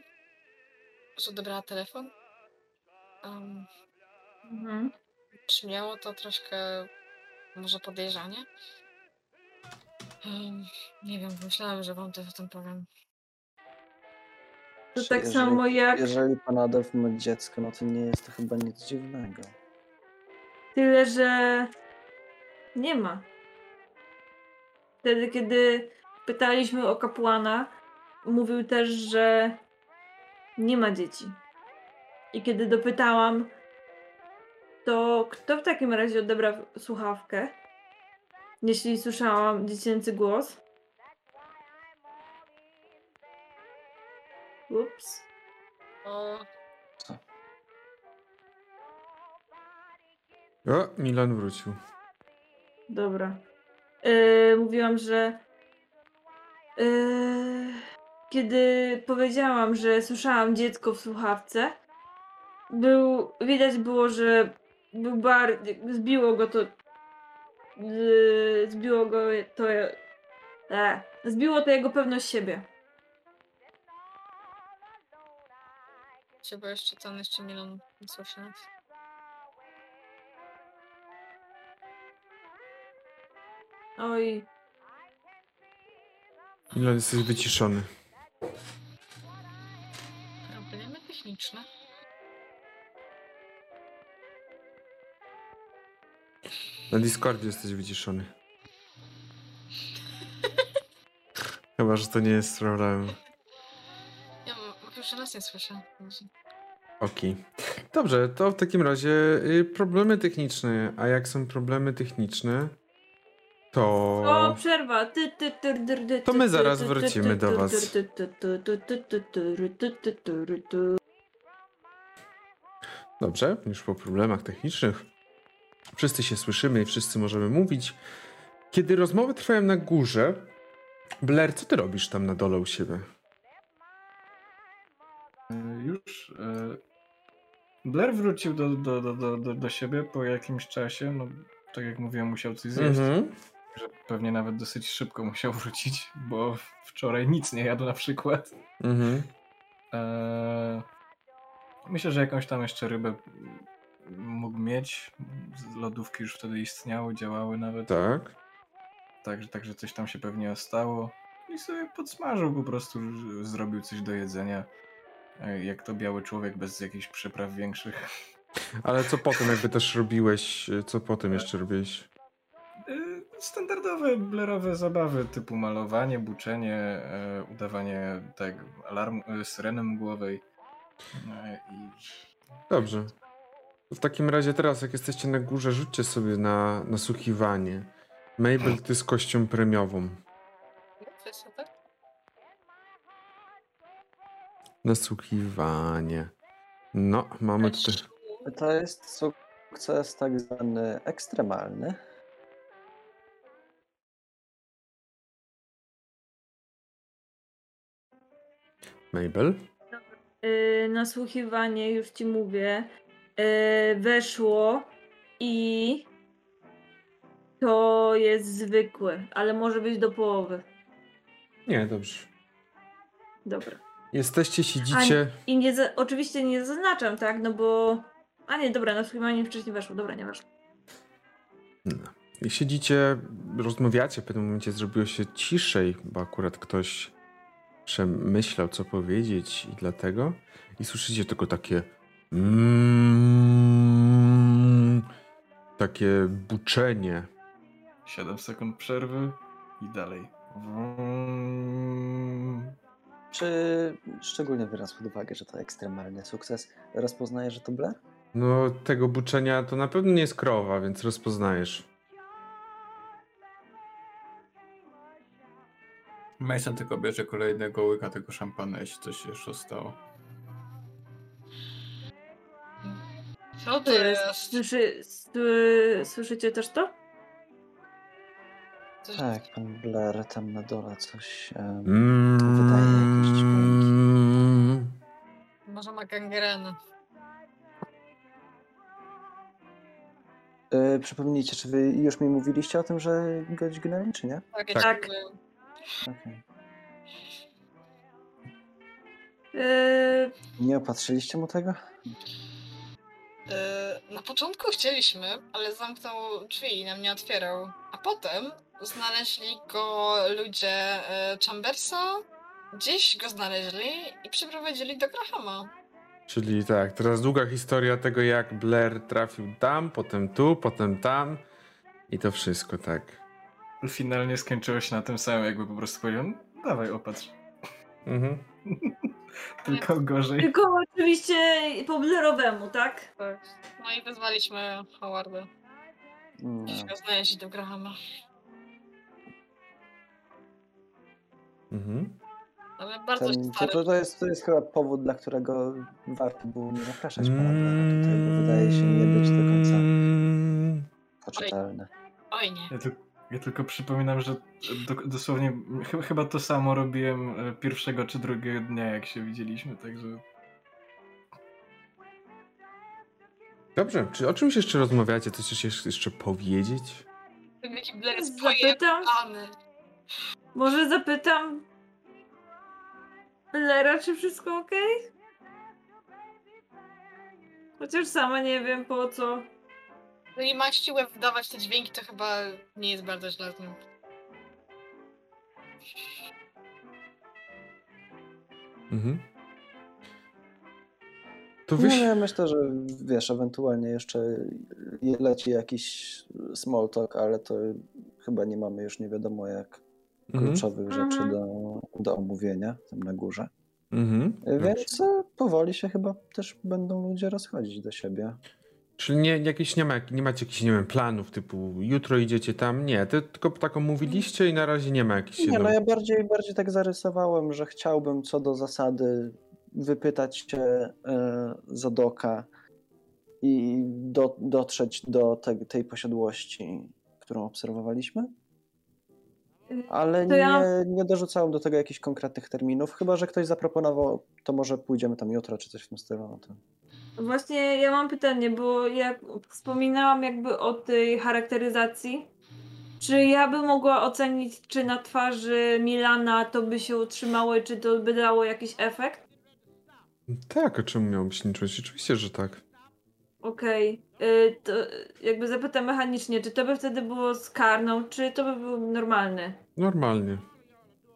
że odebrała telefon. Um, Mhm. brzmiało to troszkę może podejrzanie. Um, nie wiem, myślałem, że wam też o tym powiem. To Czy tak jeżeli- samo jak. jeżeli pan Adolf ma dziecko, no to nie jest to chyba nic dziwnego. Tyle, że nie ma. Wtedy, kiedy pytaliśmy o kapłana, mówił też, że nie ma dzieci. I kiedy dopytałam, to kto w takim razie odebrał słuchawkę, jeśli słyszałam dziecięcy głos? Ups. O, O, Milan wrócił. Dobra. Yy, mówiłam, że kiedy powiedziałam, że słyszałam dziecko w słuchawce, był, widać było, że był bardziej, zbiło go to, yy, zbiło go to, e, zbiło to jego pewność siebie. bo jeszcze ten, jeszcze Milan nie słyszy nic. Oj, Milan jesteś wyciszony. Problemy techniczne. Na Discordzie jesteś wyciszony. Chyba, że to nie jest problem. Ja pierwszy raz nie słyszę. Okej. Dobrze, to w takim razie y, problemy techniczne. A jak są problemy techniczne, to. o, przerwa. Ty, ty, ty, ty, ty, To my zaraz ty, ty, wrócimy do ty, was. ty, ty, ty, ty, ty, ty, ty, ty, ty, ty, ty. Dobrze, już po problemach technicznych. Wszyscy się słyszymy i wszyscy możemy mówić. Kiedy rozmowy trwają na górze, Blair, co ty robisz tam na dole u siebie? E, Już. e, Blair wrócił do, do, do, do, do, do siebie po jakimś czasie. No, tak jak mówiłem, musiał coś zjeść. Mhm. Że pewnie nawet dosyć szybko musiał wrócić, bo wczoraj nic nie jadł na przykład. Mhm. Eee, myślę, że jakąś tam jeszcze rybę mógł mieć. Lodówki już wtedy istniały, działały nawet. Tak. tak, także coś tam się pewnie stało. I sobie podsmażył po prostu, zrobił coś do jedzenia. E, Jak to biały człowiek bez jakichś przypraw większych. Ale co potem jakby też robiłeś, co potem jeszcze robiłeś? Standardowe, blerowe zabawy typu malowanie, buczenie, e, udawanie tak, alarmu, e, syreny mgłowej. E, I Dobrze. W takim razie teraz, jak jesteście na górze, rzućcie sobie na nasłuchiwanie. Mabel, ty z kością premiową. Tak? Nasłuchiwanie. No, mamy tutaj... To jest sukces tak zwany ekstremalny. Mabel? Yy, nasłuchiwanie, już ci mówię, yy, weszło i to jest zwykłe, ale może być do połowy. Nie, dobrze. Dobra. Jesteście, siedzicie... I nie oczywiście nie zaznaczam, tak? No bo. A nie, dobra, nasłuchiwanie wcześniej weszło. Dobra, nie weszło. No. I siedzicie, rozmawiacie, w pewnym momencie zrobiło się ciszej, bo akurat ktoś przemyślał, co powiedzieć i dlatego. I słyszycie tylko takie mm, takie buczenie. 7 sekund przerwy i dalej. Czy szczególnie biorąc pod uwagę, że to ekstremalny sukces, rozpoznaje, że to Blair? No, tego buczenia to na pewno nie jest krowa, więc rozpoznajesz. Mason tylko bierze kolejnego łyka tego szampana, jeśli coś się jeszcze stało. Co to To jest. Słyszy, sły- słyszycie też to? Coś- Tak, pan Blair tam na dole coś em, Mm, wydaje jakieś dźwięki. Może ma gangrenę. E, przypomnijcie, czy wy już mi mówiliście o tym, że go dźgnęli, czy nie? Tak, Tak. Okej. Yy, Nie opatrzyliście mu tego? Yy, Na początku chcieliśmy, ale zamknął drzwi i nam nie otwierał. A potem znaleźli go ludzie e, Chambersa, gdzieś go znaleźli i przyprowadzili do Grahama. Czyli tak, teraz długa historia tego, jak Blair trafił tam, potem tu, potem tam. I to wszystko, tak. Finalnie skończyło się na tym samym, jakby po prostu powiedział, "No, dawaj opatrz. Mhm. Tylko gorzej. tylko oczywiście po blerowemu, tak? Tak. No i wezwaliśmy Howarda. No. Gdzieś go znaleźli do Grahama. Mhm. Ale bardzo Ten, to, stary. to, to, jest, to jest chyba powód, dla którego warto było nie zapraszać pana Blaira tutaj, bo wydaje się nie być do końca Mm, poczytalny. Oj nie. Ja, tu, ja tylko przypominam, że do, dosłownie ch, chyba to samo robiłem e, pierwszego czy drugiego dnia, jak się widzieliśmy, także Dobrze, czy o czymś jeszcze rozmawiacie? Coś chcesz jeszcze powiedzieć? Zapytam, może zapytam Blera, czy wszystko ok? Chociaż sama nie wiem po co. No i ma siłę wydawać te dźwięki, to chyba nie jest bardzo źle z nim. Mhm. To No, wyś... ja myślę, że wiesz, ewentualnie jeszcze leci jakiś small talk, ale to chyba nie mamy już nie wiadomo jak Mhm. kluczowych rzeczy Mhm. do, do omówienia tam na górze. Mhm. Więc powoli się chyba też będą ludzie rozchodzić do siebie. Czyli nie, jakieś, nie, ma, nie macie jakichś, nie wiem, planów typu jutro idziecie tam? Nie, ty tylko tak omówiliście i na razie nie ma jakichś... Nie, no ja bardziej, bardziej tak zarysowałem, że chciałbym co do zasady wypytać się e, Zadoka i do, dotrzeć do te, tej posiadłości, którą obserwowaliśmy, ale nie, ja- nie dorzucałem do tego jakichś konkretnych terminów, chyba że ktoś zaproponował, to może pójdziemy tam jutro, czy coś w tym stylu. No to... Właśnie ja mam pytanie, bo jak wspominałam jakby o tej charakteryzacji, czy ja bym mogła ocenić, czy na twarzy Milana to by się utrzymało i czy to by dało jakiś efekt? Tak, a czemu miałoby się nie czuć? Oczywiście, że tak. Okej. y, to jakby zapytam mechanicznie, czy to by wtedy było z karną, czy to by był normalny? Normalnie.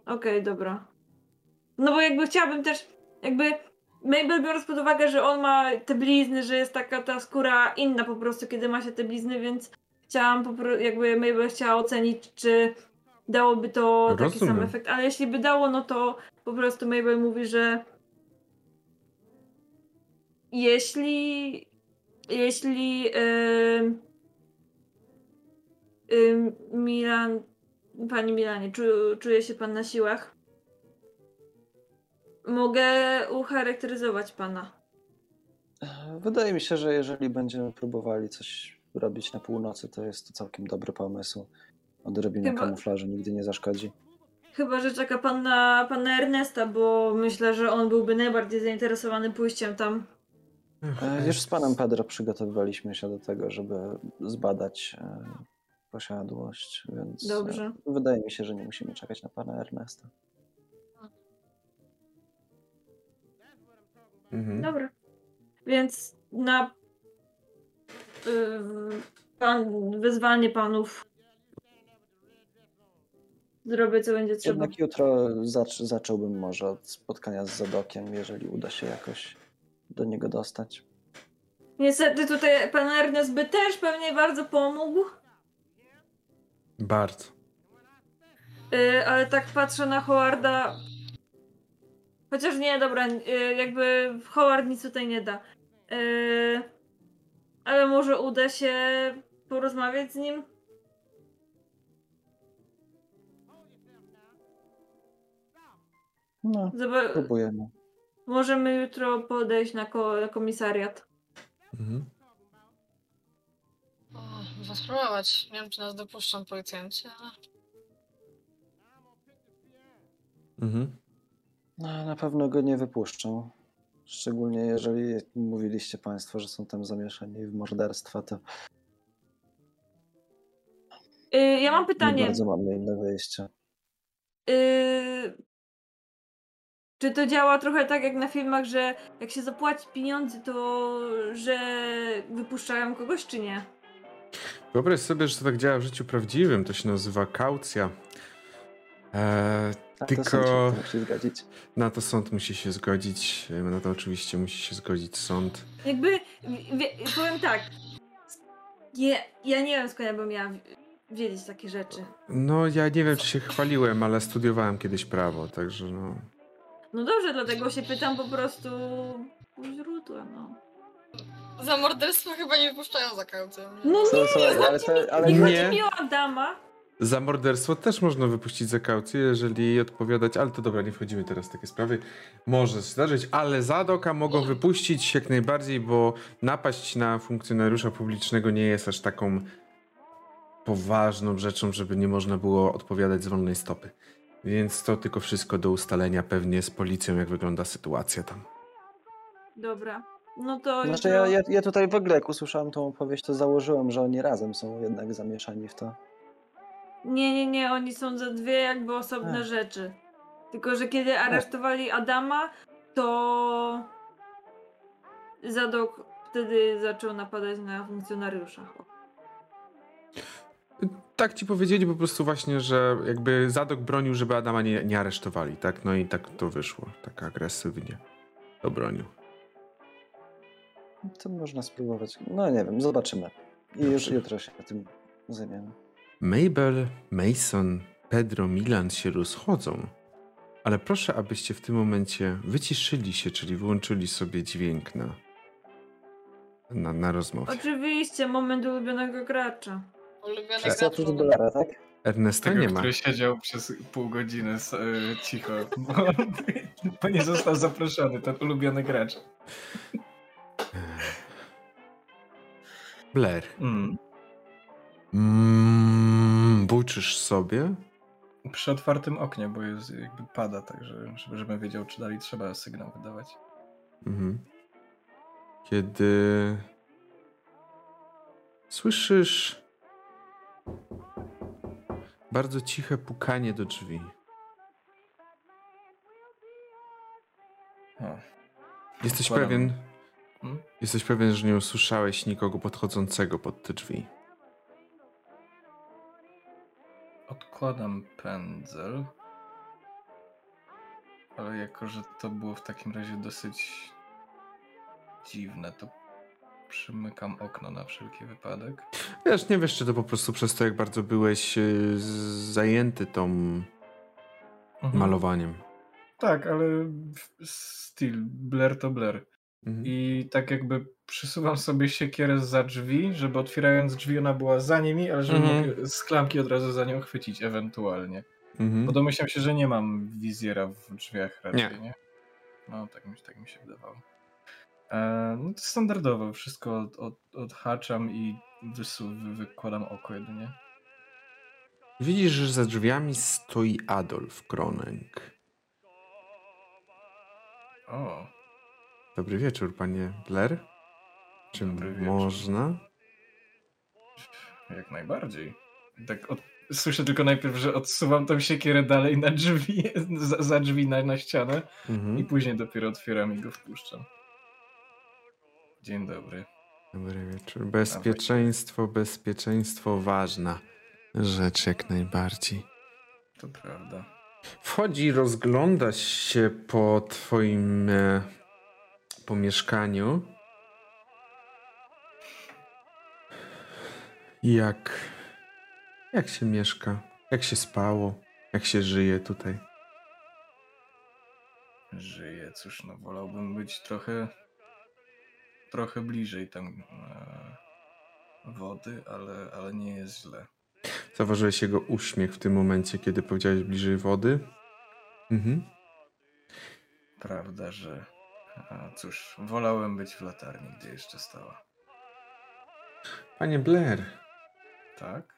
Okej, dobra. No bo jakby chciałabym też, jakby Mabel biorąc pod uwagę, że on ma te blizny, że jest taka ta skóra inna po prostu, kiedy ma się te blizny, więc chciałam po prostu, jakby Mabel chciała ocenić, czy dałoby to taki sam Rozumiem. efekt, ale jeśli by dało, no to po prostu Mabel mówi, że jeśli jeśli yy, yy, Milan Pani Milanie, czu, czuje się pan na siłach? Mogę ucharakteryzować pana. Wydaje mi się, że jeżeli będziemy próbowali coś robić na północy, to jest to całkiem dobry pomysł. Odrobina Chyba- kamuflażu nigdy nie zaszkodzi. Chyba, że czeka pan na pana Ernesta, bo myślę, że on byłby najbardziej zainteresowany pójściem tam. E, Już z panem Pedro przygotowywaliśmy się do tego, żeby zbadać e, posiadłość, więc e, Dobrze. wydaje mi się, że nie musimy czekać na pana Ernesta. Mhm. Dobra. Więc na yy, pan, wezwanie panów zrobię co będzie trzeba. Jednak jutro zac- zacząłbym może od spotkania z Zadokiem, jeżeli uda się jakoś do niego dostać. Niestety tutaj pan Ernest by też pewnie bardzo pomógł, Bardzo. yy, ale tak patrzę na Howarda. Chociaż nie, dobra, yy, jakby Howard nic tutaj nie da. Yy, ale może uda się porozmawiać z nim? No, Zoba- próbujemy. możemy jutro podejść na, ko- na komisariat. Mhm. O, można spróbować. Nie wiem, czy nas dopuszczą policjanci, ale... Mhm. No, na pewno go nie wypuszczą. Szczególnie jeżeli mówiliście Państwo, że są tam zamieszani w morderstwa, to Yy, ja mam nie pytanie. bardzo mamy inne wyjście. Yy, czy to działa trochę tak jak na filmach, że jak się zapłaci pieniądze, to że wypuszczają kogoś, czy nie? Wyobraź sobie, że to tak działa w życiu prawdziwym. To się nazywa kaucja. Eee, Tylko- to sąd się musi zgodzić. na to sąd musi się zgodzić. Na to oczywiście musi się zgodzić sąd. Jakby, wie, powiem tak, ja, ja nie wiem skąd ja bym miała wiedzieć takie rzeczy. No, ja nie wiem, czy się chwaliłem, ale studiowałem kiedyś prawo, także no. No dobrze, dlatego się pytam po prostu u źródła, no. Za morderstwo chyba nie wypuszczają za kaucję. No nie, co- nie, ale to- ale nie nie. chodzi mi o Adama. Za morderstwo też można wypuścić za kaucję, jeżeli odpowiadać, ale to dobra, nie wchodzimy teraz w takie sprawy. Może się zdarzyć, ale za doka mogą wypuścić jak najbardziej, bo napaść na funkcjonariusza publicznego nie jest aż taką poważną rzeczą, żeby nie można było odpowiadać z wolnej stopy. Więc to tylko wszystko do ustalenia pewnie z policją, jak wygląda sytuacja tam. Dobra, no to Znaczy ja, ja, ja tutaj w ogóle jak usłyszałem tą opowieść, to założyłem, że oni razem są jednak zamieszani w to. Nie, nie, nie, oni są za dwie jakby osobne Ech. rzeczy. Tylko, że kiedy aresztowali Adama, to Zadok wtedy zaczął napadać na funkcjonariusza. Tak ci powiedzieli po prostu właśnie, że jakby Zadok bronił, żeby Adama nie, nie aresztowali, tak? No i tak to wyszło, tak agresywnie to bronił. To można spróbować. No nie wiem, zobaczymy. I już jutro się tym zajmiemy. Mabel, Mason, Pedro, Milan się rozchodzą, ale proszę, abyście w tym momencie wyciszyli się, czyli wyłączyli sobie dźwięk na, na, na rozmowie. Oczywiście, moment ulubionego gracza. Ulubiony gracz. oprócz tak? Ernesta Tego, nie ma. który siedział przez pół godziny s- y, cicho, bo, bo nie został zaproszony, ten ulubiony gracz. Blair, Mm. Mm, buczysz sobie? Przy otwartym oknie, bo jest jakby pada, także żeby, żebym wiedział, czy dalej trzeba sygnał wydawać. Mhm. Kiedy słyszysz bardzo ciche pukanie do drzwi. O. Jesteś pewien? Hmm? Jesteś pewien, że nie usłyszałeś nikogo podchodzącego pod te drzwi? Odkładam pędzel. Ale jako, że to było w takim razie dosyć dziwne, to przymykam okno na wszelki wypadek. Wiesz, nie wiesz, czy to po prostu przez to, jak bardzo byłeś y, zajęty tą Mhm. malowaniem. Tak, ale styl, Blair to Blair. Mhm. I tak jakby przysuwam sobie siekierę za drzwi, żeby otwierając drzwi ona była za nimi, ale żeby Mhm. mógł z klamki od razu za nią chwycić ewentualnie. Mhm. Bo domyślam się, że nie mam wizjera w drzwiach raczej, Nie. nie? No, tak mi, tak mi się wydawało. E, no to standardowo, wszystko od, od, odhaczam i wysu, wy, wykładam oko jedynie. Widzisz, że za drzwiami stoi Adolf Kronek. O, Dobry wieczór, panie Blair. Czy można? jak najbardziej. Tak od, słyszę tylko najpierw, że odsuwam tą siekierę dalej na drzwi, za, za drzwi na, na ścianę i Mhm. później dopiero otwieram i go wpuszczam. Dzień dobry. Dobry wieczór. Bezpieczeństwo, bezpieczeństwo ważna rzecz jak najbardziej. To prawda. Wchodzi, rozgląda się po twoim e, pomieszkaniu. Jak, jak się mieszka? Jak się spało? Jak się żyje tutaj? Żyję, cóż, no wolałbym być trochę trochę bliżej tam e, wody, ale, ale nie jest źle. Zauważyłeś jego uśmiech w tym momencie, kiedy powiedziałeś bliżej wody? Mhm. Prawda, że a, cóż, wolałem być w latarni, gdy jeszcze stała. Panie Blair, Tak?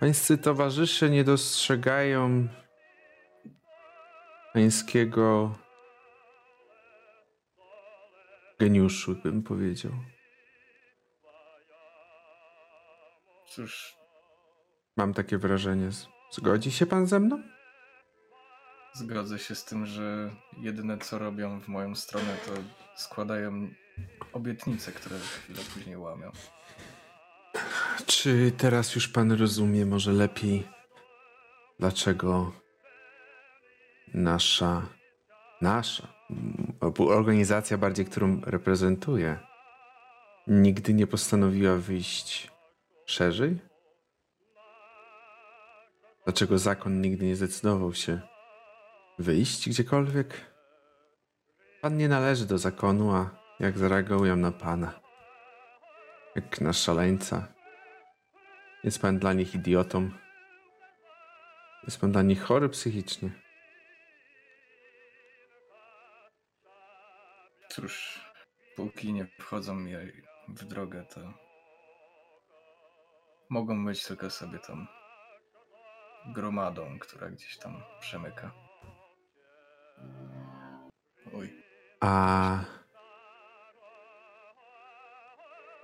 pańscy towarzysze nie dostrzegają pańskiego geniuszu, bym powiedział. Cóż, Mam takie wrażenie. Zgodzi się pan ze mną? Zgodzę się z tym, że jedyne co robią w moją stronę to składają obietnice, które chwilę później łamią. Czy teraz już pan rozumie może lepiej, dlaczego nasza, nasza, organizacja bardziej, którą reprezentuję, nigdy nie postanowiła wyjść szerzej? Dlaczego zakon nigdy nie zdecydował się wyjść gdziekolwiek? Pan nie należy do zakonu, a jak zareagują na pana? Jak na szaleńca? Jest pan dla nich idiotą? Jest pan dla nich chory psychicznie? Cóż, póki nie wchodzą mi w drogę, to mogą być tylko sobie tą gromadą, która gdzieś tam przemyka. Oj, A.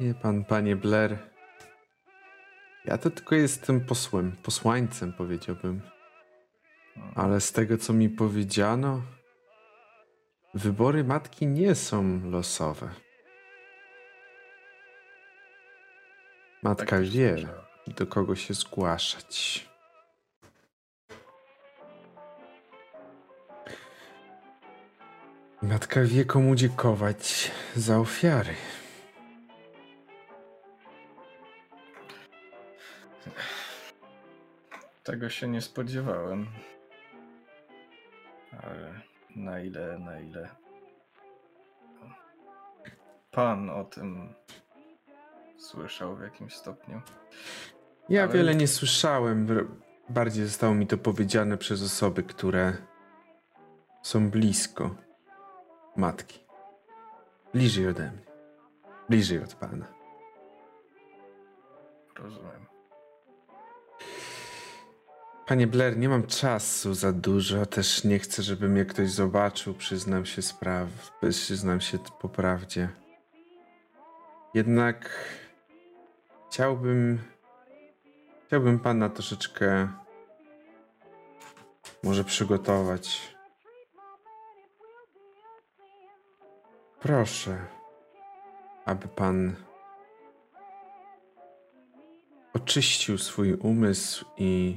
Nie pan, panie Blair. Ja to tylko jestem posłem, posłańcem powiedziałbym. Ale z tego co mi powiedziano, wybory matki nie są losowe. Matka tak wie, do kogo się zgłaszać. Matka wie, komu dziękować za ofiary. Tego się nie spodziewałem. Ale na ile, na ile. Pan o tym słyszał w jakimś stopniu. Ja Ale- wiele nie słyszałem. Bardziej zostało mi to powiedziane przez osoby, które są blisko matki. Bliżej ode mnie. Bliżej od pana. Rozumiem. Panie Blair, nie mam czasu za dużo, też nie chcę, żeby mnie ktoś zobaczył, przyznam się spraw, przyznam się po prawdzie. Jednak chciałbym, chciałbym pana troszeczkę może przygotować. Proszę, aby pan oczyścił swój umysł i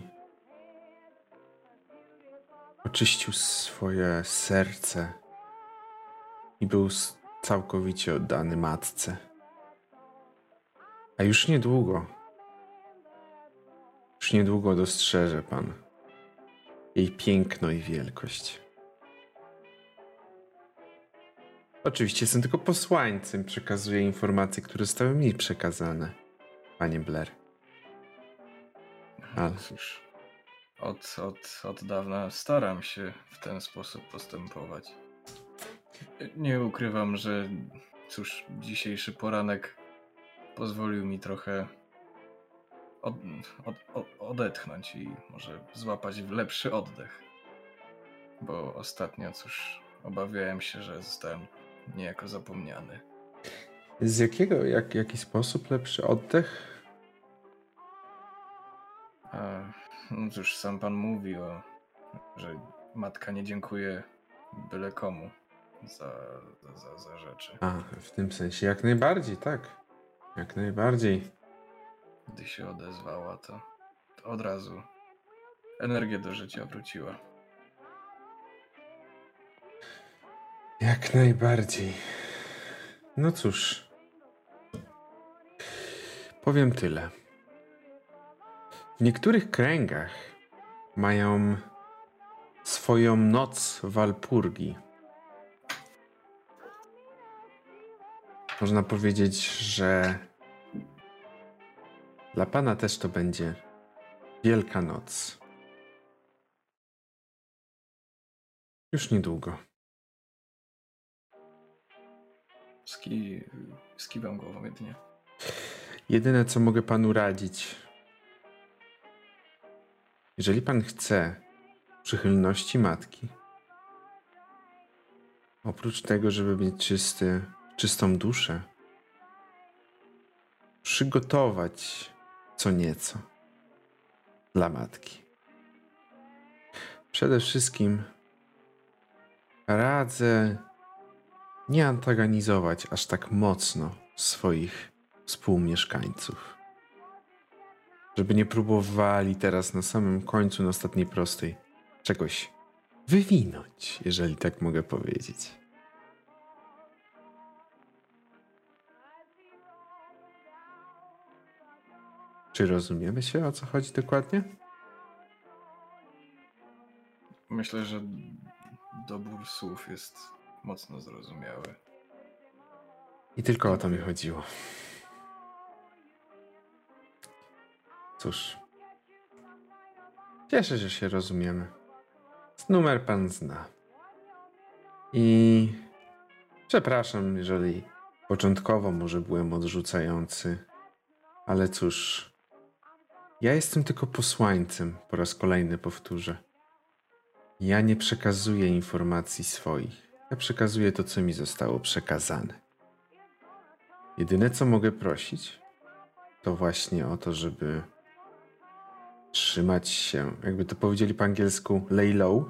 oczyścił swoje serce i był całkowicie oddany matce. A już niedługo, już niedługo dostrzeże pan jej piękno i wielkość. Oczywiście jestem tylko posłańcem, przekazuję informacje, które zostały mi przekazane, panie Blair. Ale cóż, od, od, od dawna staram się w ten sposób postępować. Nie ukrywam, że cóż, dzisiejszy poranek pozwolił mi trochę od, od, od, odetchnąć i może złapać lepszy oddech. Bo ostatnio, cóż, obawiałem się, że zostałem niejako zapomniany. Z jakiego, jak, jaki sposób lepszy oddech? A, no cóż, sam pan mówił, że matka nie dziękuję byle komu za, za, za rzeczy. A, w tym sensie jak najbardziej, tak. Jak najbardziej. Gdy się odezwała, to, to od razu energię do życia wróciła. Jak najbardziej. No cóż. Powiem tyle. W niektórych kręgach mają swoją noc walpurgi. Można powiedzieć, że dla pana też to będzie Wielka Noc. Już niedługo. Ski, skiwam głową jedynie. Jedyne, co mogę panu radzić, jeżeli pan chce przychylności matki, oprócz tego, żeby mieć czysty, czystą duszę, przygotować co nieco dla matki. Przede wszystkim radzę nie antagonizować aż tak mocno swoich współmieszkańców. Żeby nie próbowali teraz na samym końcu, na ostatniej prostej, czegoś wywinąć, jeżeli tak mogę powiedzieć. Czy rozumiemy się, o co chodzi dokładnie? Myślę, że dobór słów jest mocno zrozumiały. I tylko o to mi chodziło. Cóż. Cieszę że się rozumiemy. Numer pan zna. I przepraszam, jeżeli początkowo może byłem odrzucający, ale cóż. Ja jestem tylko posłańcem, po raz kolejny powtórzę. Ja nie przekazuję informacji swoich. Ja przekazuję to, co mi zostało przekazane. Jedyne, co mogę prosić, to właśnie o to, żeby trzymać się, jakby to powiedzieli po angielsku, lay low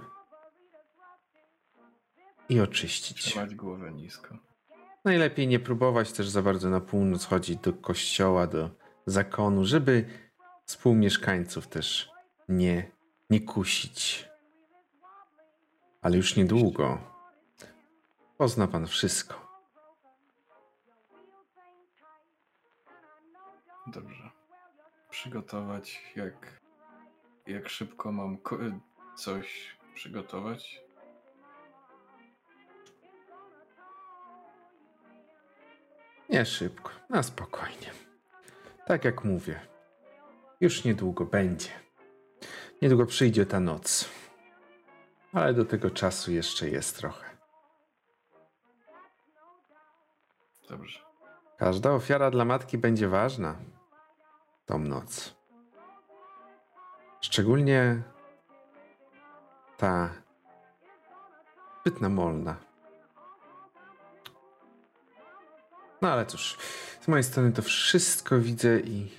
i oczyścić. Trzymać głowę nisko. Najlepiej nie próbować też za bardzo na północ chodzić do kościoła, do zakonu, żeby współmieszkańców też nie, nie kusić. Ale już niedługo pozna pan wszystko. Dobrze. Przygotować jak. Jak szybko mam ko- coś przygotować? Nie szybko, na spokojnie. Tak jak mówię, już niedługo będzie. Niedługo przyjdzie ta noc. Ale do tego czasu jeszcze jest trochę. Dobrze. Każda ofiara dla matki będzie ważna. Tą noc. Szczególnie ta zbyt molna. No ale cóż, z mojej strony to wszystko widzę i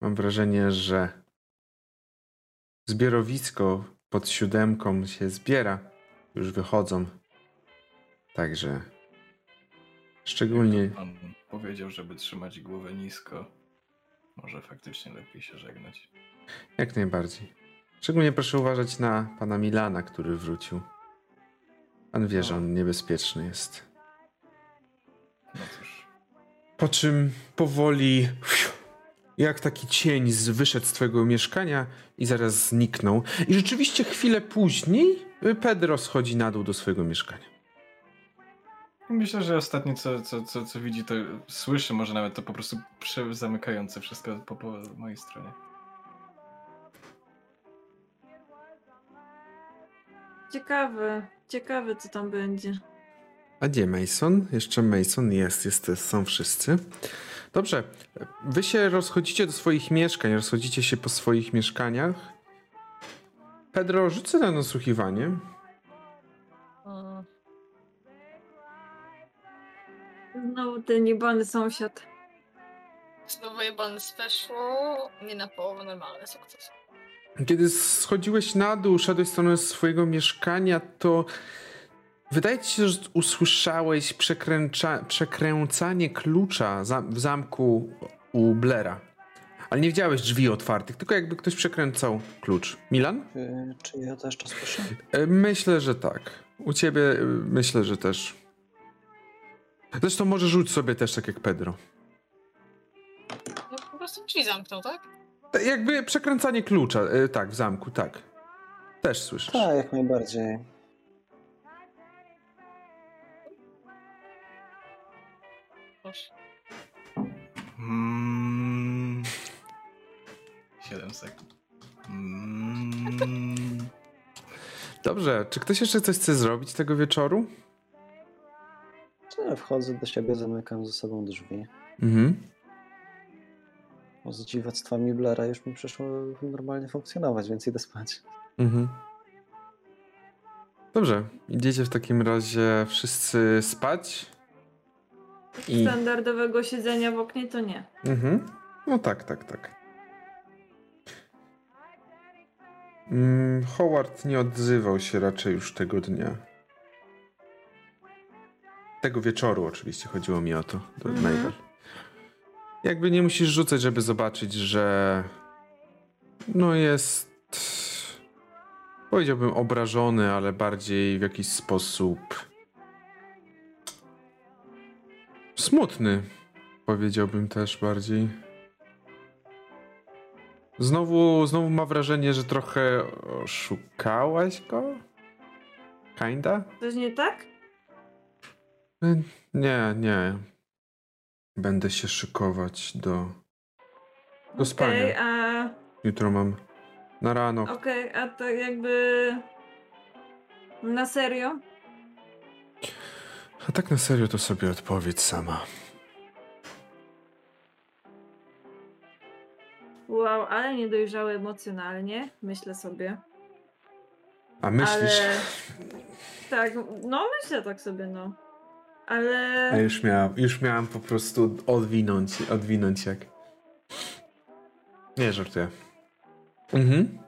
mam wrażenie, że zbiorowisko pod siódemką się zbiera. Już wychodzą. Także Szczególnie On powiedział, żeby trzymać głowę nisko. Może faktycznie lepiej się żegnać. jak najbardziej. Szczególnie proszę uważać na pana Milana, który wrócił. Pan wie, że on niebezpieczny jest. No cóż. Po czym powoli, jak taki cień, wyszedł z twojego mieszkania i zaraz zniknął. I rzeczywiście chwilę później Pedro schodzi na dół do swojego mieszkania. Myślę, że ostatnie co, co, co, co widzi, to słyszy, może nawet to po prostu zamykające wszystko po, po mojej stronie. Ciekawe, ciekawe co tam będzie. A gdzie Mason? Jeszcze Mason jest, jest, są wszyscy. Dobrze, wy się rozchodzicie do swoich mieszkań, rozchodzicie się po swoich mieszkaniach. Pedro, rzucę na nasłuchiwanie. Znowu ten niebany sąsiad. Znowu jebany special. Nie na połowę normalny sukces. Kiedy schodziłeś na dół, szedłeś w stronę swojego mieszkania, to wydaje ci się, że usłyszałeś przekręcanie klucza za, w zamku u Blera. Ale nie widziałeś drzwi otwartych, tylko jakby ktoś przekręcał klucz. Milan? Czy, czy ja to jeszcze słyszę? E, Myślę, że tak. U ciebie e, myślę, że też. Zresztą może rzuć sobie też tak jak Pedro. No po prostu drzwi zamknął, tak? E, Jakby przekręcanie klucza, e, tak, w zamku, tak. Też słyszysz. Tak, jak najbardziej. Proszę. Mm. 7 sekund. Mm. Dobrze, czy ktoś jeszcze coś chce zrobić tego wieczoru? Ja wchodzę do siebie, zamykam ze sobą drzwi. Mhm. Bo z dziwactwami Blera już mi przyszło normalnie funkcjonować, więc idę spać. Mhm. Dobrze, idziecie w takim razie wszyscy spać. I... Standardowego siedzenia w oknie to nie. Mhm. No tak, tak, tak. Mm, Howard nie odzywał się raczej już tego dnia. Tego wieczoru oczywiście chodziło mi o to. to Mhm. Jakby nie musisz rzucać, żeby zobaczyć, że no jest powiedziałbym obrażony, ale bardziej w jakiś sposób smutny. Powiedziałbym też bardziej. Znowu, znowu ma wrażenie, że trochę oszukałaś go? Kinda? Coś nie tak? Y, Nie, nie. Będę się szykować do, do spania. Okej, a Jutro mam na rano. okej, a tak jakby na serio? A tak na serio to sobie odpowiedz sama. Wow, ale niedojrzały emocjonalnie, myślę sobie. A myślisz? Ale. Tak, no myślę tak sobie, no. Ale. A już miałam, już miałam po prostu odwinąć, odwinąć jak. Nie, żartuję. Mhm.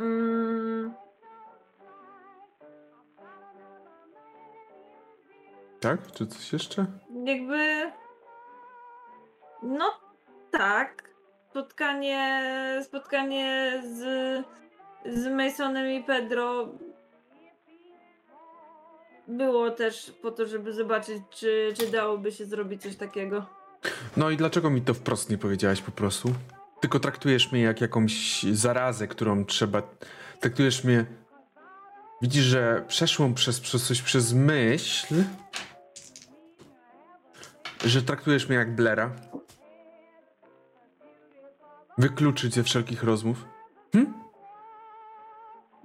Mm, Tak? Czy coś jeszcze? jakby. No tak. Spotkanie. Spotkanie z. Z Masonem i Pedro. Było też po to, żeby zobaczyć, czy, czy dałoby się zrobić coś takiego. No i dlaczego mi to wprost nie powiedziałaś po prostu? Tylko traktujesz mnie jak jakąś zarazę, którą trzeba. Traktujesz mnie. Widzisz, że przeszłam przez, przez coś przez myśl. Że traktujesz mnie jak Blera. Wykluczyć ze wszelkich rozmów. Hm?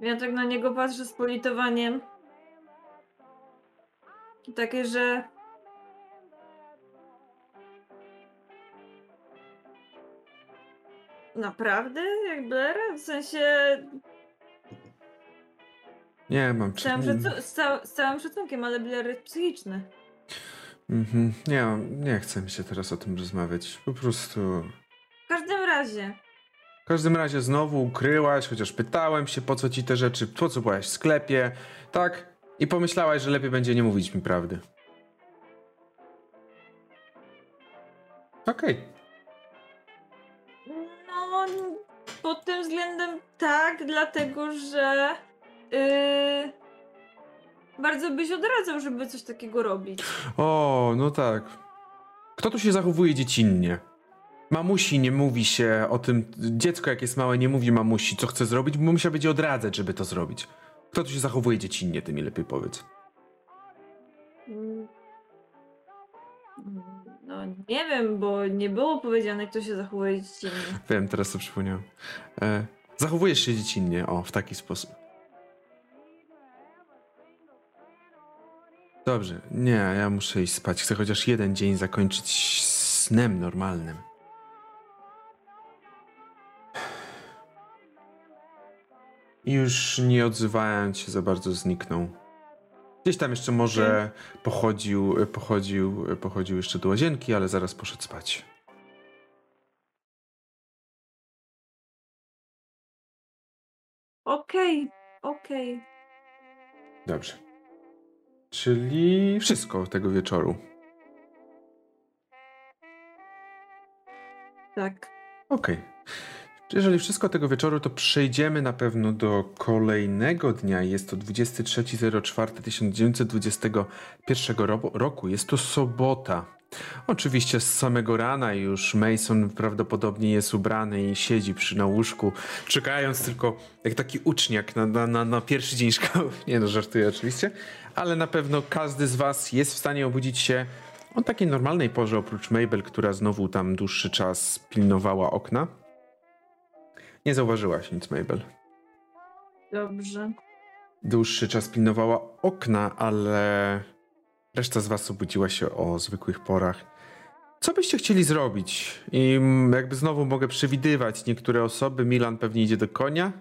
Ja tak na niego patrzę z politowaniem. Takie, że. Naprawdę? Jak Blair? W sensie. Nie mam Z całym, szacu- z, cał- z całym szacunkiem, ale Blair jest psychiczny. Mhm. Nie, nie chcę mi się teraz o tym rozmawiać. Po prostu. W każdym razie. W każdym razie znowu ukryłaś, chociaż pytałem się, po co ci te rzeczy, po co byłaś w sklepie, tak? I pomyślałaś, że lepiej będzie nie mówić mi prawdy. Okej. No, pod tym względem tak, dlatego że yy, bardzo byś odradzał, żeby coś takiego robić. O, no tak. Kto tu się zachowuje dziecinnie? Mamusi nie mówi się o tym, dziecko jak jest małe nie mówi mamusi co chce zrobić, bo musiał będzie odradzać, żeby to zrobić. Kto tu się zachowuje dziecinnie, ty mi lepiej powiedz. Mm. No nie wiem, bo nie było powiedziane, kto się zachowuje dziecinnie. Wiem, teraz to przypomniałem. E, zachowujesz się dziecinnie, o, w taki sposób. Dobrze, nie, ja muszę iść spać. Chcę chociaż jeden dzień zakończyć snem normalnym. I już nie odzywając się za bardzo zniknął. Gdzieś tam jeszcze może pochodził, pochodził, pochodził jeszcze do łazienki, ale zaraz poszedł spać. Okej, okej. Dobrze. Czyli wszystko tego wieczoru. Tak. Okej. Jeżeli wszystko tego wieczoru, to przejdziemy na pewno do kolejnego dnia. Jest to 23.04.1921 ro- roku. Jest to sobota. Oczywiście z samego rana już Mason prawdopodobnie jest ubrany i siedzi przy na łóżku, czekając tylko jak taki uczniak na, na, na, na pierwszy dzień szkoły. Nie no, żartuję oczywiście, ale na pewno każdy z was jest w stanie obudzić się o takiej normalnej porze, oprócz Mabel, która znowu tam dłuższy czas pilnowała okna. Nie zauważyłaś nic, Mabel. Dobrze. Dłuższy czas pilnowała okna, ale reszta z was obudziła się o zwykłych porach. Co byście chcieli zrobić? I jakby znowu mogę przewidywać niektóre osoby. Milan pewnie idzie do konia.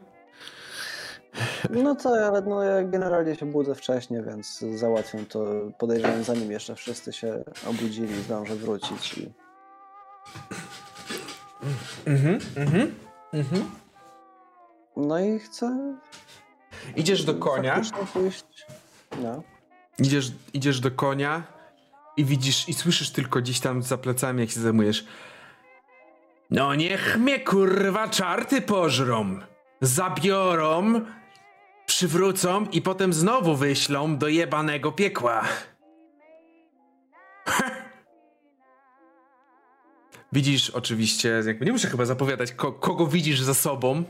No co, ale no ja generalnie się budzę wcześniej, więc załatwiam to, podejrzewam, zanim jeszcze wszyscy się obudzili, zdążę wrócić i Mhm, mhm, mhm. no i chcę Idziesz do konia. no. Idziesz, idziesz do konia i widzisz i słyszysz tylko gdzieś tam za plecami, jak się zajmujesz. No niech mnie kurwa czarty pożrą. Zabiorą, przywrócą i potem znowu wyślą do jebanego piekła. Widzisz oczywiście, jakby nie muszę chyba zapowiadać, ko kogo widzisz za sobą.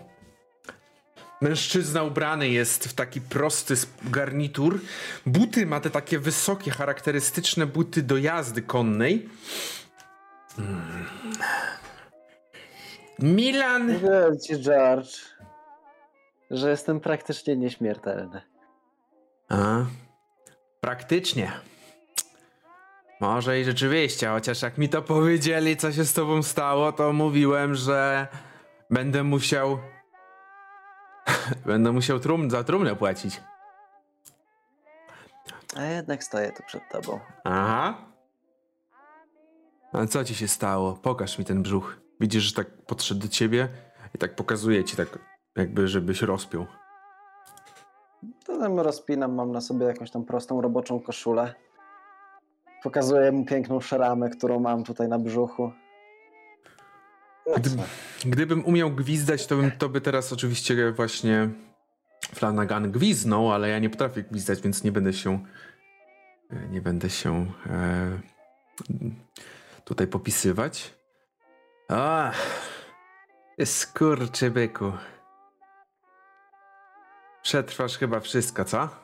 Mężczyzna ubrany jest w taki prosty garnitur. Buty ma te takie wysokie, charakterystyczne buty do jazdy konnej. Mm. Milan! Mówiłem ci, George, że jestem praktycznie nieśmiertelny. A, praktycznie. Może i rzeczywiście, chociaż jak mi to powiedzieli, co się z tobą stało, to mówiłem, że będę musiał. będę musiał trum za trumnę płacić. A jednak stoję tu przed tobą. Aha. A co ci się stało? Pokaż mi ten brzuch. Widzisz, że tak podszedł do ciebie i tak pokazuje ci, tak jakby, żebyś rozpiął. To tam rozpinam, mam na sobie jakąś tam prostą roboczą koszulę. Pokazuję mu piękną szaramę, którą mam tutaj na brzuchu. Gdy, gdybym umiał gwizdać, to bym to by teraz oczywiście właśnie Flanagan gwiznął, ale ja nie potrafię gwizdać, więc nie będę się nie będę się e, tutaj popisywać. A, skurczybyku. Przetrwasz chyba wszystko, co?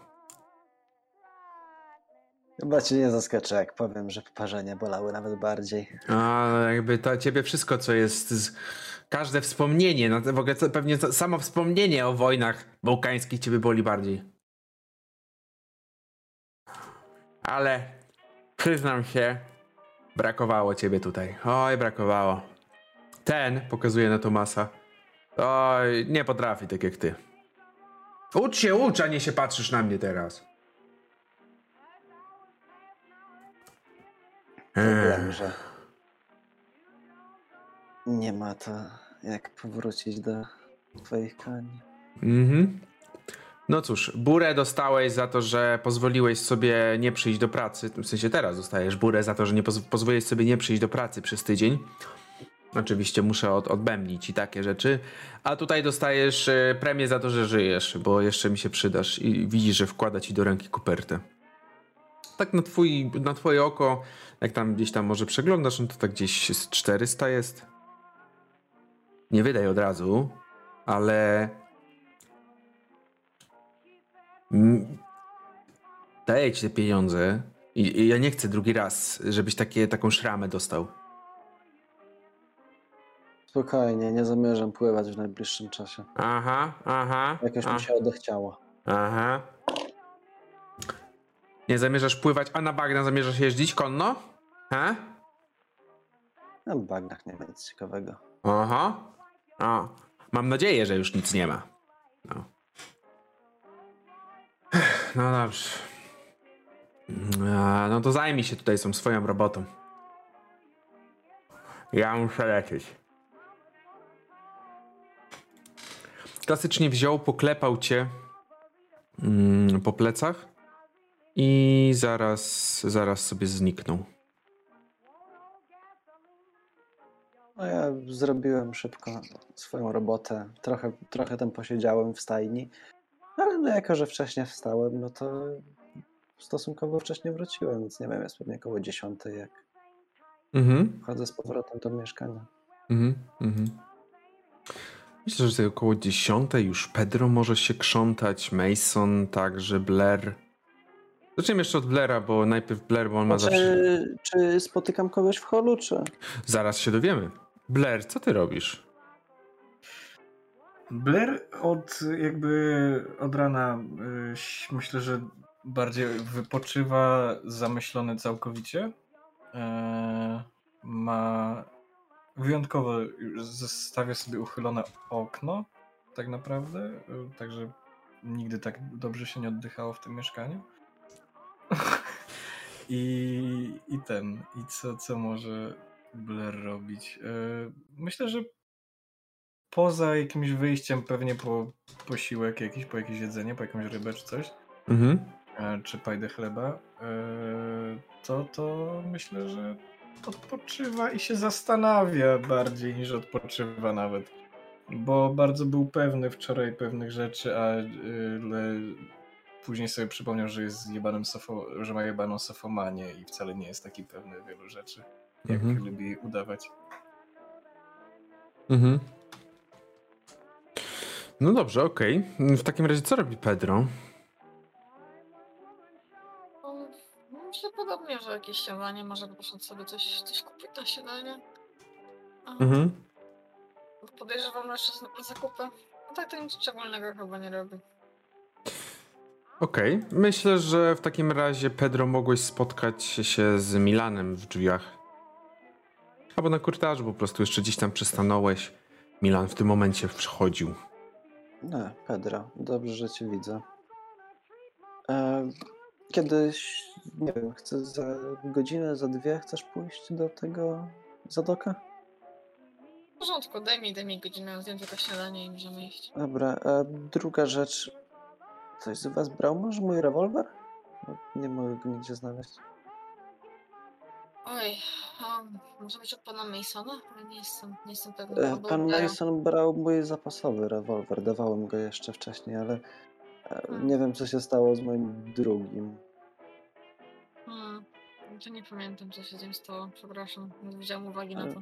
Chyba cię nie zaskoczę, jak powiem, że poparzenia bolały nawet bardziej. Ale jakby to ciebie wszystko, co jest. Z... Każde wspomnienie, no w ogóle to pewnie to, samo wspomnienie o wojnach bałkańskich ciebie boli bardziej. Ale przyznam się, brakowało ciebie tutaj. Oj, brakowało. Ten, pokazuje na Tomasa. Oj, nie potrafi tak jak ty. Ucz się, ucz, a nie się patrzysz na mnie teraz. Wiem, że nie ma to jak powrócić do twoich koni. Mhm. No cóż, burę dostałeś za to, że pozwoliłeś sobie nie przyjść do pracy. W sensie teraz dostajesz burę za to, że nie poz pozwoliłeś sobie nie przyjść do pracy przez tydzień. Oczywiście muszę od odbębnić i takie rzeczy. A tutaj dostajesz e, premię za to, że żyjesz, bo jeszcze mi się przydasz i widzisz, że wkłada ci do ręki kopertę. Tak na, twój, na twoje oko, jak tam gdzieś tam może przeglądasz, no to tak gdzieś z 400 jest. Nie wydaj od razu, ale daję ci te pieniądze i, i ja nie chcę drugi raz, żebyś takie, taką szramę dostał. Spokojnie, nie zamierzam pływać w najbliższym czasie. Aha, aha. Jakoś mi się odechciało. Aha. Nie zamierzasz pływać, a na bagna zamierzasz jeździć konno? Ha? Na bagnach nie ma nic ciekawego. Aha. O. Mam nadzieję, że już nic nie ma. No. No dobrze. A, No to zajmij się tutaj tą swoją robotą. Ja muszę lecieć. Klasycznie wziął, poklepał cię mm, po plecach i zaraz, zaraz sobie zniknął. No ja zrobiłem szybko swoją robotę. Trochę, trochę tam posiedziałem w stajni. Ale no jako, że wcześniej wstałem, no to stosunkowo wcześnie wróciłem, więc nie wiem, jest pewnie około 10, jak Mhm. wchodzę z powrotem do mieszkania. Mhm, mhm. Myślę, że około 10 już Pedro może się krzątać, Mason także, Blair. Zaczniemy jeszcze od Blaira, bo najpierw Blair, bo on ma Czy, zawsze... czy spotykam kogoś w holu, czy... Zaraz się dowiemy. Blair, co ty robisz? Blair od jakby od rana y, myślę, że bardziej wypoczywa, zamyślony całkowicie. E, ma wyjątkowo zostawia sobie uchylone okno, tak naprawdę. y, Także nigdy tak dobrze się nie oddychało w tym mieszkaniu. I, I ten, i co, co może Blair robić? E, Myślę, że poza jakimś wyjściem pewnie po posiłek jakiś, po jakieś jedzenie, po jakąś rybę czy coś, Mhm. e, czy pajdę chleba, e, to, to myślę, że odpoczywa i się zastanawia bardziej niż odpoczywa nawet. Bo bardzo był pewny wczoraj pewnych rzeczy, a później sobie przypomniał, że jest jebanym sofo, że ma jebaną sofomanię i wcale nie jest taki pewny wielu rzeczy, jak Mhm. lubi udawać. Mhm. No dobrze, okej. W takim razie co robi Pedro? No, Myślę podobnie, że jakieś śniadanie, może poszedł sobie coś, coś kupić na śniadanie. A, Mhm. Podejrzewam, że jeszcze zakupy. No tak to nic szczególnego chyba nie robi. Okej. Myślę, że w takim razie Pedro mogłeś spotkać się z Milanem w drzwiach. Albo na korytarzu po prostu jeszcze gdzieś tam przystanąłeś. Milan w tym momencie wchodził. Nie, Pedro, dobrze, że cię widzę. E, kiedyś, nie wiem, chcę za godzinę, za dwie chcesz pójść do tego zadoka? W porządku, daj mi, daj mi godzinę, zjem tylko śniadanie i możemy iść. Dobra, a druga rzecz. Ktoś z was brał może mój rewolwer? Bo Nie mogę go nigdzie znaleźć. Oj, um, może być od pana Masona? Ale nie jestem, nie jestem pewna. E, był Pan Blairem. Mason brał mój zapasowy rewolwer, dawałem go jeszcze wcześniej, ale e, Hmm. nie wiem co się stało z moim drugim. Hmm. To nie pamiętam, co się z nim stało. Przepraszam, nie wziąłem uwagi na Ale- to.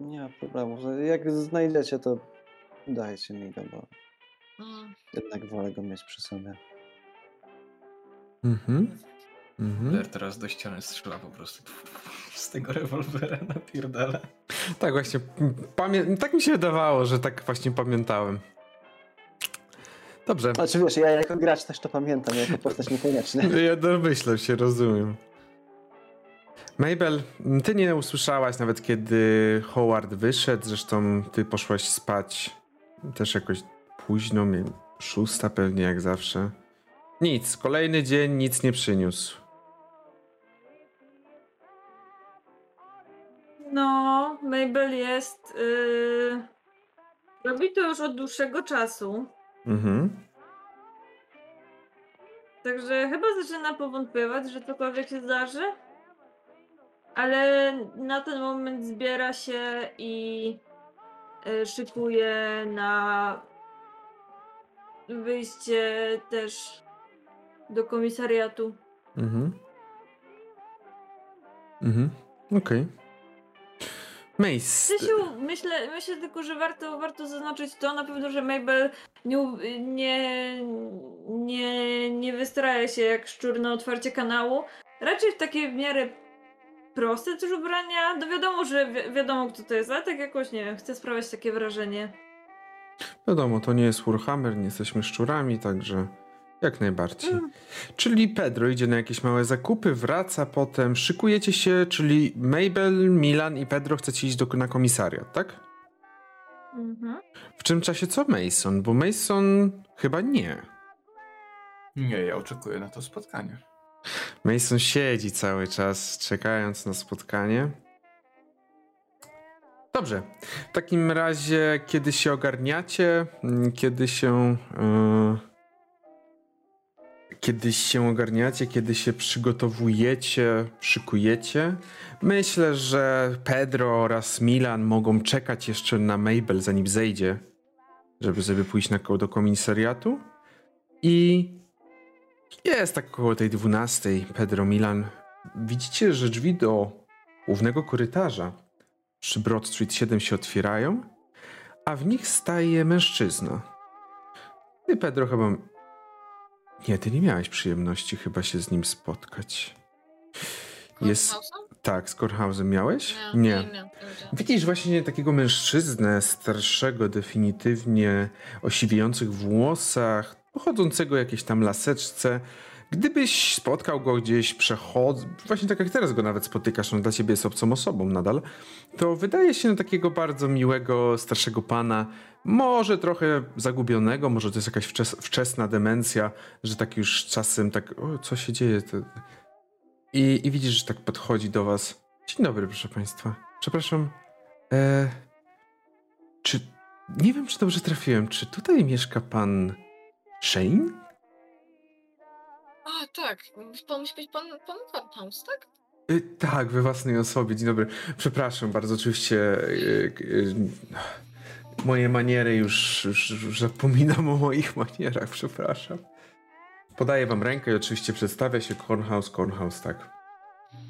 Nie ma problemu. Jak znajdziecie, to dajcie mi go, bo Jednak wolę go mieć przy sobie. Mhm. Mhm. Teraz do ściany strzela po prostu z tego rewolwera napierdala. Tak właśnie, pamię- tak mi się wydawało, że tak właśnie pamiętałem. Dobrze, Znaczy wiesz, ja jako gracz też to pamiętam, jako postać niekoniecznie. ja domyślam się, rozumiem. Mabel, ty nie usłyszałaś nawet kiedy Howard wyszedł, zresztą ty poszłaś spać też jakoś późno, szósta pewnie jak zawsze. Nic, kolejny dzień nic nie przyniósł. No, Mabel jest. Yy... Robi to już od dłuższego czasu. Mhm. Także chyba zaczyna powątpiewać, że cokolwiek się zdarzy. Ale na ten moment zbiera się i y, szykuje na wyjście też do komisariatu. Mhm. Mhm. Okej. Mace. Krzysiu, myślę, myślę tylko, że warto, warto zaznaczyć to na pewno, że Mabel nie, nie, nie, nie wystraje się jak szczur na otwarcie kanału. Raczej w takie w miarę proste też ubrania. No wiadomo, że wi wiadomo kto to jest, ale tak jakoś nie wiem, chcę sprawiać takie wrażenie. Wiadomo, to nie jest Warhammer, nie jesteśmy szczurami, także jak najbardziej. Mm. Czyli Pedro idzie na jakieś małe zakupy, wraca potem, szykujecie się, czyli Mabel, Milan i Pedro chcecie iść do, na komisariat, tak? Mhm. W czym czasie co Mason? Bo Mason chyba nie. Nie, ja oczekuję na to spotkanie. Mason siedzi cały czas, czekając na spotkanie. Dobrze. W takim razie, kiedy się ogarniacie, mm, kiedy się. Yy, kiedy się ogarniacie, kiedy się przygotowujecie, szykujecie, myślę, że Pedro oraz Milan mogą czekać jeszcze na Mabel, zanim zejdzie, żeby sobie pójść na, do komisariatu. I jest tak około tej 12. Pedro Milan. Widzicie, że drzwi do głównego korytarza przy Broad Street 7 się otwierają, a w nich staje mężczyzna. Ty, Pedro, chyba. Nie, ty nie miałeś przyjemności chyba się z nim spotkać. Jest. Tak, z Korhausem miałeś? Nie, nie, nie. Widzisz właśnie takiego mężczyznę, starszego, definitywnie, o siwiejących włosach, pochodzącego jakieś tam laseczce. Gdybyś spotkał go gdzieś przechodząc, właśnie tak jak teraz go nawet spotykasz, on dla ciebie jest obcą osobą nadal, to wydaje się na takiego bardzo miłego, starszego pana, może trochę zagubionego, może to jest jakaś wczes wczesna demencja, że tak już czasem tak, o, co się dzieje? I, I widzisz, że tak podchodzi do was. Dzień dobry, proszę państwa. Przepraszam, e, czy, nie wiem, czy dobrze trafiłem, czy tutaj mieszka pan Shane? A, tak. Pan musi być pan, pan tak? Y, tak, we własnej osobie. Dzień dobry. Przepraszam bardzo, oczywiście. y, y, moje maniery już, już, już zapominam o moich manierach, przepraszam. Podaję wam rękę i oczywiście przedstawia się Cornhouse, Cornhouse, tak.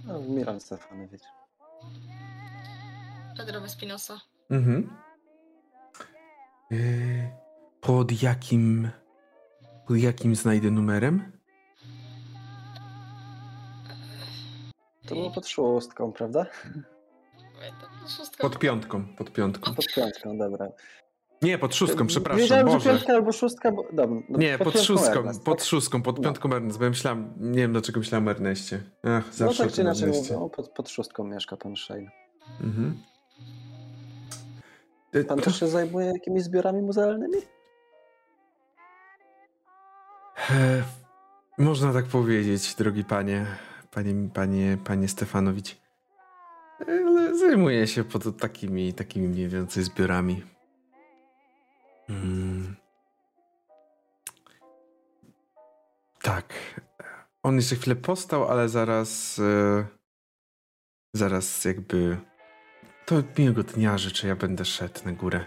No, Milan Stefanowicz. Pedro Vespinosa. Mhm. Y, pod jakim. Pod jakim znajdę numerem? To było pod szóstką, prawda? Pod piątką, pod piątką. Pod piątką, dobra. Nie, pod szóstką, przepraszam, Wiedziałem, że Boże. piątka albo szóstka, bo... Dobra, no, Nie, pod, piątką szóstką, Ernest, pod tak? szóstką, pod No. piątką Ernest, bo ja myślałem, nie wiem dlaczego myślałem o Erneście. Ach, No zawsze tak o czy inaczej mówię, pod, pod szóstką mieszka pan Shane. Mhm. Pan to- też się zajmuje jakimiś zbiorami muzealnymi? Można tak powiedzieć, drogi panie, panie, panie, panie Stefanowicz. Ale Zajmuję się pod takimi, takimi mniej więcej zbiorami. Mm. Tak. On jeszcze chwilę postał, ale zaraz. E, zaraz jakby. To miłego dnia życzę, ja będę szedł na górę.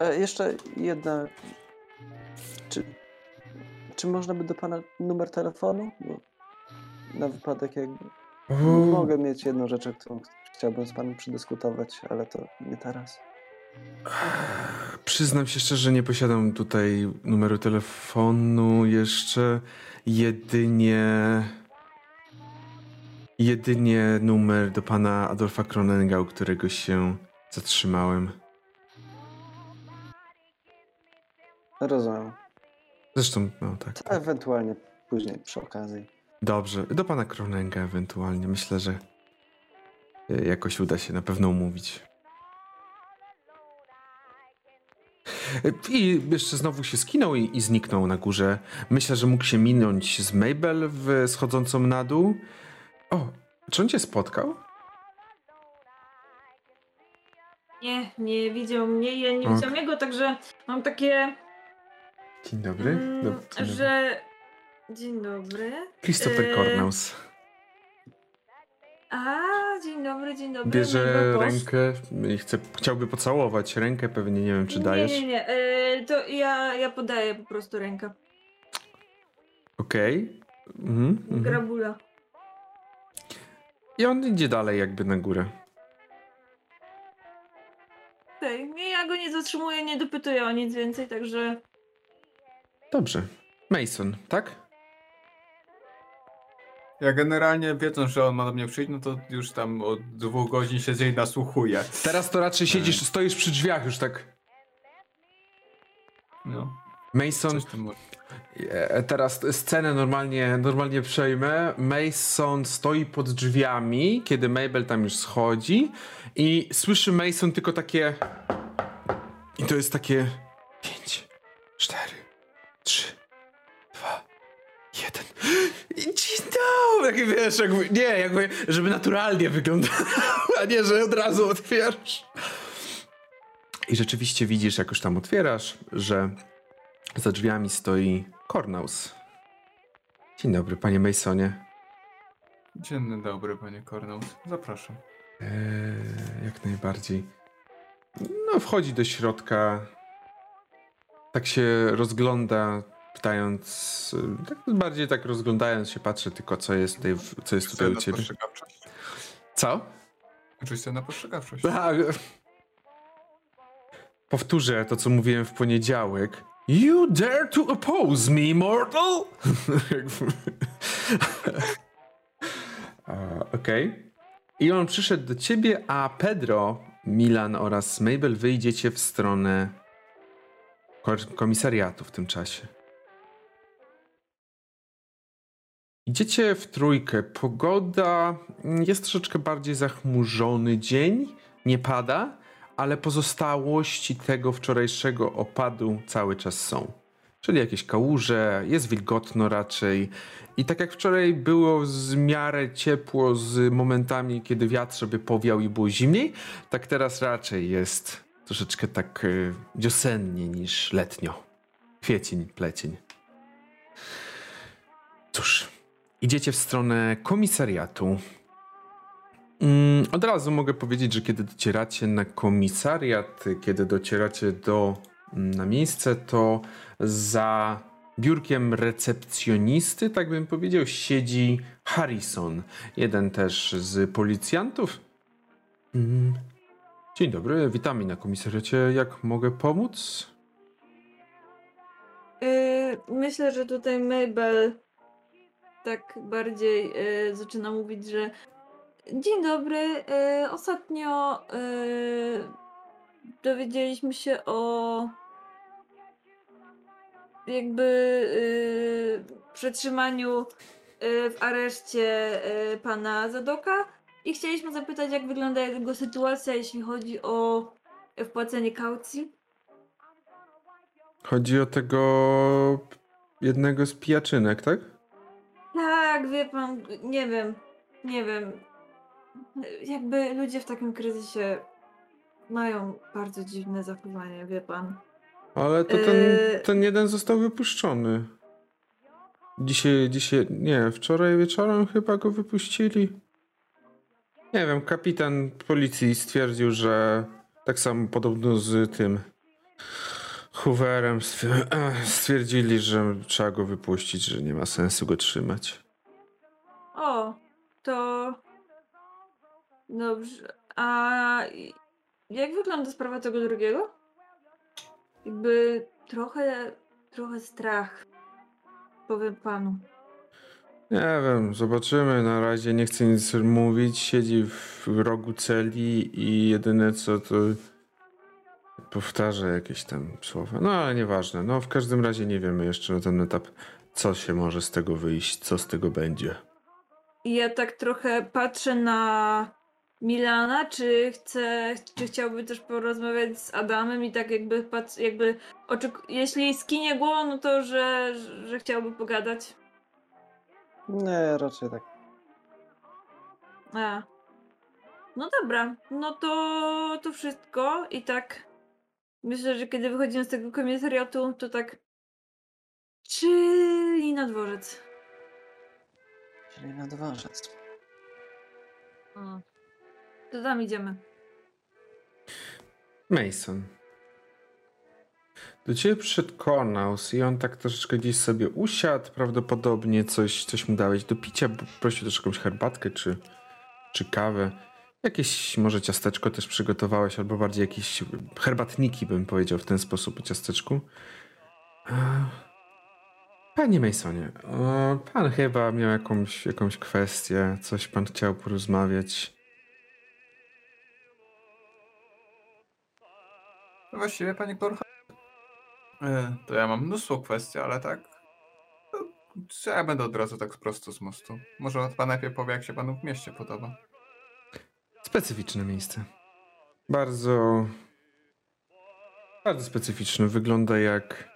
E, jeszcze jedna... Czy, można by do pana numer telefonu? Bo na wypadek jak... Mogę mieć jedną rzecz, którą chciałbym z panem przedyskutować, ale to nie teraz. Przyznam się szczerze, nie posiadam tutaj numeru telefonu jeszcze. Jedynie. Jedynie numer do pana Adolfa Kronenga, u którego się zatrzymałem. Rozumiem. Zresztą, no tak. To ewentualnie później przy okazji. Dobrze, do pana Kronenga ewentualnie. Myślę, że e, jakoś uda się na pewno umówić. I jeszcze znowu się skinął i, i zniknął na górze. Myślę, że mógł się minąć z Mabel w, schodzącą na dół. O, czy on cię spotkał? Nie, nie widział mnie, ja nie Ok. widziałam jego, także mam takie Dzień dobry. Mm, Dob- dzień dobry. że... Dzień dobry. Christopher Cornels A, dzień dobry, dzień dobry. bierze rękę i chce, chciałby pocałować rękę, pewnie nie wiem, czy dajesz. Nie, nie, nie. E, to ja, ja podaję po prostu rękę. Okej. Mhm, mhm. Grabula. I on idzie dalej jakby na górę. Okej, okay. ja go nie zatrzymuję, nie dopytuję o nic więcej, także... Dobrze. Mason, tak? Ja generalnie wiedząc, że on ma do mnie przyjść, no to już tam od dwóch godzin siedzę i nasłuchuję. Teraz to raczej siedzisz, stoisz przy drzwiach już tak. No, Mason, może. e, teraz scenę normalnie, normalnie przejmę. Mason stoi pod drzwiami, kiedy Mabel tam już schodzi i słyszy Mason tylko takie... I to jest takie... Pięć, cztery, jeden. Dzień dobry! Takie wiesz, jakby, nie, jakby, żeby naturalnie wyglądało, a nie, że od razu otwierasz. I rzeczywiście widzisz, jak już tam otwierasz, że za drzwiami stoi Cornaus. Dzień dobry, panie Masonie. Dzień dobry, panie Cornels. Zapraszam. Eee, jak najbardziej. No, wchodzi do środka. Tak się rozgląda, pytając. e, Tak bardziej tak rozglądając się, patrzy tylko, co jest co jest tutaj u ciebie. Co? Oczywiście na postrzegawczość. Tak. Powtórzę to, co mówiłem w poniedziałek. You dare to oppose me, mortal? E, Okej. I on przyszedł do ciebie, a Pedro, Milan oraz Mabel wyjdziecie w stronę komisariatu w tym czasie. Idziecie w trójkę. Pogoda jest troszeczkę bardziej zachmurzony dzień. Nie pada, ale pozostałości tego wczorajszego opadu cały czas są. Czyli jakieś kałuże, jest wilgotno raczej. I tak jak wczoraj było w miarę ciepło z momentami, kiedy wiatr sobie powiał i było zimniej, tak teraz raczej jest troszeczkę tak y, wiosennie niż letnio. Kwiecień, plecień. Cóż, idziecie w stronę komisariatu. Mm, od razu mogę powiedzieć, że kiedy docieracie na komisariat, kiedy docieracie do, mm, na miejsce, to za biurkiem recepcjonisty, tak bym powiedział, siedzi Harrison, jeden też z policjantów. Mm. Dzień dobry, witamy na komisariacie. Jak mogę pomóc? Yy, myślę, że tutaj Mabel tak bardziej yy, zaczyna mówić, że dzień dobry, yy, ostatnio yy, dowiedzieliśmy się o jakby przetrzymaniu w areszcie pana Zadoka i chcieliśmy zapytać, jak wygląda jego sytuacja, jeśli chodzi o wpłacenie kaucji. Chodzi o tego jednego z pijaczynek, tak? Tak, wie pan, nie wiem, nie wiem. Jakby ludzie w takim kryzysie mają bardzo dziwne zachowanie, wie pan. Ale to ten, Yy. ten jeden został wypuszczony. Dzisiaj, dzisiaj, nie, wczoraj wieczorem chyba go wypuścili. Nie wiem, kapitan policji stwierdził, że tak samo podobno z tym Hooverem stwier- stwierdzili, że trzeba go wypuścić, że nie ma sensu go trzymać. O, to. Dobrze. A jak wygląda sprawa tego drugiego? Jakby trochę, trochę strach. Powiem panu. Nie wiem, zobaczymy. Na razie nie chcę nic mówić. Siedzi w rogu celi i jedyne co to powtarza jakieś tam słowa. No ale nieważne. No w każdym razie nie wiemy jeszcze na ten etap, co się może z tego wyjść, co z tego będzie. Ja tak trochę patrzę na Milana, czy chce, czy chciałby też porozmawiać z Adamem i tak jakby patrz, jakby oczek- jeśli skinie głową, no to że, że, że chciałby pogadać. Nie, raczej tak. A. No dobra, no to to wszystko i tak myślę, że kiedy wychodzimy z tego komisariatu, to tak Czyli na dworzec. Czyli na dworzec. O. To tam idziemy. Mason. Do ciebie przyszedł Cornels i on tak troszeczkę gdzieś sobie usiadł, prawdopodobnie coś, coś mu dałeś do picia, prosił też jakąś herbatkę czy, czy kawę. Jakieś może ciasteczko też przygotowałeś, albo bardziej jakieś herbatniki bym powiedział w ten sposób o ciasteczku. E, Panie Masonie, pan chyba miał jakąś, jakąś kwestię, coś pan chciał porozmawiać. No właściwie, panie Korcha, e, to ja mam mnóstwo kwestii, ale tak. Ja będę od razu tak prosto z mostu. Może pan najpierw powie, jak się panu w mieście podoba. Specyficzne miejsce. Bardzo. Bardzo specyficzne. Wygląda jak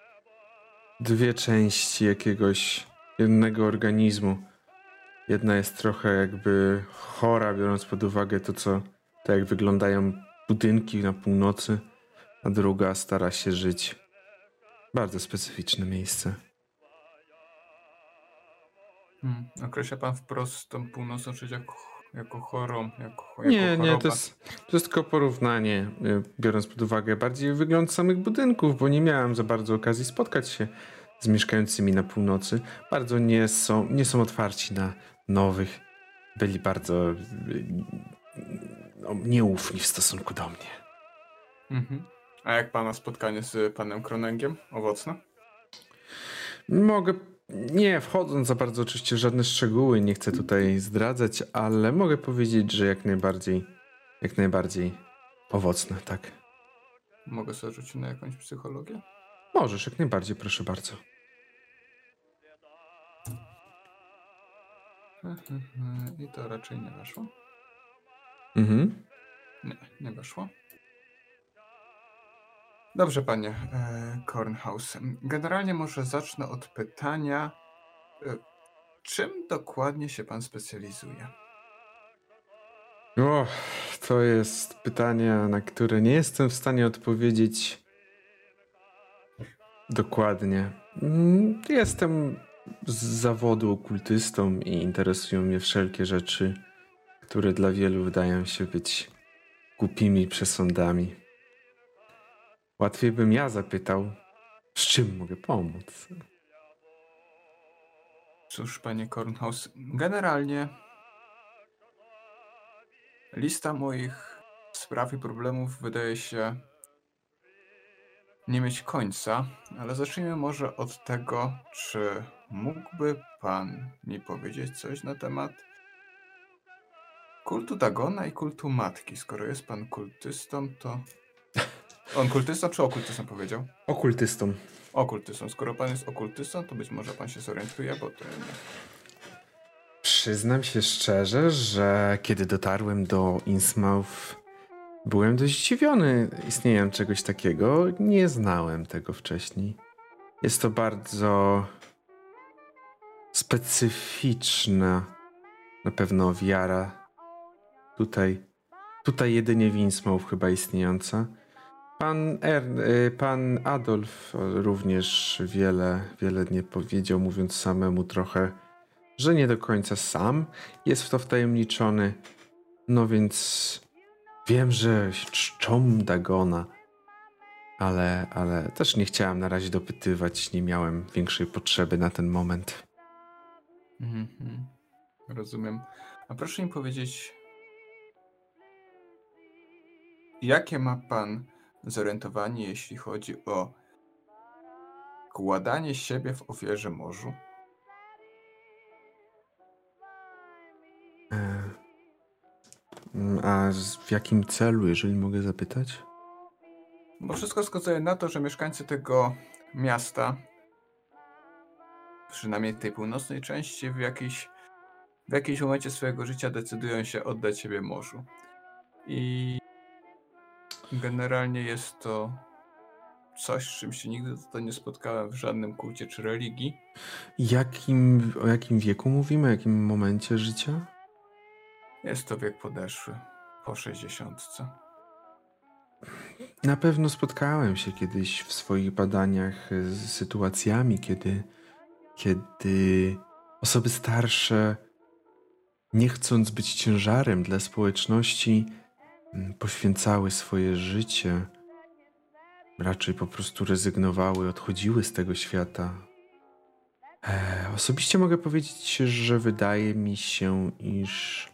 dwie części jakiegoś jednego organizmu. Jedna jest trochę jakby chora, biorąc pod uwagę to, co to jak wyglądają budynki na północy, a druga stara się żyć. Bardzo specyficzne miejsce. Hmm. Określa pan wprost tą północną część jako, jako chorą, jako, jako Nie, nie, choroba. to jest, to jest tylko porównanie, y, biorąc pod uwagę bardziej wygląd samych budynków, bo nie miałem za bardzo okazji spotkać się z mieszkającymi na północy. Bardzo nie są, nie są otwarci na nowych. Byli bardzo y, no, nieufni w stosunku do mnie. Mhm. A jak pana spotkanie z panem Kronengiem? Owocne? Mogę, nie wchodząc za bardzo oczywiście w żadne szczegóły, nie chcę tutaj zdradzać, ale mogę powiedzieć, że jak najbardziej, jak najbardziej owocne, tak. Mogę sobie rzucić na jakąś psychologię? Możesz, jak najbardziej, proszę bardzo. I to raczej nie weszło. Mhm. Nie, nie weszło. Dobrze, panie e, Kornhaus. Generalnie może zacznę od pytania, e, czym dokładnie się pan specjalizuje? O, to jest pytanie, na które nie jestem w stanie odpowiedzieć dokładnie. Mm, Jestem z zawodu okultystą i interesują mnie wszelkie rzeczy, które dla wielu wydają się być głupimi przesądami. Łatwiej bym ja zapytał, z czym mogę pomóc. Cóż, panie Kornhaus, generalnie lista moich spraw i problemów wydaje się nie mieć końca, ale zacznijmy może od tego, czy mógłby pan mi powiedzieć coś na temat kultu Dagona i kultu Matki. Skoro jest pan kultystą, to... On kultystą czy okultystą powiedział? Okultystą. Okultystą. Skoro pan jest okultystą, to być może pan się zorientuje, bo to. Przyznam się szczerze, że kiedy dotarłem do Innsmouth, byłem dość zdziwiony istnieniem czegoś takiego. Nie znałem tego wcześniej. Jest to bardzo specyficzna na pewno wiara. Tutaj, tutaj jedynie w Innsmouth chyba istniejąca. Pan, er, pan Adolf również wiele, wiele nie powiedział, mówiąc samemu trochę że nie do końca sam jest w to wtajemniczony. No więc wiem, że czczą Dagona, ale, ale też nie chciałem na razie dopytywać, nie miałem większej potrzeby na ten moment. Mhm. Rozumiem. A proszę mi powiedzieć, jakie ma pan zorientowanie, jeśli chodzi o kładanie siebie w ofierze morzu? E, mm, A w jakim celu, jeżeli mogę zapytać? Bo wszystko wskazuje na to, że mieszkańcy tego miasta, przynajmniej tej północnej części, w jakiś, w jakimś momencie swojego życia decydują się oddać siebie morzu. I generalnie jest to coś, z czym się nigdy tutaj nie spotkałem w żadnym kulcie czy religii. Jakim, o jakim wieku mówimy? O jakim momencie życia? Jest to wiek podeszły, po 60. Na pewno spotkałem się kiedyś w swoich badaniach z sytuacjami, kiedy kiedy osoby starsze, nie chcąc być ciężarem dla społeczności, poświęcały swoje życie, raczej po prostu rezygnowały, odchodziły z tego świata. E, osobiście mogę powiedzieć, że wydaje mi się, iż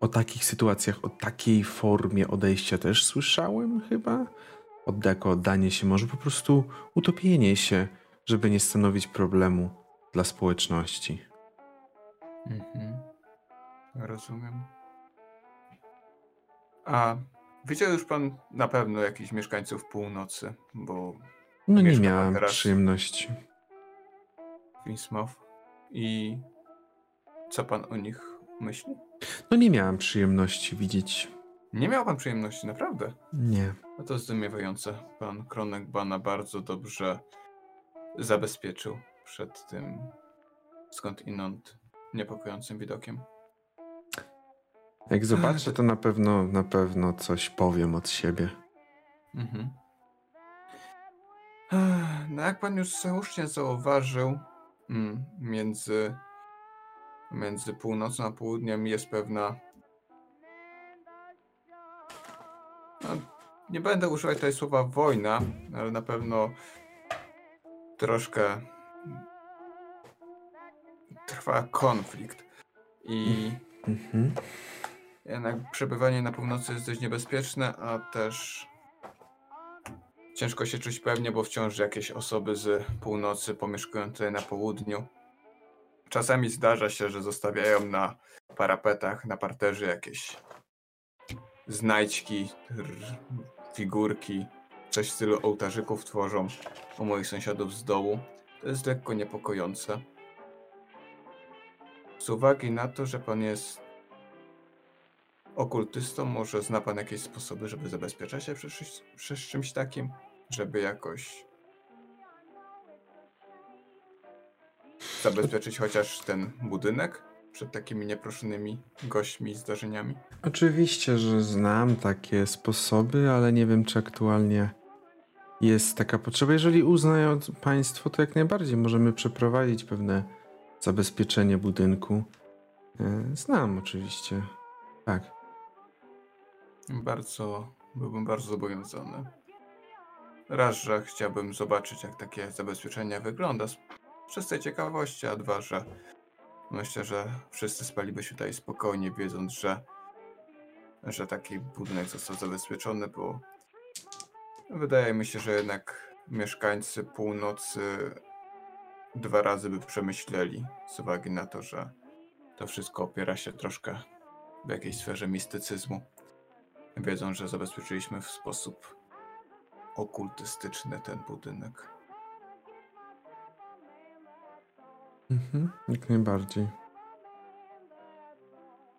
o takich sytuacjach, o takiej formie odejścia też słyszałem chyba. Od, jako oddanie się, może po prostu utopienie się, żeby nie stanowić problemu dla społeczności. Mhm. Rozumiem. A widział już pan na pewno jakichś mieszkańców północy, bo No nie miałem teraz- przyjemności. Winsmouth i co pan o nich myśli? No nie miałem przyjemności widzieć. Nie miał pan przyjemności, naprawdę. Nie. No to zdumiewające. Pan Kronek Bana bardzo dobrze zabezpieczył przed tym skąd inąd niepokojącym widokiem. Jak zobaczę, to na pewno, na pewno coś powiem od siebie. Mhm. No jak pan już słusznie zauważył, mm, między, między północą a południem jest pewna... No, nie będę używać tutaj słowa wojna, ale na pewno troszkę trwa konflikt. I Mhm. Jednak przebywanie na północy jest dość niebezpieczne, a też ciężko się czuć pewnie, bo wciąż jakieś osoby z północy pomieszkują tutaj na południu. Czasami zdarza się, że zostawiają na parapetach, na parterze jakieś znajdźki, figurki, coś w stylu ołtarzyków tworzą u moich sąsiadów z dołu. To jest lekko niepokojące. Z uwagi na to, że pan jest okultystą, może zna pan jakieś sposoby, żeby zabezpieczać się przed, czymś- przed czymś takim? Żeby jakoś zabezpieczyć chociaż ten budynek przed takimi nieproszonymi gośćmi i zdarzeniami? Oczywiście, że znam takie sposoby, ale nie wiem, czy aktualnie jest taka potrzeba. Jeżeli uznają Państwo, to jak najbardziej możemy przeprowadzić pewne zabezpieczenie budynku. E, Znam oczywiście. Tak. Bardzo, byłbym bardzo zobowiązany. Raz, że chciałbym zobaczyć, jak takie zabezpieczenie wygląda z czystej ciekawości, a dwa, że myślę, że wszyscy spalibyśmy tutaj spokojnie, wiedząc, że, że taki budynek został zabezpieczony, bo wydaje mi się, że jednak mieszkańcy północy dwa razy by przemyśleli, z uwagi na to, że to wszystko opiera się troszkę w jakiejś sferze mistycyzmu wiedzą, że zabezpieczyliśmy w sposób okultystyczny ten budynek. Mhm, jak najbardziej.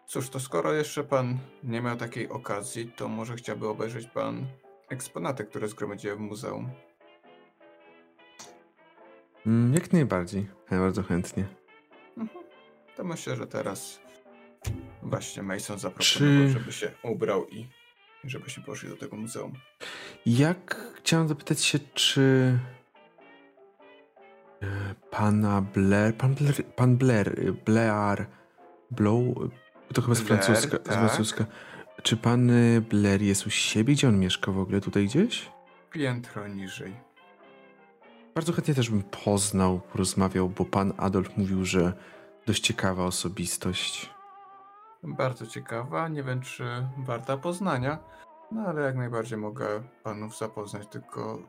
Cóż, to skoro jeszcze pan nie miał takiej okazji, to może chciałby obejrzeć pan eksponaty, które zgromadziłem w muzeum. Mm, Jak najbardziej. Ja bardzo chętnie. Mhm. To myślę, że teraz właśnie Mason Czy- zaproponował, żeby się ubrał i żebyśmy poszli do tego muzeum. Jak chciałem zapytać się, czy e, pana Blair, pan Blair, pan Blair, y, Blair, Blow, to chyba z Blair, francuska, z tak. francuska. Czy pan y, Blair jest u siebie? Gdzie on mieszka w ogóle? Tutaj gdzieś? Piętro niżej. Bardzo chętnie też bym poznał, porozmawiał, bo pan Adolf mówił, że dość ciekawa osobistość. Bardzo ciekawa, nie wiem czy warta poznania, no ale jak najbardziej mogę panów zapoznać, tylko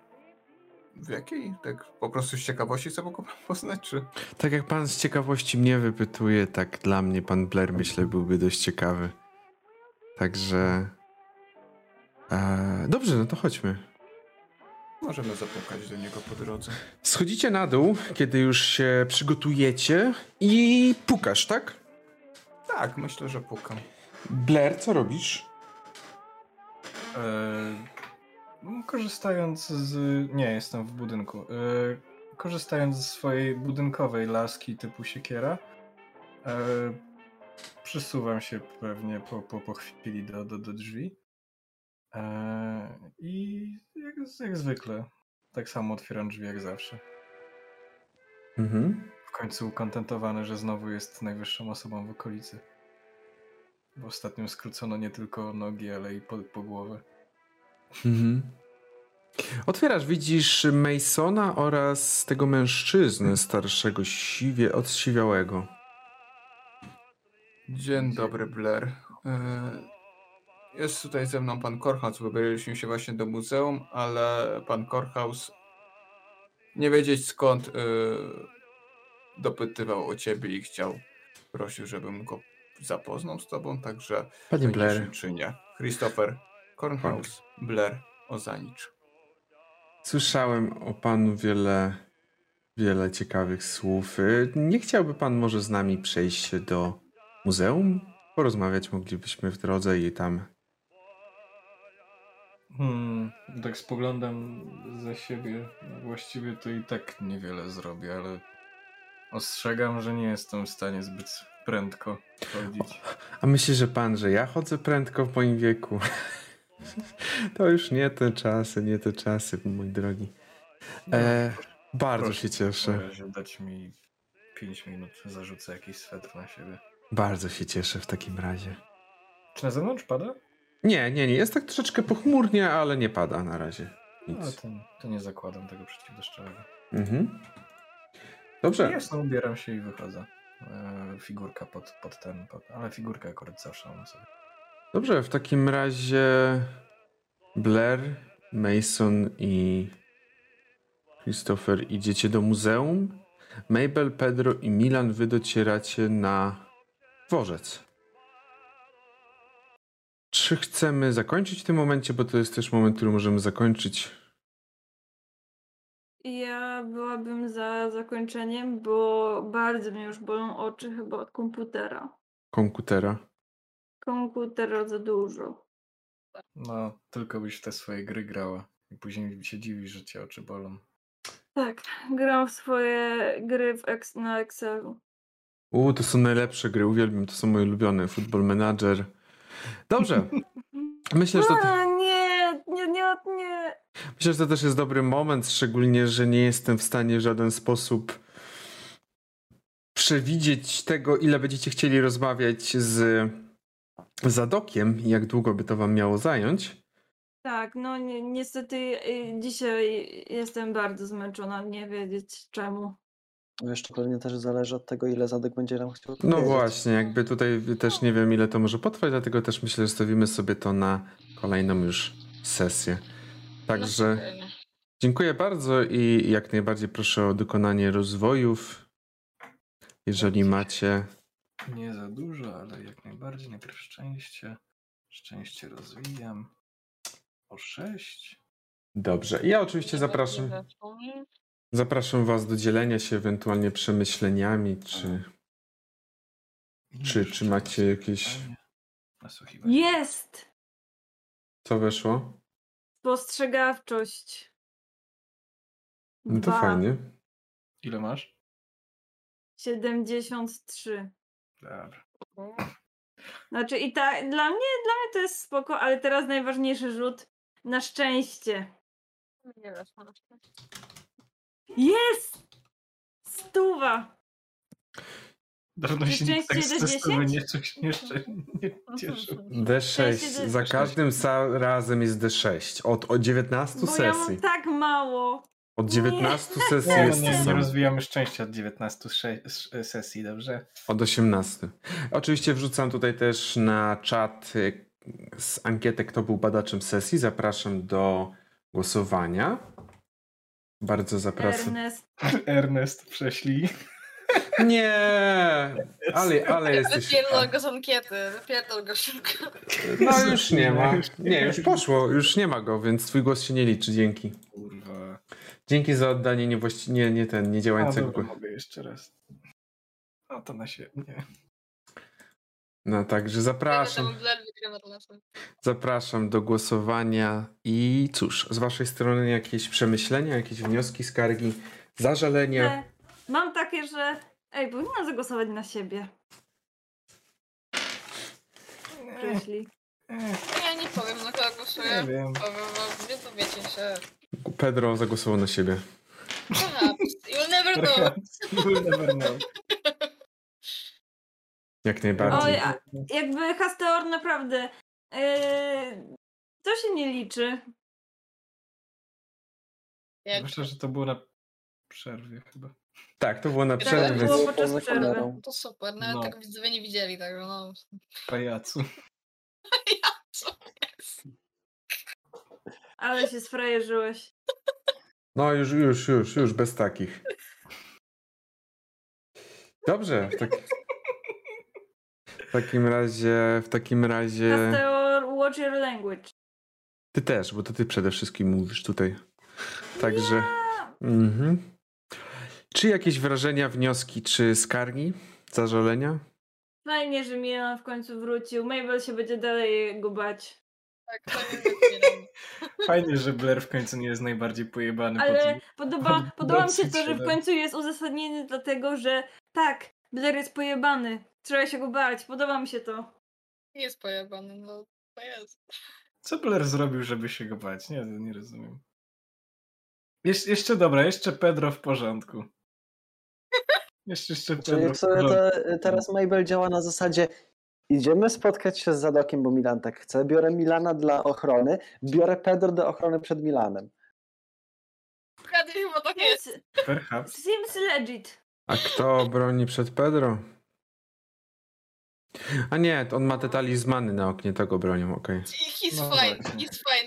w jakiej? Tak po prostu z ciekawości chcę go poznać, czy? Tak jak pan z ciekawości mnie wypytuje, tak dla mnie pan Blair myślę byłby dość ciekawy. Także. E, dobrze, no to chodźmy. Możemy zapukać do niego po drodze. Schodzicie na dół, kiedy już się przygotujecie i pukasz, tak? Tak, myślę, że pukam. Blair, co robisz? E, korzystając z. Nie, jestem w budynku. E, korzystając ze swojej budynkowej laski typu siekiera, e, przysuwam się pewnie po, po, po chwili do, do, do drzwi. I jak, jak zwykle, tak samo otwieram drzwi jak zawsze. Mhm. W końcu ukontentowany, że znowu jest najwyższą osobą w okolicy. Bo ostatnio skrócono nie tylko nogi, ale i po, po głowę. Mhm. Otwierasz, widzisz Masona oraz tego mężczyznę starszego, siwie, odsiwiałego. Dzień dobry, Blair. E, Jest tutaj ze mną pan Korhaus. Wybraliśmy się właśnie do muzeum, ale pan Korhaus nie wiedzieć skąd e, dopytywał o ciebie i chciał, prosił, żebym go zapoznał z tobą, także Panie Blair, nie czynię. Christopher Kornhaus, Blair Ozanicz. słyszałem o panu wiele, wiele ciekawych słów. Nie chciałby pan może z nami przejść do muzeum? Porozmawiać moglibyśmy w drodze i tam. Hmm, tak spoglądam za siebie. Właściwie to i tak niewiele zrobię, ale ostrzegam, że nie jestem w stanie zbyt prędko chodzić. A myśli, że pan, że ja chodzę prędko w moim wieku? To już nie te czasy, nie te czasy, mój drogi. E, bardzo proszę, się cieszę. dać mi 5 minut, zarzucę jakiś swetr na siebie. Bardzo się cieszę w takim razie. Czy na zewnątrz pada? Nie, nie, nie. Jest tak troszeczkę pochmurnie, ale nie pada na razie. No, Nic. to, to nie zakładam tego przeciwdeszczowego. Mhm. Dobrze. Jasno, ubieram się i wychodzę. E, figurka pod, pod ten, pod, ale figurkę akurat zawsze mam sobie. Dobrze, w takim razie Blair, Mason i Christopher idziecie do muzeum. Mabel, Pedro i Milan wy docieracie na dworzec. Czy chcemy zakończyć w tym momencie, bo to jest też moment, który możemy zakończyć. Ja byłabym za zakończeniem, bo bardzo mnie już bolą oczy chyba od komputera. Komputera. Komputera za dużo. No, tylko byś w te swoje gry grała. I później się dziwisz, że cię oczy bolą. Tak, gram w swoje gry w ex na Excelu. U, to są najlepsze gry, uwielbiam, to są moje ulubione. Football Manager. Dobrze. Myślę, że to, A, nie. Myślę, że to też jest dobry moment, szczególnie, że nie jestem w stanie w żaden sposób przewidzieć tego, ile będziecie chcieli rozmawiać z Zadokiem i jak długo by to wam miało zająć. Tak, no ni niestety y, dzisiaj jestem bardzo zmęczona, nie wiedzieć czemu. Jeszcze pewnie też zależy od tego, ile Zadek będzie nam chciał No właśnie, jakby tutaj też nie wiem, ile to może potrwać, dlatego też myślę, że stawimy sobie to na kolejną już sesję. Także... Dziękuję bardzo i jak najbardziej proszę o dokonanie rozwojów. Jeżeli macie. Nie za dużo, ale jak najbardziej. Najpierw szczęście. Szczęście rozwijam. O 6. Dobrze. Ja oczywiście zapraszam, zapraszam Was do dzielenia się ewentualnie przemyśleniami, czy. Czy- czy macie jakieś-. Jest! Co weszło? Spostrzegawczość. No to Dwa. fajnie. Ile masz? 73. Dobra. Znaczy i tak, dla mnie, dla mnie to jest spoko, ale teraz najważniejszy rzut na szczęście. Nie weszło na szczęście. Jest! Stuwa! Dawno się nikt tak szczęście stresowy D10? nie, nie, nie cieszył. D6. Szczęście Za każdym razem jest D6. Od, od 19 Bo ja sesji. mam tak mało. Od 19 sesji Nie, jest nie, nie sam. rozwijamy szczęścia od 19 sze- sz- sesji, dobrze? Od 18. Oczywiście wrzucam tutaj też na czat y, z ankietę, kto był badaczem sesji. Zapraszam do głosowania. Bardzo zapraszam. Ernest. Ernest prześlij. Nie, ale, ale jesteś. Wypierdol go z ankiety, wypierdol go szybko. No już nie ma. Nie, już poszło, już nie ma go, więc twój głos się nie liczy. Dzięki. Kurwa. Dzięki za oddanie niewłaści... nie, nie ten, A, niedziałającego dobra, głosu. mogę jeszcze raz. No to na siebie. Nie. No także zapraszam. Zapraszam do głosowania i cóż, z waszej strony jakieś przemyślenia, jakieś wnioski, skargi, zażalenia. Mam takie, że. Ej, powinnam zagłosować na siebie. Jeśli. Ja nie powiem na kogo Nie głosuję. wiem. Powiem wam, wy to wiecie się. Pedro zagłosował na siebie. Perhaps. You'll never know. You never know. Jak najbardziej. Oj, a jakby Hasteor naprawdę. Yy, to się nie liczy. Jak Myślę, że to było na przerwie chyba. Tak, to było na Tak, przerwie, było więc podczas przerwy. kamerą. to super, nawet No. tego widzowie nie widzieli, także no. Pajacu. Co jest? Ale się sfrajerzyłeś. no już, już, już, już bez takich. Dobrze, w, tak... w takim razie, w takim razie watch your language. ty też, bo to ty przede wszystkim mówisz tutaj. Także, mhm. Czy jakieś wrażenia, wnioski, czy skargi, zażalenia? Fajnie, że Milan w końcu wrócił. Mabel się będzie dalej go bać. Tak, to nie wiem. Fajnie, że Blair w końcu nie jest najbardziej pojebany po Ale tym. podoba, podoba mi się to, że w końcu jest uzasadnienie dlatego, że tak, Blair jest pojebany. Trzeba się go bać. Podoba mi się to. Nie jest pojebany, no to jest. Co Blair zrobił, żeby się go bać? Nie, nie rozumiem. Jesz jeszcze dobra, jeszcze Pedro w porządku. Jeszcze, sumie porządku. to teraz Mabel działa na zasadzie idziemy spotkać się z Zadokiem, bo Milan tak chce, biorę Milana dla ochrony, biorę Pedro do ochrony przed Milanem. Chyba tak jest. Seems, Perhaps. seems legit. A kto broni przed Pedro? A nie, on ma te talizmany na oknie, tego bronią, okej. He's No fine, właśnie. he's fine.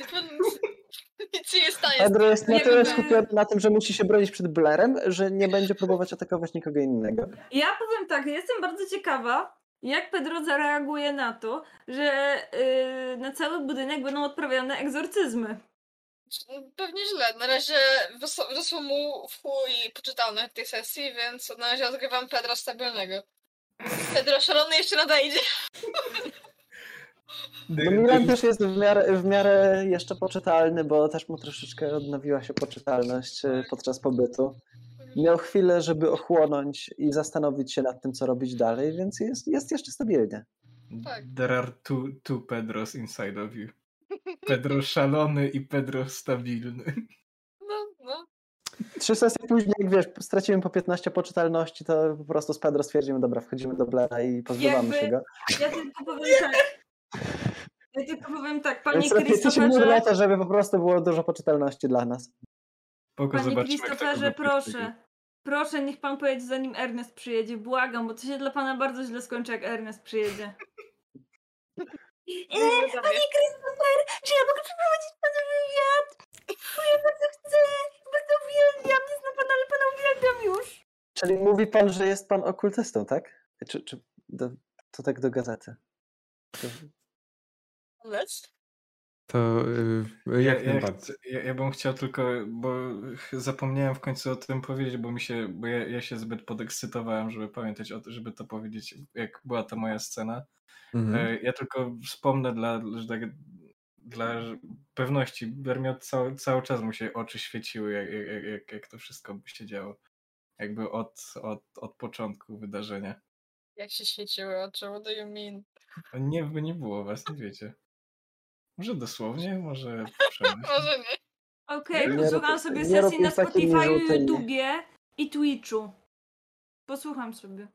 Się nie stanie. Pedro jest na Nie tyle skupiony na tym, że musi się bronić przed Blairem, że nie będzie próbować atakować nikogo innego. Ja powiem tak, jestem bardzo ciekawa, jak Pedro zareaguje na to, że yy, na cały budynek będą odprawiane egzorcyzmy. Pewnie źle. Na razie wysłał mu w chuj poczytalność tej sesji, więc na razie odgrywam Pedra stabilnego. Pedro szalony jeszcze nadejdzie. No Milan też jest w miarę, w miarę jeszcze poczytalny, bo też mu troszeczkę odnowiła się poczytalność e, podczas pobytu. Miał chwilę, żeby ochłonąć i zastanowić się nad tym, co robić dalej, więc jest, jest jeszcze stabilnie. Tak. There are two, two Pedros inside of you. Pedro szalony i Pedro stabilny. No, no. Trzy sesje później, jak wiesz, stracimy po 15 poczytalności, to po prostu z Pedro stwierdzimy, dobra, wchodzimy do Blera i pozbywamy Jakby- się go. Ja tylko powiem tak. Ja tylko powiem tak, panie Więc to, żeby po prostu było dużo poczytalności dla nas. Spoko, panie kogo proszę. Proszę, niech pan pojedzie zanim Ernest przyjedzie. Błagam, bo to się dla pana bardzo źle skończy, jak Ernest przyjedzie. Eee, Panie Christopher, czy ja mogę przeprowadzić pana wywiad? Bo ja bardzo chcę, bardzo uwielbiam, nie znam pana, ale pana uwielbiam już. Czyli mówi pan, że jest pan okultystą, tak? Czy, czy do, to tak do gazety? To, To y, jak ja, ja, najbardziej. ja, ja bym chciał tylko, bo zapomniałem w końcu o tym powiedzieć, bo mi się, bo ja, ja się zbyt podekscytowałem, żeby pamiętać o tym, żeby to powiedzieć, jak była ta moja scena. Mhm. E, Ja tylko wspomnę dla, że tak, dla pewności, miał cały, cały czas mu się oczy świeciły, jak, jak, jak, jak to wszystko się działo. Jakby od, od, od początku wydarzenia. Jak się świeciły oczy, what do you mean? Nie, by nie było was, nie wiecie. Może dosłownie, może. Może nie. Okej, Nie posłucham rób- sobie nie rób sesji na Spotify, żółtymi. YouTubie i Twitchu. Posłucham sobie.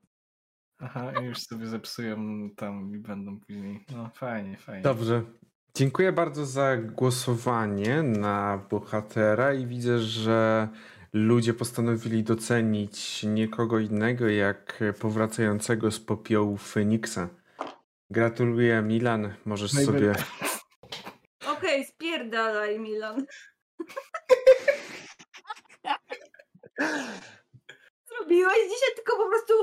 Aha, i już sobie zepsują tam i będą później. No fajnie, fajnie. Dobrze. Dziękuję bardzo za głosowanie na bohatera i widzę, że ludzie postanowili docenić nikogo innego jak powracającego z popiołu Feniksa. Gratuluję Milan, możesz No i sobie... Okej, spierdalaj Milan. Zrobiłeś dzisiaj tylko po prostu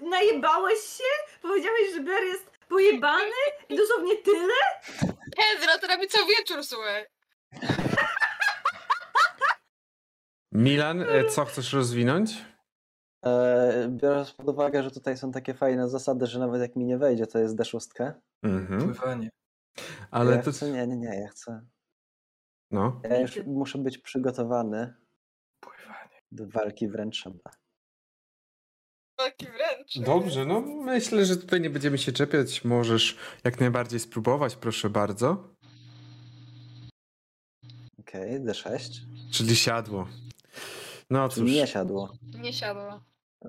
najebałeś się? Powiedziałeś, że Blair jest pojebany i dosłownie tyle? Pedro to robi co wieczór, słuchaj. Milan, e, co chcesz rozwinąć? e, biorąc pod uwagę, że tutaj są takie fajne zasady, że nawet jak mi nie wejdzie, to jest D6. Mhm. Pływanie. Ale ja to... chcę, nie, nie, nie, ja chcę. No. Ja już muszę być przygotowany Pływanie. do walki wręcz szamba. Taki wręcz. Dobrze, no myślę, że tutaj nie będziemy się czepiać. Możesz jak najbardziej spróbować, proszę bardzo. Okej, D6. Czyli siadło. No cóż, Nie siadło. Nie siadło.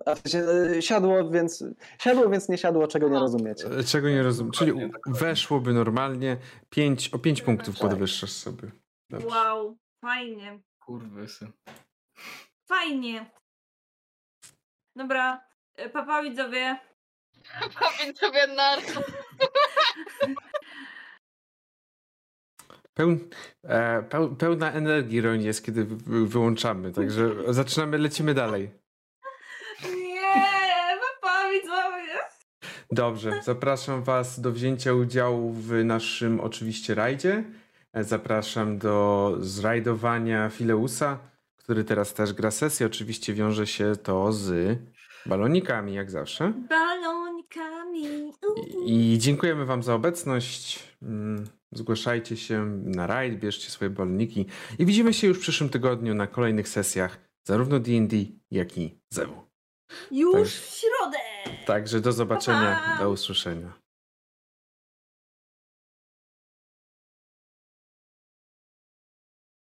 A w sensie, e, siadło, więc siadło, więc nie siadło, czego nie No. rozumiecie. e, czego nie rozumiem. Czyli weszłoby normalnie, pięć, o 5 punktów podwyższasz sobie. Dobrze. Wow, fajnie. Kurwysy. Fajnie. Dobra, e, papa widzowie. Sobie narto. Peł, e, peł, pełna energii Roń jest, kiedy wy- wy- wyłączamy, także zaczynamy, lecimy dalej. Nie, papa widzowie. Dobrze, zapraszam Was do wzięcia udziału w naszym oczywiście rajdzie. Zapraszam do zrajdowania Fileusa, który teraz też gra sesję. Oczywiście wiąże się to z balonikami, jak zawsze. Balonikami. I, i dziękujemy Wam za obecność. Mm, Zgłaszajcie się na rajd, bierzcie swoje baloniki i widzimy się już w przyszłym tygodniu na kolejnych sesjach zarówno D&D, jak i ZEW. Już Tak. w środę. Także do zobaczenia, Pa, do usłyszenia.